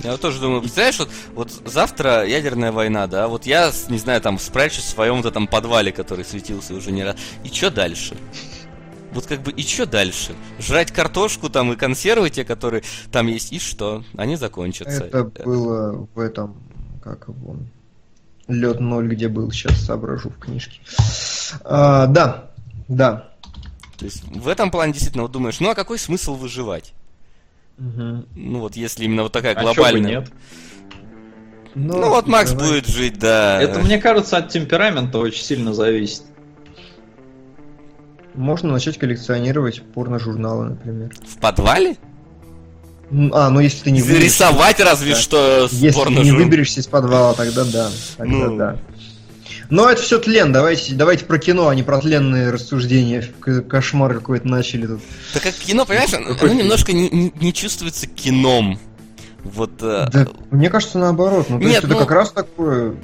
Я вот тоже думаю, представляешь, вот, вот завтра ядерная война, да, вот я, не знаю, там спрячусь в своем вот этом подвале, который светился уже не раз. И что дальше? Вот как бы и что дальше? Жрать картошку там и консервы те, которые там есть, и что? Они закончатся. Это было в этом, как его, лед ноль, где был, сейчас соображу в книжке. А, да, да. То есть в этом плане действительно вот думаешь, ну а какой смысл выживать? Угу. Ну вот если именно вот такая глобальная... А нет? Ну, ну вот Макс давай. будет жить, да. Это, мне кажется, от темперамента очень сильно зависит. Можно начать коллекционировать порно-журналы, например. В подвале? А, ну если ты не Рисовать разве да. что с Если ты не выберешься из подвала, тогда да. Тогда ну... да. Но это все тлен, давайте, давайте про кино, а не про тленные рассуждения. Кошмар какой-то начали тут. Так как кино, понимаешь, оно немножко не, не чувствуется кином. Вот. Э, да, мне кажется, наоборот. Ну, то Нет, есть ну... это как раз такое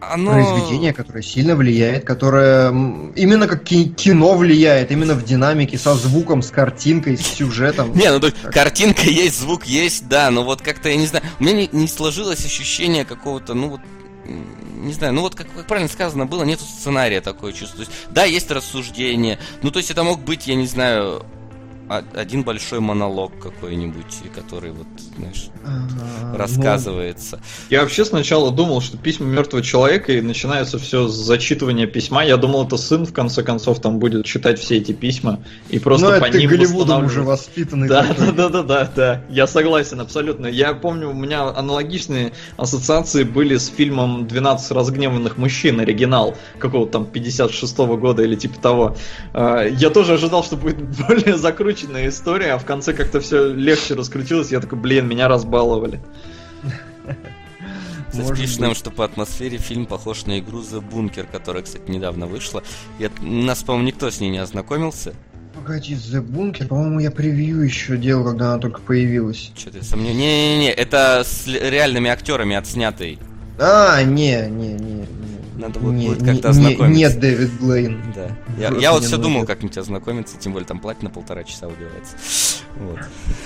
оно... произведение, которое сильно влияет, которое именно как кино влияет, именно в динамике, со звуком, с картинкой, с сюжетом. Не, ну то картинка есть, звук есть, да, но вот как-то, я не знаю, у меня не сложилось ощущение какого-то, ну вот, не знаю, ну вот как, как правильно сказано было, нету сценария такое чувство. да, есть рассуждение, ну то есть это мог быть, я не знаю, один большой монолог какой-нибудь, который вот, знаешь, а, рассказывается. Ну... Я вообще сначала думал, что письма мертвого человека и начинается все с зачитывания письма. Я думал, это сын в конце концов там будет читать все эти письма и просто Но по это ним Голливудом уже воспитанный. Да, да, да, да, да, да. Я согласен абсолютно. Я помню, у меня аналогичные ассоциации были с фильмом «12 разгневанных мужчин», оригинал какого-то там 56-го года или типа того. А, я тоже ожидал, что будет более закручен замученная история, а в конце как-то все легче раскрутилось. Я такой, блин, меня разбаловали. Кстати, пишет нам, что по атмосфере фильм похож на игру The Bunker, которая, кстати, недавно вышла. Я, нас, по-моему, никто с ней не ознакомился. Погоди, The Bunker, по-моему, я превью еще делал, когда она только появилась. Что ты сомневаешься? Не-не-не, это с реальными актерами отснятый. А, не, не, не, надо вот не, будет как-то ознакомиться. Нет, Дэвид Блейн. Да. Я, я вот все думал как-нибудь ознакомиться, тем более там платье на полтора часа убивается. Вот.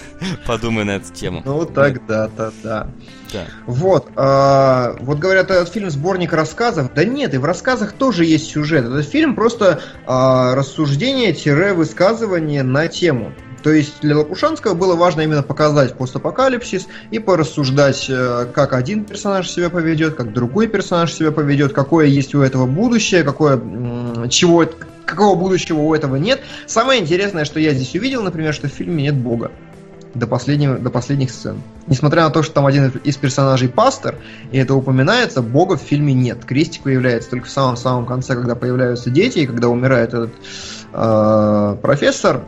Подумай на эту тему. Ну так да, да. Да. Вот, а, вот говорят, этот фильм сборник рассказов. Да нет, и в рассказах тоже есть сюжет. Этот фильм просто а, рассуждение-высказывание на тему. То есть для Лопушанского было важно именно показать постапокалипсис и порассуждать, э, как один персонаж себя поведет, как другой персонаж себя поведет, какое есть у этого будущее, какое, чего, какого будущего у этого нет. Самое интересное, что я здесь увидел, например, что в фильме нет Бога до, последнего, до последних сцен. Несмотря на то, что там один из персонажей пастор, и это упоминается, Бога в фильме нет. Крестик появляется только в самом-самом конце, когда появляются дети, и когда умирает этот э, профессор,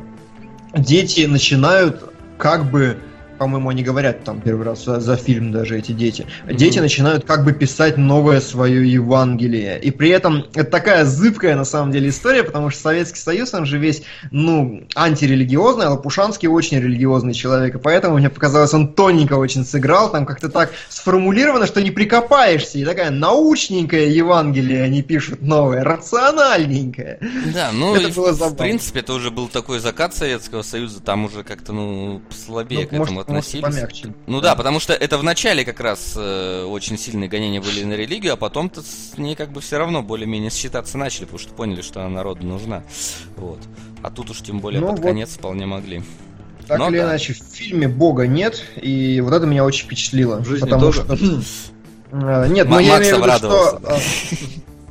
дети начинают как бы по-моему, они говорят там первый раз за, за фильм даже эти дети. Дети mm-hmm. начинают как бы писать новое свое Евангелие. И при этом это такая зыбкая на самом деле история, потому что Советский Союз, он же весь, ну, антирелигиозный, а Лопушанский очень религиозный человек. И поэтому мне показалось, он тоненько очень сыграл, там как-то так сформулировано, что не прикопаешься. И такая научненькая Евангелие они пишут новое, рациональненькое. Да, ну это и было в, в принципе это уже был такой закат Советского Союза, там уже как-то, ну, слабее ну, к этому относились. Помягче. Ну да, потому что это в начале как раз э, очень сильные гонения были на религию, а потом-то с ней как бы все равно более-менее считаться начали, потому что поняли, что она народу нужна. Вот. А тут уж тем более ну, под вот. конец вполне могли. Так Но, или да. иначе, в фильме Бога нет, и вот это меня очень впечатлило. В жизни потому тоже. что... Э, нет, но я имею в виду, что э,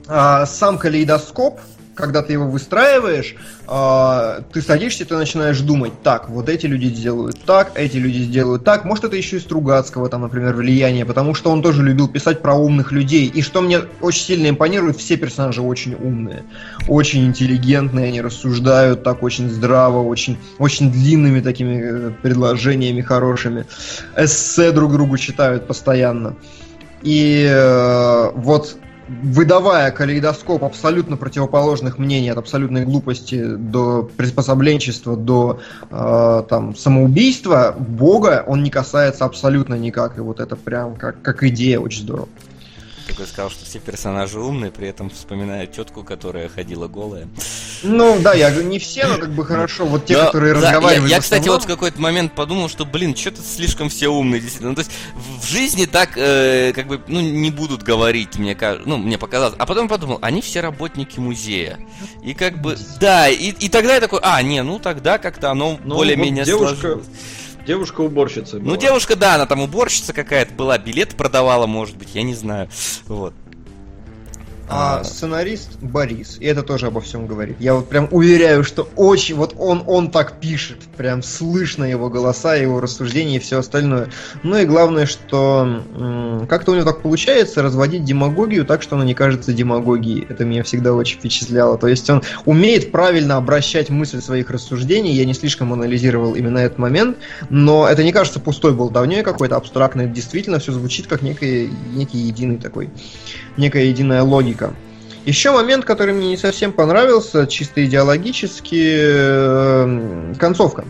э, сам калейдоскоп, когда ты его выстраиваешь, э, ты садишься, ты начинаешь думать, так, вот эти люди сделают так, эти люди сделают так. Может, это еще и Стругацкого, там, например, влияние, потому что он тоже любил писать про умных людей. И что мне очень сильно импонирует, все персонажи очень умные, очень интеллигентные, они рассуждают так очень здраво, очень, очень длинными такими э, предложениями хорошими. Эссе друг другу читают постоянно. И э, вот выдавая калейдоскоп абсолютно противоположных мнений от абсолютной глупости до приспособленчества, до э, там, самоубийства, Бога он не касается абсолютно никак. И вот это прям как, как идея очень здорово такой сказал, что все персонажи умные, при этом вспоминаю тетку, которая ходила голая. Ну да, я говорю, не все, но как бы хорошо. Вот те, но, которые да, разговаривали. Я, я кстати, вот в какой-то момент подумал, что, блин, что-то слишком все умные, действительно. Ну, то есть в жизни так, э, как бы, ну, не будут говорить, мне кажется, ну, мне показалось. А потом подумал, они все работники музея. И как бы, да, и, и тогда я такой, а, не, ну тогда как-то оно ну, более-менее вот девушка... сложилось. Девушка-уборщица. Ну, девушка, да, она там уборщица какая-то была, билет продавала, может быть, я не знаю. Вот. А, а сценарист Борис, и это тоже обо всем говорит. Я вот прям уверяю, что очень, вот он, он так пишет, прям слышно его голоса, его рассуждения и все остальное. Ну и главное, что как-то у него так получается разводить демагогию так, что она не кажется демагогией. Это меня всегда очень впечатляло. То есть он умеет правильно обращать мысль своих рассуждений. Я не слишком анализировал именно этот момент, но это не кажется пустой болтовней какой-то абстрактной. Действительно, все звучит как некий, некий единый такой, некая единая логика логика. Еще момент, который мне не совсем понравился, чисто идеологически, э, концовка.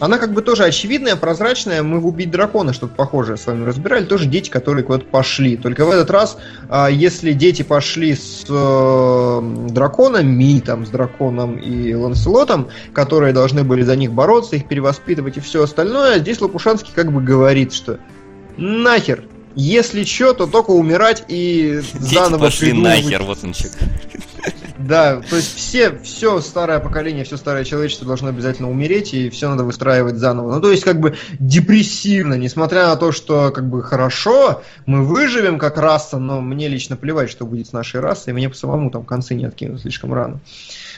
Она как бы тоже очевидная, прозрачная. Мы в «Убить дракона» что-то похожее с вами разбирали. Тоже дети, которые куда-то пошли. Только в этот раз, а, если дети пошли с э, драконами, там, с драконом и Ланселотом, которые должны были за них бороться, их перевоспитывать и все остальное, здесь Лопушанский как бы говорит, что нахер, если что, то только умирать и Дети заново пошли придумывать. нахер, вот он чек. Да, то есть все, все старое поколение, все старое человечество должно обязательно умереть, и все надо выстраивать заново. Ну, то есть, как бы депрессивно, несмотря на то, что как бы хорошо, мы выживем как раса, но мне лично плевать, что будет с нашей расой, и мне по самому там концы не откинут слишком рано.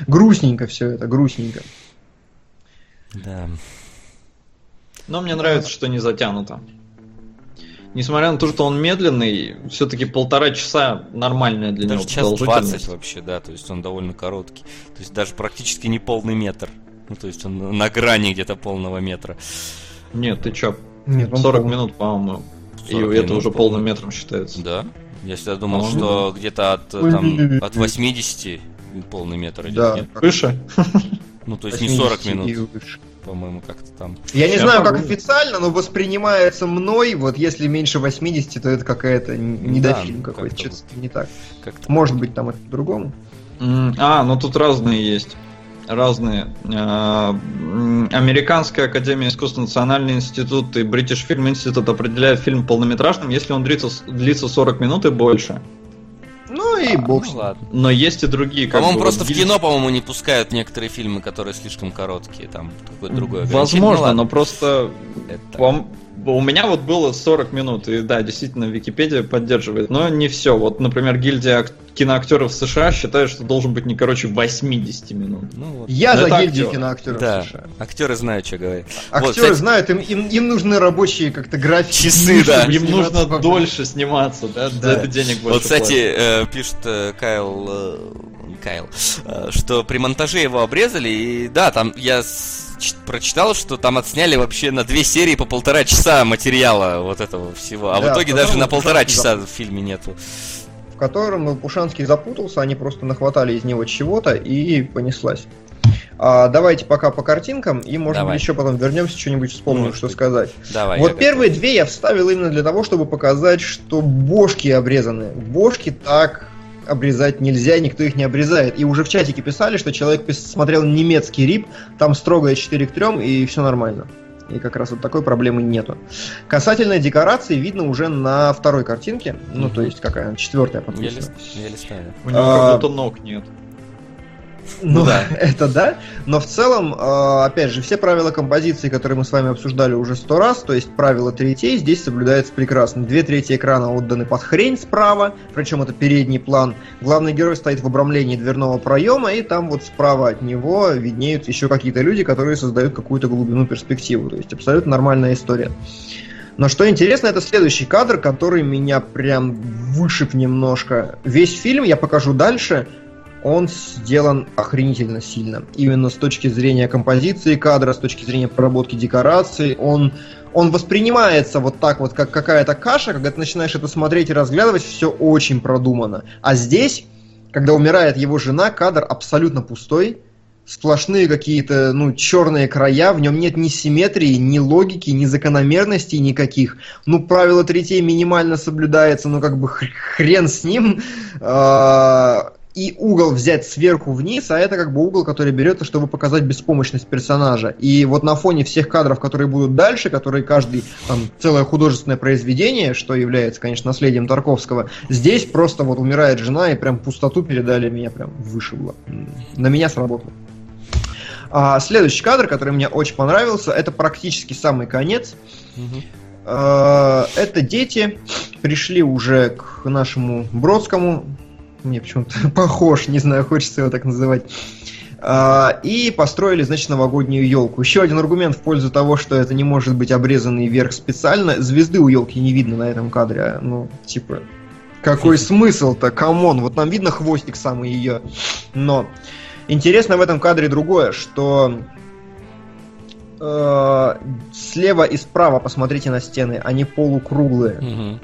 Грустненько все это, грустненько. Да. Но мне нравится, что не затянуто несмотря на то, что он медленный, все-таки полтора часа нормальная для даже него час двадцать вообще, да, то есть он довольно короткий. То есть даже практически не полный метр. Ну, то есть он на грани где-то полного метра. Нет, ты чё? Нет, 40 пол... минут, по-моему. И минут, это уже полным метром считается. Да? Я всегда думал, а, что да. где-то от, там, от 80 полный метр идет. Да, выше. Ну, то есть не 40 минут. По-моему, как-то там. Я не знаю, как официально, но воспринимается мной, вот если меньше 80, то это какая-то недофильм да, какой-то, что-то не так. Как-то Может быть, там это по-другому. А, ну тут разные есть. Разные. А, Американская Академия искусств, Национальный институт и British Film Institute определяют фильм полнометражным, если он длится, длится 40 минут и больше. Ну и а, бог ну, ладно. Но есть и другие. По-моему, просто в кино, по-моему, не пускают некоторые фильмы, которые слишком короткие, там какое-то другое. Возможно, ну, но просто Это... у меня вот было 40 минут, и да, действительно, Википедия поддерживает, но не все. Вот, например, гильдия киноактеров США считают, что должен быть не короче 80 минут. Ну, вот. Я Но за гильдию киноактеров да. США. Актеры знают, что говорят. Актеры вот, кстати... знают, им, им, им нужны рабочие как-то графики. Часы, да. Им нужно пока. дольше сниматься, да, да. за это денег больше. Вот, кстати, э, пишет э, Кайл, э, Кайл, э, что при монтаже его обрезали, и да, там я прочитал, что там отсняли вообще на две серии по полтора часа материала вот этого всего. А да, в итоге даже на полтора часа в фильме нету в котором Пушанский запутался, они просто нахватали из него чего-то и понеслась. А, давайте пока по картинкам, и, может Давай. быть, еще потом вернемся, что-нибудь вспомним, что сказать. Давай, вот первые две я вставил именно для того, чтобы показать, что бошки обрезаны. Бошки так обрезать нельзя, никто их не обрезает. И уже в чатике писали, что человек смотрел немецкий рип, там строгое 4 к 3, и все нормально. И как раз вот такой проблемы нету. Касательно декорации видно уже на второй картинке. Ну, то есть какая? Четвертая, по Я, лист, я листаю. У него а, как будто ног нет. Ну, да. это да. Но в целом, э, опять же, все правила композиции, которые мы с вами обсуждали уже сто раз, то есть правила третей здесь соблюдаются прекрасно. Две трети экрана отданы под хрень справа, причем это передний план. Главный герой стоит в обрамлении дверного проема, и там вот справа от него виднеются еще какие-то люди, которые создают какую-то глубину перспективу. То есть абсолютно нормальная история. Но что интересно, это следующий кадр, который меня прям вышиб немножко. Весь фильм я покажу дальше он сделан охренительно сильно. Именно с точки зрения композиции кадра, с точки зрения проработки декораций, он, он воспринимается вот так вот, как какая-то каша, когда ты начинаешь это смотреть и разглядывать, все очень продумано. А здесь, когда умирает его жена, кадр абсолютно пустой, сплошные какие-то, ну, черные края, в нем нет ни симметрии, ни логики, ни закономерностей никаких. Ну, правило третей минимально соблюдается, ну, как бы хрен с ним. И угол взять сверху вниз, а это как бы угол, который берется, чтобы показать беспомощность персонажа. И вот на фоне всех кадров, которые будут дальше, которые каждый там целое художественное произведение, что является, конечно, наследием Тарковского, здесь просто вот умирает жена и прям пустоту передали меня прям вышибло. На меня сработало. А, следующий кадр, который мне очень понравился, это практически самый конец. Угу. А, это дети пришли уже к нашему Бродскому, мне почему-то похож, не знаю, хочется его так называть. А, и построили, значит, новогоднюю елку. Еще один аргумент в пользу того, что это не может быть обрезанный вверх специально. Звезды у елки не видно на этом кадре. А, ну, типа, какой смысл-то? Come on, вот нам видно хвостик самый ее. Но интересно в этом кадре другое, что э, слева и справа посмотрите на стены, они полукруглые. Угу.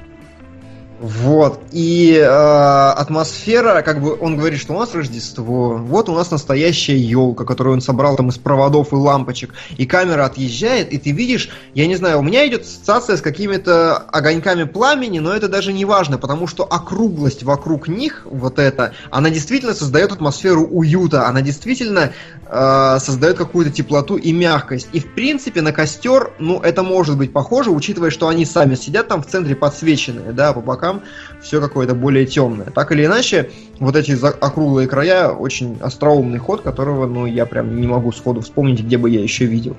Вот. И э, атмосфера, как бы он говорит, что у нас Рождество, вот у нас настоящая елка, которую он собрал там из проводов и лампочек, и камера отъезжает, и ты видишь, я не знаю, у меня идет ассоциация с какими-то огоньками пламени, но это даже не важно, потому что округлость вокруг них, вот это, она действительно создает атмосферу уюта, она действительно э, создает какую-то теплоту и мягкость. И в принципе на костер, ну это может быть похоже, учитывая, что они сами сидят там в центре подсвеченные, да, по бокам там все какое-то более темное. Так или иначе, вот эти округлые края очень остроумный ход, которого, ну, я прям не могу сходу вспомнить, где бы я еще видел.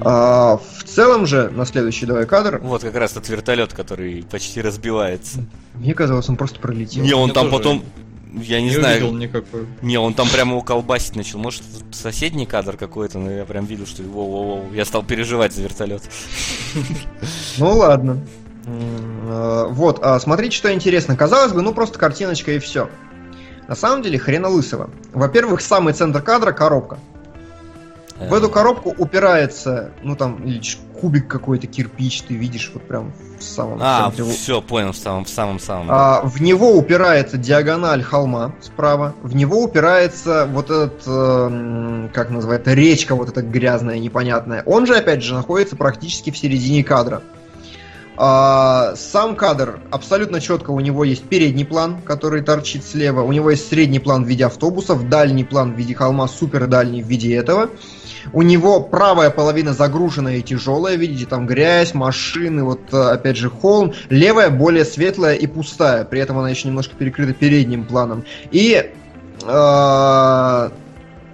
А, в целом же, на следующий давай кадр. Вот как раз тот вертолет, который почти разбивается. Мне казалось, он просто пролетел. Не, он я там потом. Я не, не знаю. Никакой. Не, он там прямо его колбасить начал. Может, соседний кадр какой-то, но я прям видел, что воу, воу, воу. Я стал переживать за вертолет. Ну ладно. Э, вот, а смотрите, что интересно. Казалось бы, ну просто картиночка и все. На самом деле, хрена лысого. Во-первых, самый центр кадра коробка. В эту коробку упирается, ну там, кубик какой-то, кирпич, ты видишь вот прям в самом а, центре. все, понял, в самом, в самом, самом. А, в него упирается диагональ холма справа, в него упирается вот этот, э, как называется, речка вот эта грязная, непонятная. Он же, опять же, находится практически в середине кадра. А, сам кадр абсолютно четко у него есть передний план, который торчит слева, у него есть средний план в виде автобусов, дальний план в виде холма, супер дальний в виде этого. У него правая половина загруженная и тяжелая, видите, там грязь, машины, вот опять же холм. Левая более светлая и пустая, при этом она еще немножко перекрыта передним планом. И э,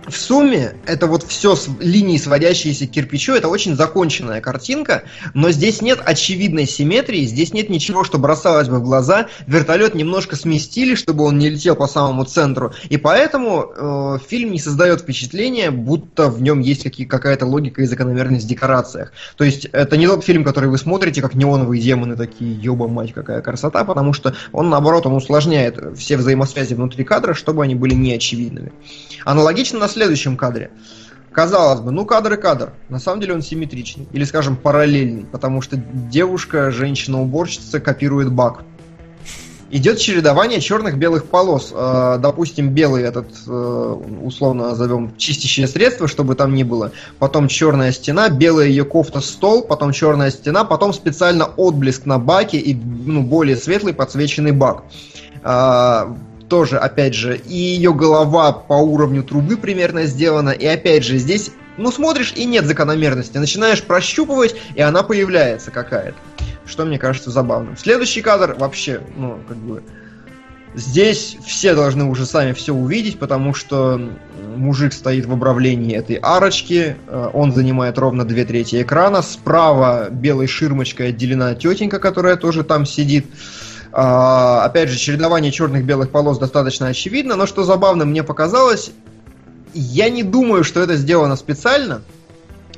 в сумме это вот все с линии, сводящиеся к кирпичу, это очень законченная картинка, но здесь нет очевидной симметрии, здесь нет ничего, что бросалось бы в глаза. Вертолет немножко сместили, чтобы он не летел по самому центру, и поэтому э, фильм не создает впечатления, будто в нем есть какие, какая-то логика и закономерность в декорациях. То есть это не тот фильм, который вы смотрите, как неоновые демоны такие, ёба мать, какая красота, потому что он наоборот, он усложняет все взаимосвязи внутри кадра, чтобы они были неочевидными. Аналогично на следующем кадре. Казалось бы, ну кадр и кадр. На самом деле он симметричный. Или, скажем, параллельный. Потому что девушка, женщина-уборщица копирует баг. Идет чередование черных-белых полос. Э, допустим, белый этот, э, условно назовем, чистящее средство, чтобы там ни было. Потом черная стена, белая ее кофта стол, потом черная стена, потом специально отблеск на баке и ну, более светлый подсвеченный бак. Тоже, опять же, и ее голова по уровню трубы примерно сделана, и опять же, здесь, ну, смотришь, и нет закономерности. Начинаешь прощупывать, и она появляется какая-то. Что мне кажется забавным. Следующий кадр вообще, ну, как бы... Здесь все должны уже сами все увидеть, потому что мужик стоит в обравлении этой арочки, э, он занимает ровно две трети экрана, справа белой ширмочкой отделена тетенька, которая тоже там сидит. А, опять же, чередование черных-белых полос достаточно очевидно, но что забавно мне показалось, я не думаю, что это сделано специально,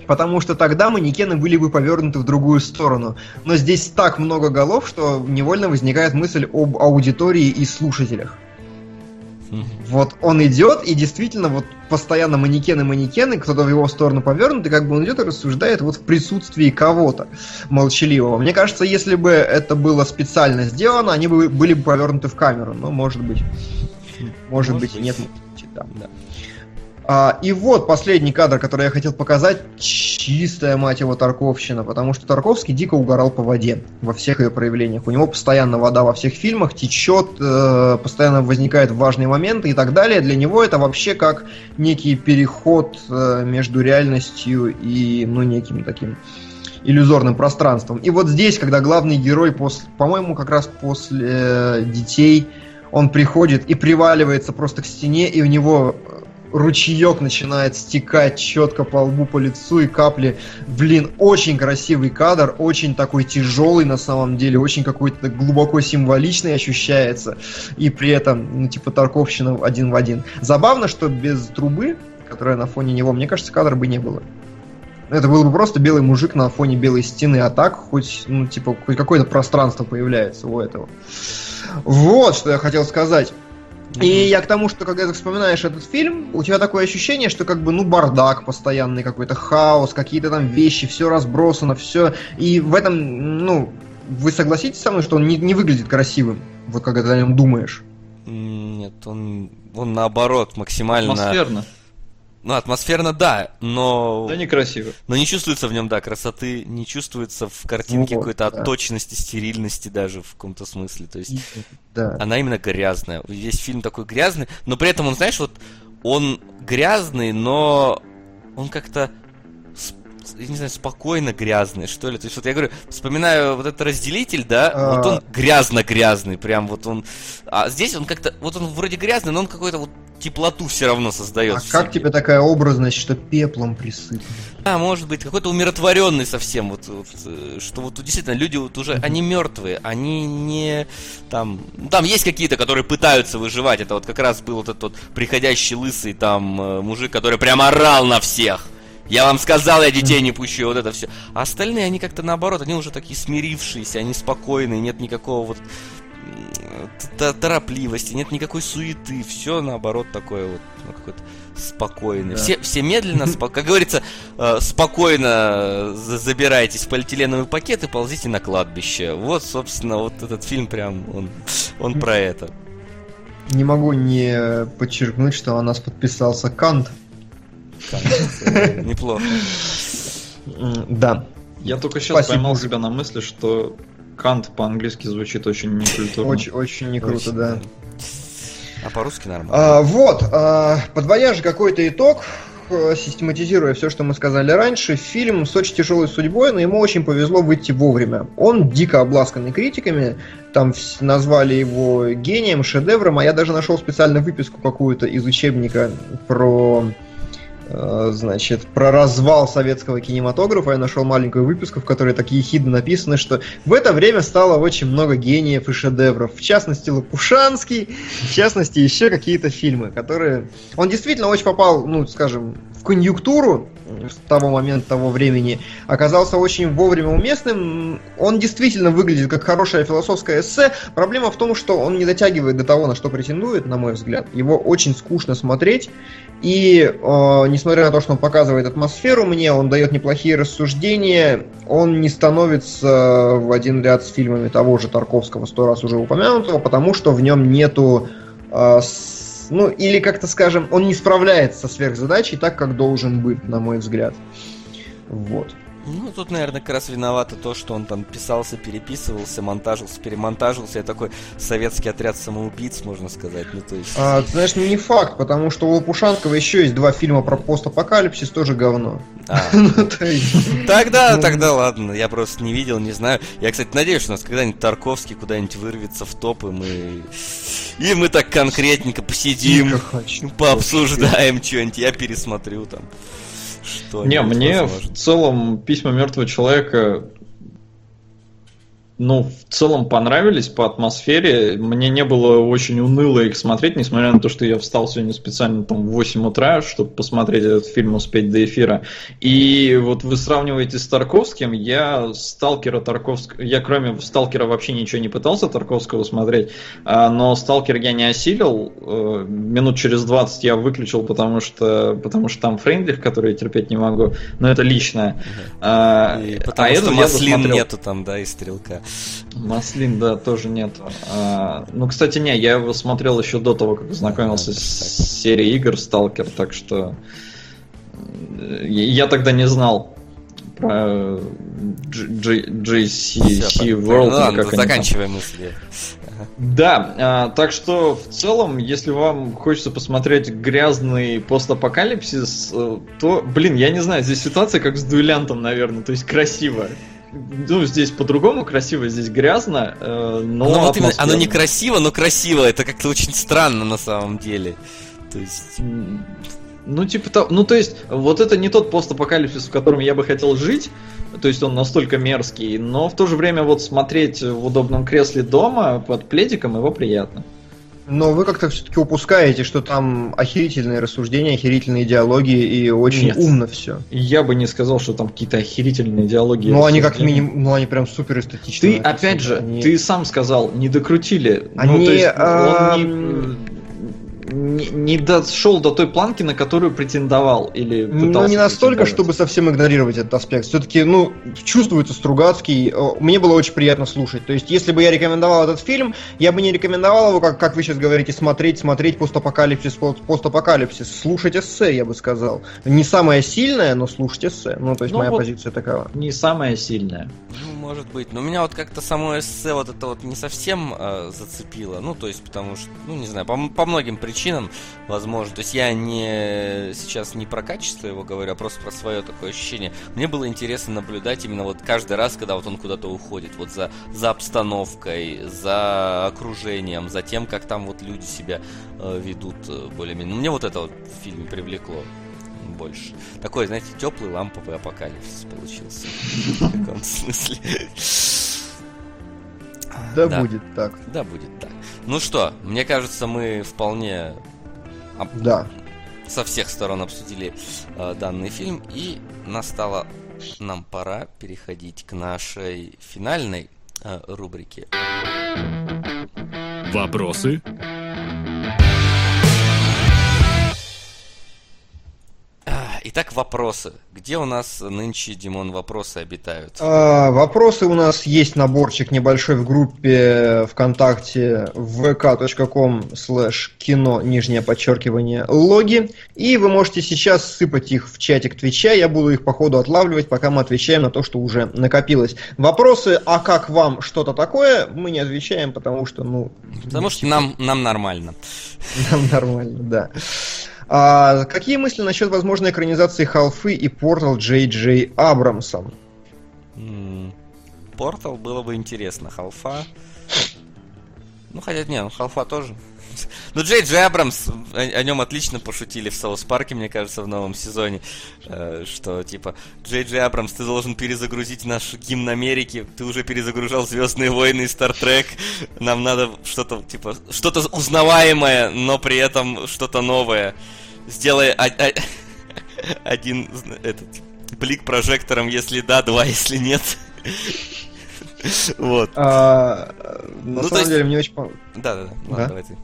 потому что тогда манекены были бы повернуты в другую сторону. Но здесь так много голов, что невольно возникает мысль об аудитории и слушателях. Вот он идет, и действительно, вот постоянно манекены-манекены, кто-то в его сторону повернут, и как бы он идет и рассуждает вот в присутствии кого-то молчаливого. Мне кажется, если бы это было специально сделано, они бы были бы повернуты в камеру. Но может быть. Может, может быть, быть, нет. Да, да. А, и вот последний кадр, который я хотел показать, чистая, мать его, Тарковщина, потому что Тарковский дико угорал по воде во всех ее проявлениях. У него постоянно вода во всех фильмах течет, э, постоянно возникают важные моменты и так далее. Для него это вообще как некий переход э, между реальностью и, ну, неким таким иллюзорным пространством. И вот здесь, когда главный герой, после, по-моему, как раз после э, детей, он приходит и приваливается просто к стене, и у него ручеек начинает стекать четко по лбу, по лицу и капли. Блин, очень красивый кадр, очень такой тяжелый на самом деле, очень какой-то глубоко символичный ощущается. И при этом, ну, типа, Тарковщина один в один. Забавно, что без трубы, которая на фоне него, мне кажется, кадра бы не было. Это был бы просто белый мужик на фоне белой стены, а так хоть, ну, типа, хоть какое-то пространство появляется у этого. Вот, что я хотел сказать. И я к тому, что когда ты вспоминаешь этот фильм, у тебя такое ощущение, что как бы, ну, бардак постоянный какой-то, хаос, какие-то там вещи, все разбросано, все. И в этом, ну, вы согласитесь со мной, что он не, не выглядит красивым, вот когда ты о нем думаешь? Нет, он, он наоборот максимально... Атмосферно. Ну, атмосферно, да, но... Да некрасиво. Но не чувствуется в нем, да, красоты, не чувствуется в картинке ну, какой-то да. отточенности, стерильности даже в каком-то смысле. То есть да. она именно грязная. Весь фильм такой грязный, но при этом он, знаешь, вот он грязный, но он как-то я не знаю, спокойно грязный, что ли. То есть вот я говорю, вспоминаю вот этот разделитель, да, а... вот он грязно-грязный, прям вот он. А здесь он как-то, вот он вроде грязный, но он какой-то вот теплоту все равно создает. А как тебе такая образность, что пеплом присыпан? А, может быть, какой-то умиротворенный совсем, вот, вот э, что вот действительно люди вот уже, mm-hmm. они мертвые, они не там, там есть какие-то, которые пытаются выживать, это вот как раз был вот этот вот приходящий лысый там э, мужик, который прям орал на всех. Я вам сказал, я детей не пущу, вот это все. А остальные, они как-то наоборот, они уже такие смирившиеся, они спокойные, нет никакого вот торопливости, нет никакой суеты, все наоборот такое вот, ну, какое-то спокойное. Да. Все, все медленно, спок... как говорится, э, спокойно забирайтесь в полиэтиленовый пакет и ползите на кладбище. Вот, собственно, вот этот фильм прям, он, он про это. Не могу не подчеркнуть, что у нас подписался Кант. Неплохо. Да. Я только сейчас Спасибо. поймал себя на мысли, что Кант по-английски звучит очень некультурно. Очень, очень не круто, да. А по-русски нормально. А, вот, а, подводя же какой-то итог, э, систематизируя все, что мы сказали раньше, фильм с очень тяжелой судьбой, но ему очень повезло выйти вовремя. Он дико обласканный критиками, там назвали его гением, шедевром, а я даже нашел специально выписку какую-то из учебника про значит, про развал советского кинематографа я нашел маленькую выписку, в которой так ехидно написано, что в это время стало очень много гениев и шедевров. В частности, Лопушанский, в частности, еще какие-то фильмы, которые... Он действительно очень попал, ну, скажем, в конъюнктуру того момента, того времени, оказался очень вовремя уместным. Он действительно выглядит как хорошее философское эссе. Проблема в том, что он не дотягивает до того, на что претендует, на мой взгляд. Его очень скучно смотреть. И э, несмотря на то, что он показывает атмосферу мне, он дает неплохие рассуждения, он не становится в один ряд с фильмами того же Тарковского, сто раз уже упомянутого, потому что в нем нету э, ну, или как-то скажем, он не справляется со сверхзадачей так, как должен быть, на мой взгляд. Вот. Ну, тут, наверное, как раз виновато то, что он там писался, переписывался, монтажился, перемонтажился. Я такой советский отряд самоубийц, можно сказать. Ну, то есть... А, ты знаешь, ну не факт, потому что у Лопушанского еще есть два фильма про постапокалипсис, тоже говно. А. Ну, тогда, ну. тогда ладно, я просто не видел, не знаю. Я, кстати, надеюсь, что у нас когда-нибудь Тарковский куда-нибудь вырвется в топ, и мы... И мы так конкретненько посидим, пообсуждаем что-нибудь, я пересмотрю там что Не, мне возможно. в целом письма мертвого человека ну, в целом понравились по атмосфере. Мне не было очень уныло их смотреть, несмотря на то, что я встал сегодня специально там в 8 утра, чтобы посмотреть этот фильм, успеть до эфира. И вот вы сравниваете с Тарковским, я Сталкера Тарковского, я кроме Сталкера вообще ничего не пытался Тарковского смотреть, а, но Сталкер я не осилил. Э, минут через 20 я выключил, потому что, потому что там Фрейндлих, который я терпеть не могу, но это личное. А, и потому а что Маслин нету там, да, и Стрелка. Маслин, да, тоже нет. А, ну, кстати, не, я его смотрел еще до того, как знакомился с серией игр Сталкер, так что я тогда не знал про JC World. Ну, ладно, заканчиваем мысли. Да, а, так что в целом, если вам хочется посмотреть грязный постапокалипсис, э, то, блин, я не знаю, здесь ситуация как с дуэлянтом, наверное, то есть красиво ну, здесь по-другому красиво, здесь грязно, э, но... Ну, вот именно, оно не красиво, но красиво, это как-то очень странно на самом деле. То есть... Ну, типа, то, ну, то есть, вот это не тот постапокалипсис, в котором я бы хотел жить, то есть он настолько мерзкий, но в то же время вот смотреть в удобном кресле дома под пледиком его приятно. Но вы как-то все-таки упускаете, что там охерительные рассуждения, охерительные идеологии и очень Нет. умно все. Я бы не сказал, что там какие-то охерительные идеологии. Ну они как минимум, ну они прям супер эстетичные. Ты опять же, они... ты сам сказал, не докрутили. Они, ну, то есть, а... он не не, не дошел до той планки, на которую претендовал или Ну, не настолько, чтобы совсем игнорировать этот аспект. Все-таки, ну, чувствуется Стругацкий. Мне было очень приятно слушать. То есть, если бы я рекомендовал этот фильм, я бы не рекомендовал его, как, как вы сейчас говорите, смотреть, смотреть постапокалипсис, постапокалипсис. Слушать эссе, я бы сказал. Не самое сильное, но слушать эссе. Ну, то есть, ну, моя вот позиция такова. Не самая сильная. Ну, может быть. Но меня вот как-то само эссе вот это вот не совсем э, зацепило. Ну, то есть, потому что, ну, не знаю, по, по многим причинам причинам, возможно. То есть я не сейчас не про качество его говорю, а просто про свое такое ощущение. Мне было интересно наблюдать именно вот каждый раз, когда вот он куда-то уходит, вот за, за обстановкой, за окружением, за тем, как там вот люди себя э, ведут э, более-менее. Мне вот это вот в фильме привлекло больше. Такой, знаете, теплый ламповый апокалипсис получился. В каком смысле. Да, да будет так. Да будет так. Ну что, мне кажется, мы вполне да. со всех сторон обсудили э, данный фильм, и настала нам пора переходить к нашей финальной э, рубрике. Вопросы? Итак, вопросы. Где у нас нынче, Димон, вопросы обитают? А, вопросы у нас есть наборчик небольшой в группе ВКонтакте vk.com slash кино, нижнее подчеркивание, логи. И вы можете сейчас сыпать их в чатик Твича. Я буду их по ходу отлавливать, пока мы отвечаем на то, что уже накопилось. Вопросы, а как вам что-то такое, мы не отвечаем, потому что, ну... Потому что нам, нам нормально. Нам нормально, да. А, какие мысли насчет возможной экранизации Халфы и Портал Джей Джей Абрамсом? Портал было бы интересно. Халфа... Ну, хотя нет, ну, Халфа тоже. Ну, Джей Джей Абрамс, о, о нем отлично пошутили в Соус Парке, мне кажется, в новом сезоне, э, что, типа, Джей Джей Абрамс, ты должен перезагрузить наш гимн Америки, ты уже перезагружал Звездные войны и Стартрек, нам надо что-то, типа, что-то узнаваемое, но при этом что-то новое сделай один этот блик прожектором, если да, два, если нет. Вот. А, на ну, самом деле, мне очень Да, да, да. давай ты.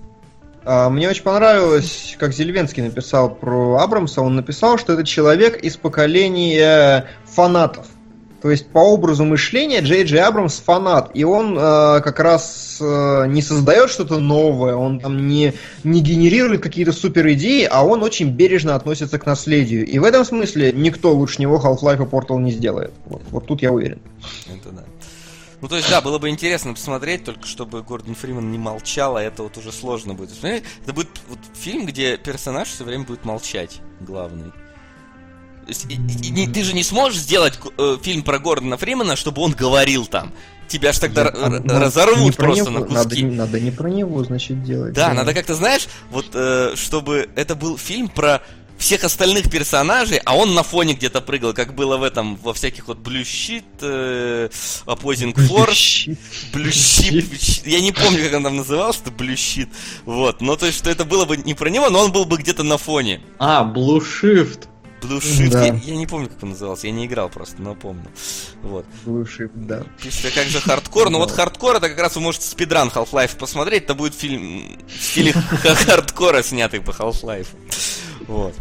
А, мне очень понравилось, как Зельвенский написал про Абрамса. Он написал, что это человек из поколения фанатов. То есть по образу мышления Джей Джей Абрамс фанат, и он э, как раз э, не создает что-то новое, он там не, не генерирует какие-то супер идеи, а он очень бережно относится к наследию. И в этом смысле никто лучше него Half-Life и Portal не сделает. Вот, вот тут я уверен. Это да. Ну, то есть, да, было бы интересно посмотреть, только чтобы Гордон Фриман не молчал, а это вот уже сложно будет. Это будет вот фильм, где персонаж все время будет молчать, главный. Ты же не сможешь сделать э, фильм про Гордона Фримена, чтобы он говорил там. Тебя ж тогда а, ну, разорвут просто него, на куски. Надо, надо не про него, значит, делать. Да, надо как-то, знаешь, вот э, чтобы это был фильм про всех остальных персонажей, а он на фоне где-то прыгал, как было в этом, во всяких вот Opposing Force, Blue Sheet, я не помню, как он там назывался, Blue Sheet, вот, но то есть, что это было бы не про него, но он был бы где-то на фоне. А, Blue Shift. Blue Shift, да. я, я не помню, как он назывался, я не играл просто, но помню. Вот. Blue Shift, да. Пишет, как же хардкор, но вот хардкор это как раз вы можете speedrun Half-Life посмотреть, это будет фильм в стиле хардкора, снятый по Half-Life. Вот.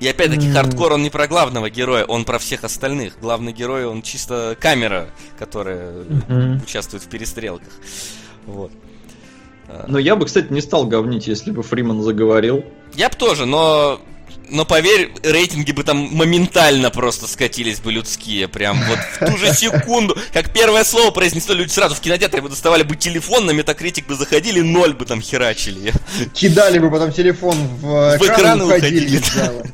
И опять-таки, хардкор, он не про главного героя, он про всех остальных. Главный герой, он чисто камера, которая участвует в перестрелках. Вот. Но я бы, кстати, не стал говнить, если бы Фриман заговорил. Я бы тоже, но но поверь, рейтинги бы там моментально просто скатились бы людские. Прям вот в ту же секунду, как первое слово произнесло, люди сразу в кинотеатре бы доставали бы телефон, на метакритик бы заходили, ноль бы там херачили. Кидали бы потом телефон в экран, в экран и уходили. уходили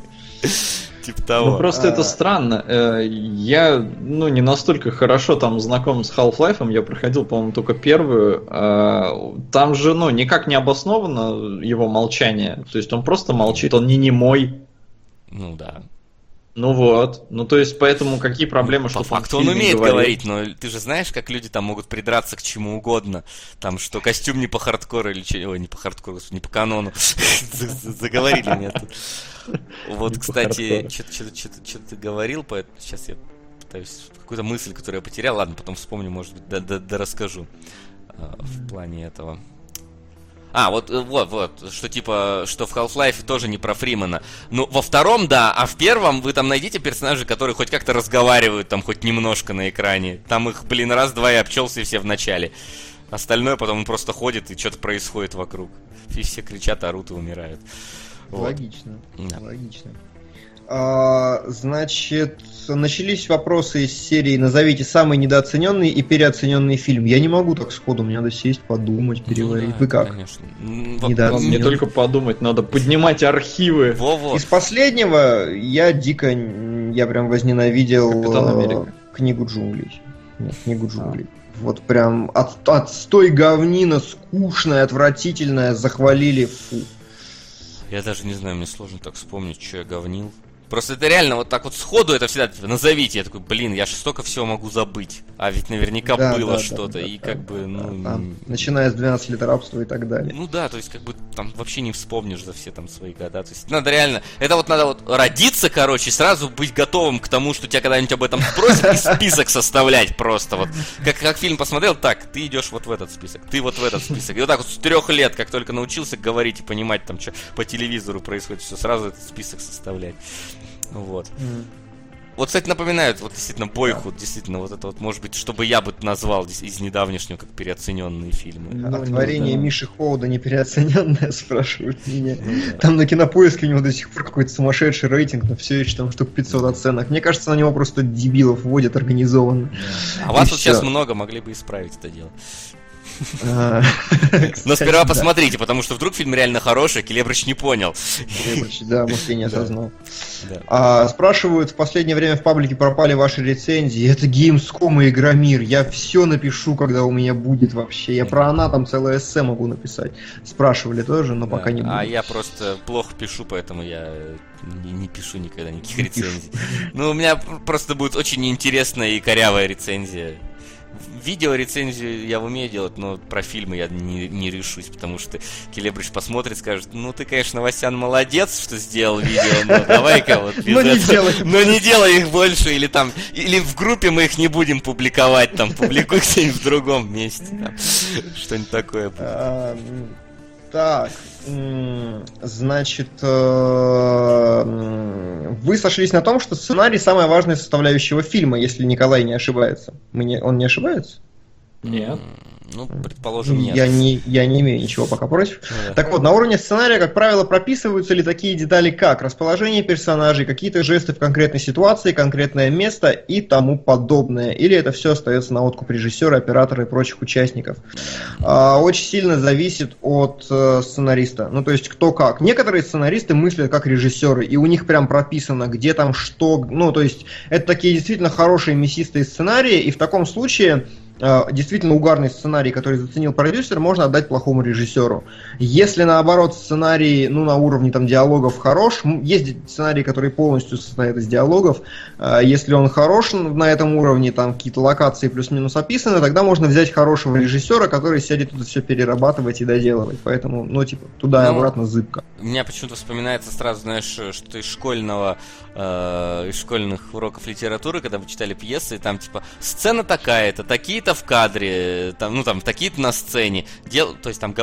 Типа того. Ну просто это а. странно. Э, я, ну, не настолько хорошо там знаком с Half-Life, я проходил, по-моему, только первую. А, там же, ну, никак не обосновано его молчание. То есть он просто молчит, он не немой. Ну да. Ну вот. Ну то есть поэтому какие проблемы, ну, что По факту он умеет говорит? говорить, но ты же знаешь, как люди там могут придраться к чему угодно. Там, что костюм не по хардкору или че... Ой, не по хардкору, не по канону. Заговорили меня тут. Вот, кстати, что ты говорил, сейчас я пытаюсь какую-то мысль, которую я потерял. Ладно, потом вспомню, может быть, да расскажу а, в плане этого. А, вот, э, вот, вот, что типа, что в Half-Life тоже не про Фримена. Ну, во втором, да, а в первом вы там найдите персонажей, которые хоть как-то разговаривают, там, хоть немножко на экране. Там их, блин, раз-два и обчелся и все в начале. Остальное потом он просто ходит и что-то происходит вокруг. И все кричат, орут и умирают. Вот. Логично. Да. Логично. А, значит, начались вопросы из серии «Назовите самый недооцененный и переоцененный фильм». Я не могу так сходу, мне надо сесть, подумать, переварить. Ну, да, Вы как? Конечно. Не только подумать, надо поднимать архивы. Во-во. Из последнего я дико, я прям возненавидел э, книгу джунглей. Нет, книгу а. джунглей. А. Вот прям от, отстой говнина, скучная, отвратительная, захвалили, фу. Я даже не знаю, мне сложно так вспомнить, что я говнил. Просто это реально вот так вот сходу это всегда типа, назовите. Я такой, блин, я же столько всего могу забыть. А ведь наверняка да, было да, что-то. Да, и да, как бы, ну. Да, начиная с 12 лет рабства и так далее. Ну да, то есть, как бы там вообще не вспомнишь за все там свои года. То есть надо реально. Это вот надо вот родиться, короче, сразу быть готовым к тому, что тебя когда-нибудь об этом спросят, и список составлять просто. Вот. Как, как фильм посмотрел, так, ты идешь вот в этот список, ты вот в этот список. И вот так вот с трех лет, как только научился говорить и понимать там, что по телевизору происходит, все сразу этот список составлять. Вот. Mm. Вот, кстати, напоминают, вот действительно, Бойхуд, да. действительно, вот это вот, может быть, чтобы я бы назвал из недавнего как переоцененные фильмы. Ну, а творение да. Миши Хоуда не переоцененное, спрашивают меня. Ну, да. Там на кинопоиске у него до сих пор какой-то сумасшедший рейтинг, но все еще там штук 500 оценок. Мне кажется, на него просто дебилов вводят организованно. Да. А вас вот сейчас много, могли бы исправить это дело. Но сперва посмотрите, потому что вдруг фильм реально хороший, Келебрыч не понял. Келебрыч, да, может, я не осознал. А, спрашивают, в последнее время в паблике пропали ваши рецензии. Это Gamescom и Игромир. Я все напишу, когда у меня будет вообще. Я про она там целое эссе могу написать. Спрашивали тоже, но пока не буду. А я просто плохо пишу, поэтому я не, не пишу никогда никаких рецензий. Ну, у меня просто будет очень интересная и корявая рецензия видео рецензию я умею делать, но про фильмы я не, не решусь, потому что Келебрич посмотрит, скажет, ну ты, конечно, Васян молодец, что сделал видео, но давай-ка вот но не, делай. но не делай их больше, или там, или в группе мы их не будем публиковать, там, публикуй где-нибудь в другом месте, что-нибудь такое. А, так, значит, э, вы сошлись на том, что сценарий самая важная составляющая фильма, если Николай не ошибается. Мы он не ошибается? Нет. Ну, предположим, нет. Я не, я не имею ничего пока против. Ну, да. Так вот, на уровне сценария, как правило, прописываются ли такие детали, как расположение персонажей, какие-то жесты в конкретной ситуации, конкретное место и тому подобное. Или это все остается на откуп режиссера, оператора и прочих участников. А, очень сильно зависит от э, сценариста. Ну, то есть, кто как. Некоторые сценаристы мыслят как режиссеры, и у них прям прописано, где там что. Ну, то есть, это такие действительно хорошие мясистые сценарии, и в таком случае действительно угарный сценарий, который заценил продюсер, можно отдать плохому режиссеру. Если наоборот сценарий, ну, на уровне там диалогов хорош, есть сценарий, который полностью состоит из диалогов, э, если он хорош на этом уровне, там какие-то локации плюс-минус описаны, тогда можно взять хорошего режиссера, который сядет тут все перерабатывать и доделывать. Поэтому, ну, типа, туда ну, и обратно зыбко. У меня почему-то вспоминается сразу, знаешь, что из школьного, э, из школьных уроков литературы, когда вы читали пьесы, там, типа, сцена такая-то, такие-то такие-то в кадре, там, ну там такие-то на сцене, дел, то есть там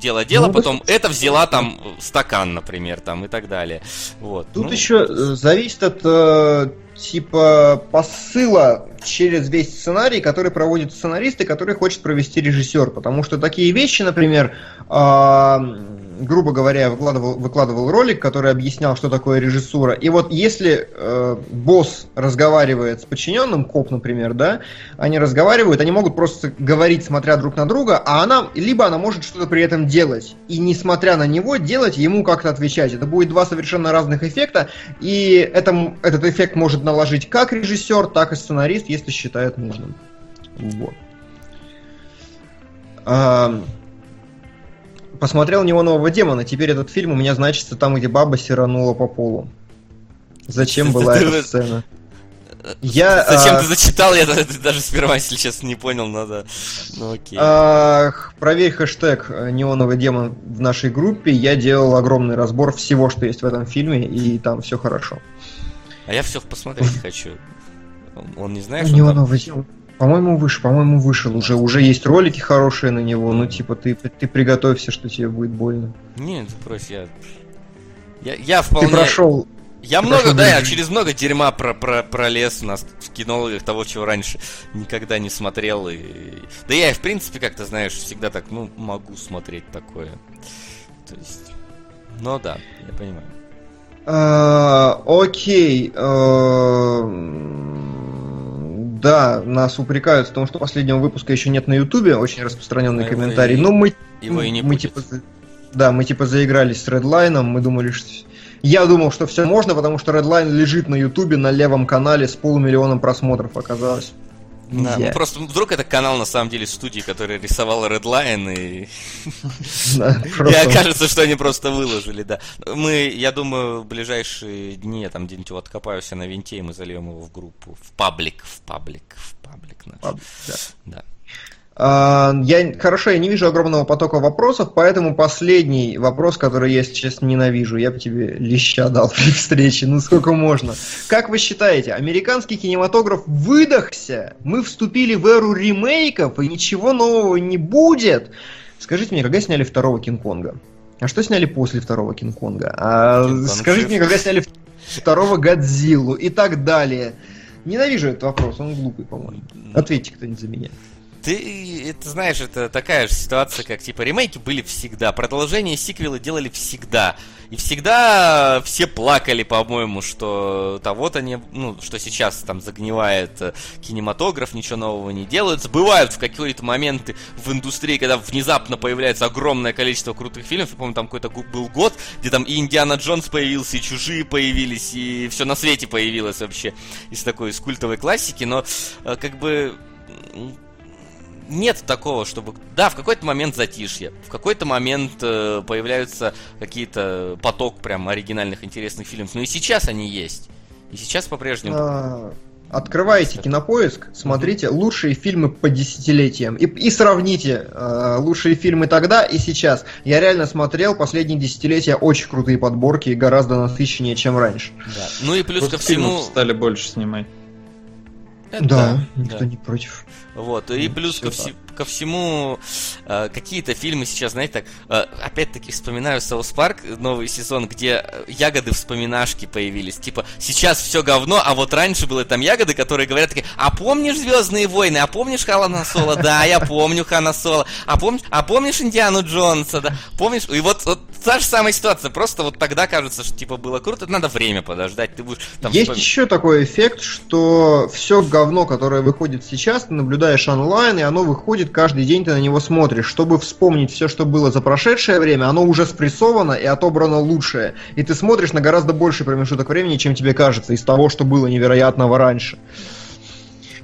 дело дело, ну, потом это взяла там стакан, например, там и так далее. Вот. Тут ну, еще э, зависит от э, типа посыла через весь сценарий, который проводит сценарист и который хочет провести режиссер. Потому что такие вещи, например, э, грубо говоря, выкладывал, выкладывал ролик, который объяснял, что такое режиссура. И вот если э, босс разговаривает с подчиненным, коп, например, да, они разговаривают, они могут просто говорить, смотря друг на друга, а она, либо она может что-то при этом делать. И несмотря на него, делать ему как-то отвечать. Это будет два совершенно разных эффекта, и это, этот эффект может наложить как режиссер, так и сценарист, если считает нужным. Вот. Посмотрел неонового демона, теперь этот фильм у меня значится там, где баба сиранула по полу. Зачем была эта сцена? Я, Зачем а... ты зачитал? Я даже сперва, если честно, не понял, надо. Ну окей. А, проверь хэштег э, неоновый демон в нашей группе. Я делал огромный разбор всего, что есть в этом фильме, и там все хорошо. А я все посмотреть хочу. Он не знает, что Неоновый демон. По-моему, выше, по-моему, вышел уже. Уже есть ролики хорошие на него. Ну, типа, ты, ты приготовься, что тебе будет больно. Нет, брось, я. Я, я вполне. Ты прошел. Я ты много, прошел да, я через много дерьма про, про, пролез у нас в кинологах того, чего раньше никогда не смотрел. И... Да я, в принципе, как-то, знаешь, всегда так, ну, могу смотреть такое. То есть. Ну да, я понимаю. А, окей. А, да, нас упрекают в том, что последнего выпуска еще нет на Ютубе, очень распространенный комментарий. Но мы, его и не мы типа, да, мы типа заигрались с Redline, мы думали, что я думал, что все можно, потому что Redline лежит на Ютубе на левом канале с полумиллионом просмотров оказалось. Да, ну просто вдруг это канал на самом деле студии, которая рисовала Redline, и... и окажется, что они просто выложили, да. Мы, я думаю, в ближайшие дни я там где-нибудь его откопаюсь на винте, и мы зальем его в группу, в паблик, в паблик, в паблик наш. Да. Я, хорошо, я не вижу огромного потока вопросов, поэтому последний вопрос, который я сейчас ненавижу, я бы тебе леща дал при встрече, ну сколько можно. Как вы считаете, американский кинематограф выдохся? Мы вступили в эру ремейков, и ничего нового не будет? Скажите мне, когда сняли второго Кинг-Конга? А что сняли после второго Кинг-Конга? А, скажите мне, когда сняли второго Годзиллу и так далее? Ненавижу этот вопрос, он глупый, по-моему. Ответьте кто-нибудь за меня. Ты, это знаешь, это такая же ситуация, как типа ремейки были всегда, продолжение сиквелы делали всегда. И всегда все плакали, по-моему, что да вот они, ну, что сейчас там загнивает э, кинематограф, ничего нового не делают. Бывают в какие-то моменты в индустрии, когда внезапно появляется огромное количество крутых фильмов. Я помню, там какой-то был год, где там и Индиана Джонс появился, и Чужие появились, и все на свете появилось вообще из такой, из культовой классики. Но э, как бы нет такого, чтобы... Да, в какой-то момент затишье, в какой-то момент э, появляются какие-то поток прям оригинальных интересных фильмов, но и сейчас они есть. И сейчас по-прежнему... А, открываете кинопоиск, смотрите лучшие фильмы по десятилетиям и, и сравните э, лучшие фильмы тогда и сейчас. Я реально смотрел последние десятилетия очень крутые подборки, гораздо насыщеннее, чем раньше. Да. Ну и плюс Просто ко всему... стали больше снимать. Это да, никто да. не против. Вот, и плюс ко, вси, ко всему, э, какие-то фильмы сейчас, знаете, так, э, опять-таки вспоминаю South Park, новый сезон, где ягоды вспоминашки появились. Типа, сейчас все говно, а вот раньше было там ягоды, которые говорят такие, а помнишь Звездные войны, а помнишь Хана Соло? Да, я помню Хана Соло. А помнишь, а помнишь Индиану Джонса? Да, помнишь? И вот, вот та же самая ситуация, просто вот тогда кажется, что типа было круто, надо время подождать, ты будешь там... Есть вспом... еще такой эффект, что все говно, которое выходит сейчас, ты наблюдаешь онлайн, и оно выходит каждый день, ты на него смотришь. Чтобы вспомнить все, что было за прошедшее время, оно уже спрессовано и отобрано лучшее. И ты смотришь на гораздо больший промежуток времени, чем тебе кажется, из того, что было невероятного раньше.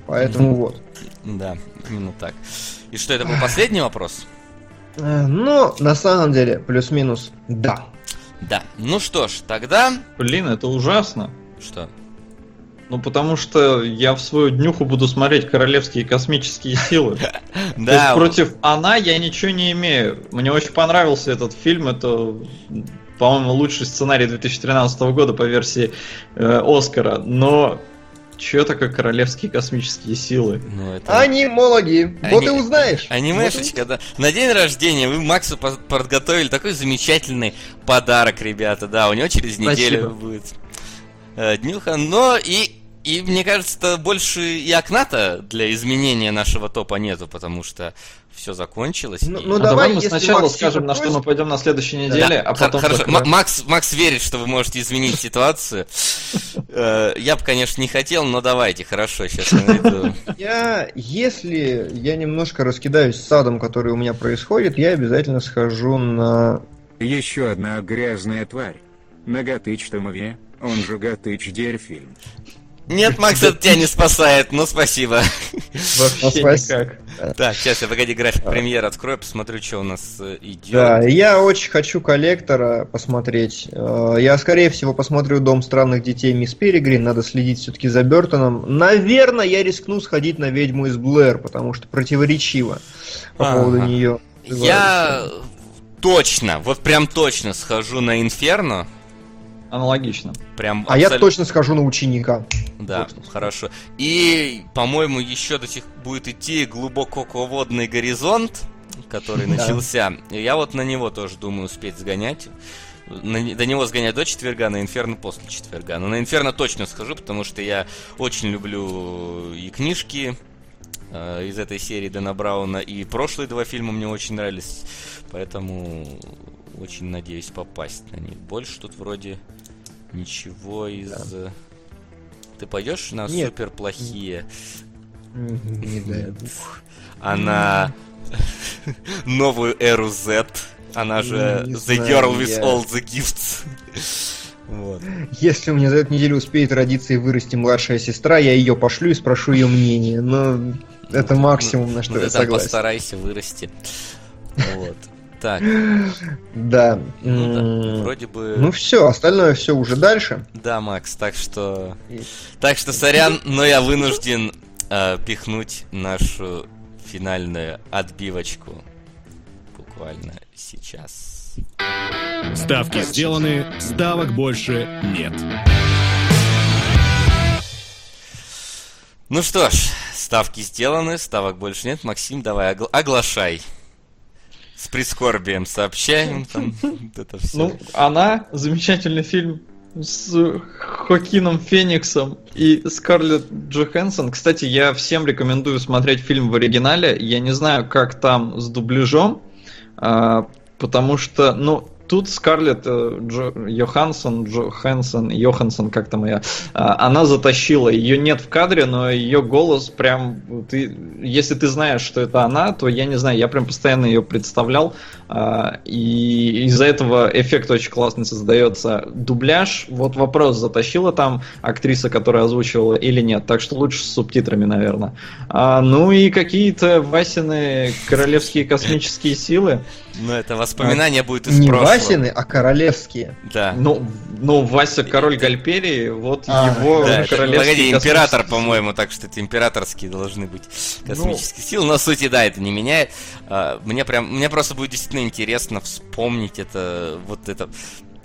Поэтому вот. Да, именно так. И что, это был последний вопрос? Э, ну, на самом деле, плюс-минус, да. Да. Ну что ж, тогда... Блин, это ужасно. Что? Ну, потому что я в свою днюху буду смотреть королевские космические силы. Да. Против она я ничего не имею. Мне очень понравился этот фильм. Это, по-моему, лучший сценарий 2013 года по версии э, Оскара. Но что такое королевские космические силы? Ну, это... Анимологи. Ани... Вот и узнаешь. Анимешечка, вот да. На день рождения вы Максу подготовили такой замечательный подарок, ребята. Да, у него через неделю Спасибо. будет э, днюха. Но и И мне кажется, больше и окна-то для изменения нашего топа нету, потому что все закончилось. Ну, и... ну а давай, мы сначала Макс скажем, на что мы пойдем на следующей неделе, да. а потом... Хорошо, только... Макс, Макс верит, что вы можете изменить ситуацию. Э, я бы, конечно, не хотел, но давайте, хорошо, сейчас я найду. Я, если я немножко раскидаюсь садом, который у меня происходит, я обязательно схожу на... Еще одна грязная тварь. На Готыч Томове, он же Готыч Дерфильм. Нет, Макс, это тебя не спасает, ну спасибо. Вообще никак. Так, сейчас я, погоди, график премьер открою, посмотрю, что у нас э, идет. Да, я очень хочу коллектора посмотреть. Э, я, скорее всего, посмотрю «Дом странных детей» Мисс Перегрин, надо следить все-таки за Бертоном. Наверное, я рискну сходить на «Ведьму из Блэр», потому что противоречиво по поводу нее. Я точно, вот прям точно схожу на «Инферно», Аналогично. Прям а абсолютно... я точно скажу на ученика. Да, точно. хорошо. И, по-моему, еще до сих будет идти глубоководный горизонт, который начался. И я вот на него тоже думаю успеть сгонять. На, до него сгонять до четверга, на Инферно после четверга. Но на Инферно точно схожу, потому что я очень люблю и книжки э, из этой серии Дэна Брауна, и прошлые два фильма мне очень нравились. Поэтому очень надеюсь попасть на них. Больше тут вроде Ничего из... Да. Ты пойдешь на Нет. супер плохие? Не дай Она новую эру Z. Она же The знаю, Girl with я... All the Gifts. Вот. Если у меня за эту неделю успеет родиться и вырасти младшая сестра, я ее пошлю и спрошу ее мнение. Но это ну, максимум, на что ну, я согласен. Постарайся вырасти. Вот. Так. Да. Ну, да. Вроде бы. Ну все, остальное все уже дальше. Да, Макс, так что. Так что сорян, но я вынужден э, пихнуть нашу финальную отбивочку буквально сейчас. Ставки сделаны, ставок больше нет. Ну что ж, ставки сделаны, ставок больше нет. Максим, давай огла- оглашай с прискорбием сообщаем. Там, это все. Ну, она замечательный фильм с Хокином Фениксом и Скарлетт Джоханссон. Кстати, я всем рекомендую смотреть фильм в оригинале. Я не знаю, как там с дубляжом, а, потому что, ну, тут Скарлетт э, Джо, Йоханссон, Джоханссон, Йоханссон, как там ее, а, она затащила. Ее нет в кадре, но ее голос прям, ты, если ты знаешь, что это она, то я не знаю, я прям постоянно ее представлял. А, и из-за этого эффект очень классный создается. Дубляж, вот вопрос, затащила там актриса, которая озвучивала или нет. Так что лучше с субтитрами, наверное. А, ну и какие-то Васины королевские космические силы. Ну, это воспоминание а, будет из не прошлого. Не Васины, а королевские. Да. Ну, ну Вася король Гальперии, вот а, его да, королевские Погоди, император, по-моему, так что это императорские должны быть космические ну, силы. Но сути, да, это не меняет. А, мне прям, мне просто будет действительно интересно вспомнить это, вот это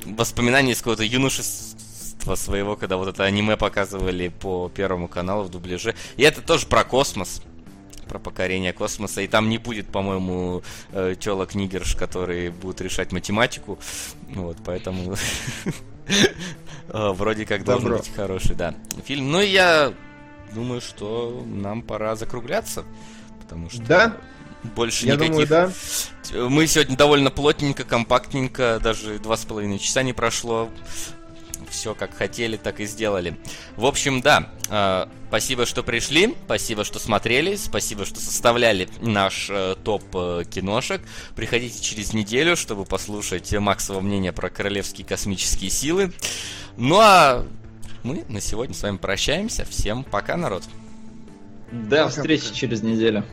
воспоминание из какого-то юношества своего, когда вот это аниме показывали по Первому каналу в дубляже. И это тоже про космос про покорение космоса. И там не будет, по-моему, э, телок нигерш, которые будут решать математику. Вот, поэтому э, вроде как должен быть хороший, да, фильм. Ну я думаю, что нам пора закругляться. Потому что да? больше я никаких... Думаю, да. Мы сегодня довольно плотненько, компактненько, даже два с половиной часа не прошло все как хотели, так и сделали. В общем, да, э, спасибо, что пришли, спасибо, что смотрели, спасибо, что составляли наш э, топ э, киношек. Приходите через неделю, чтобы послушать Максово мнение про королевские космические силы. Ну а мы на сегодня с вами прощаемся. Всем пока, народ. До встречи через неделю.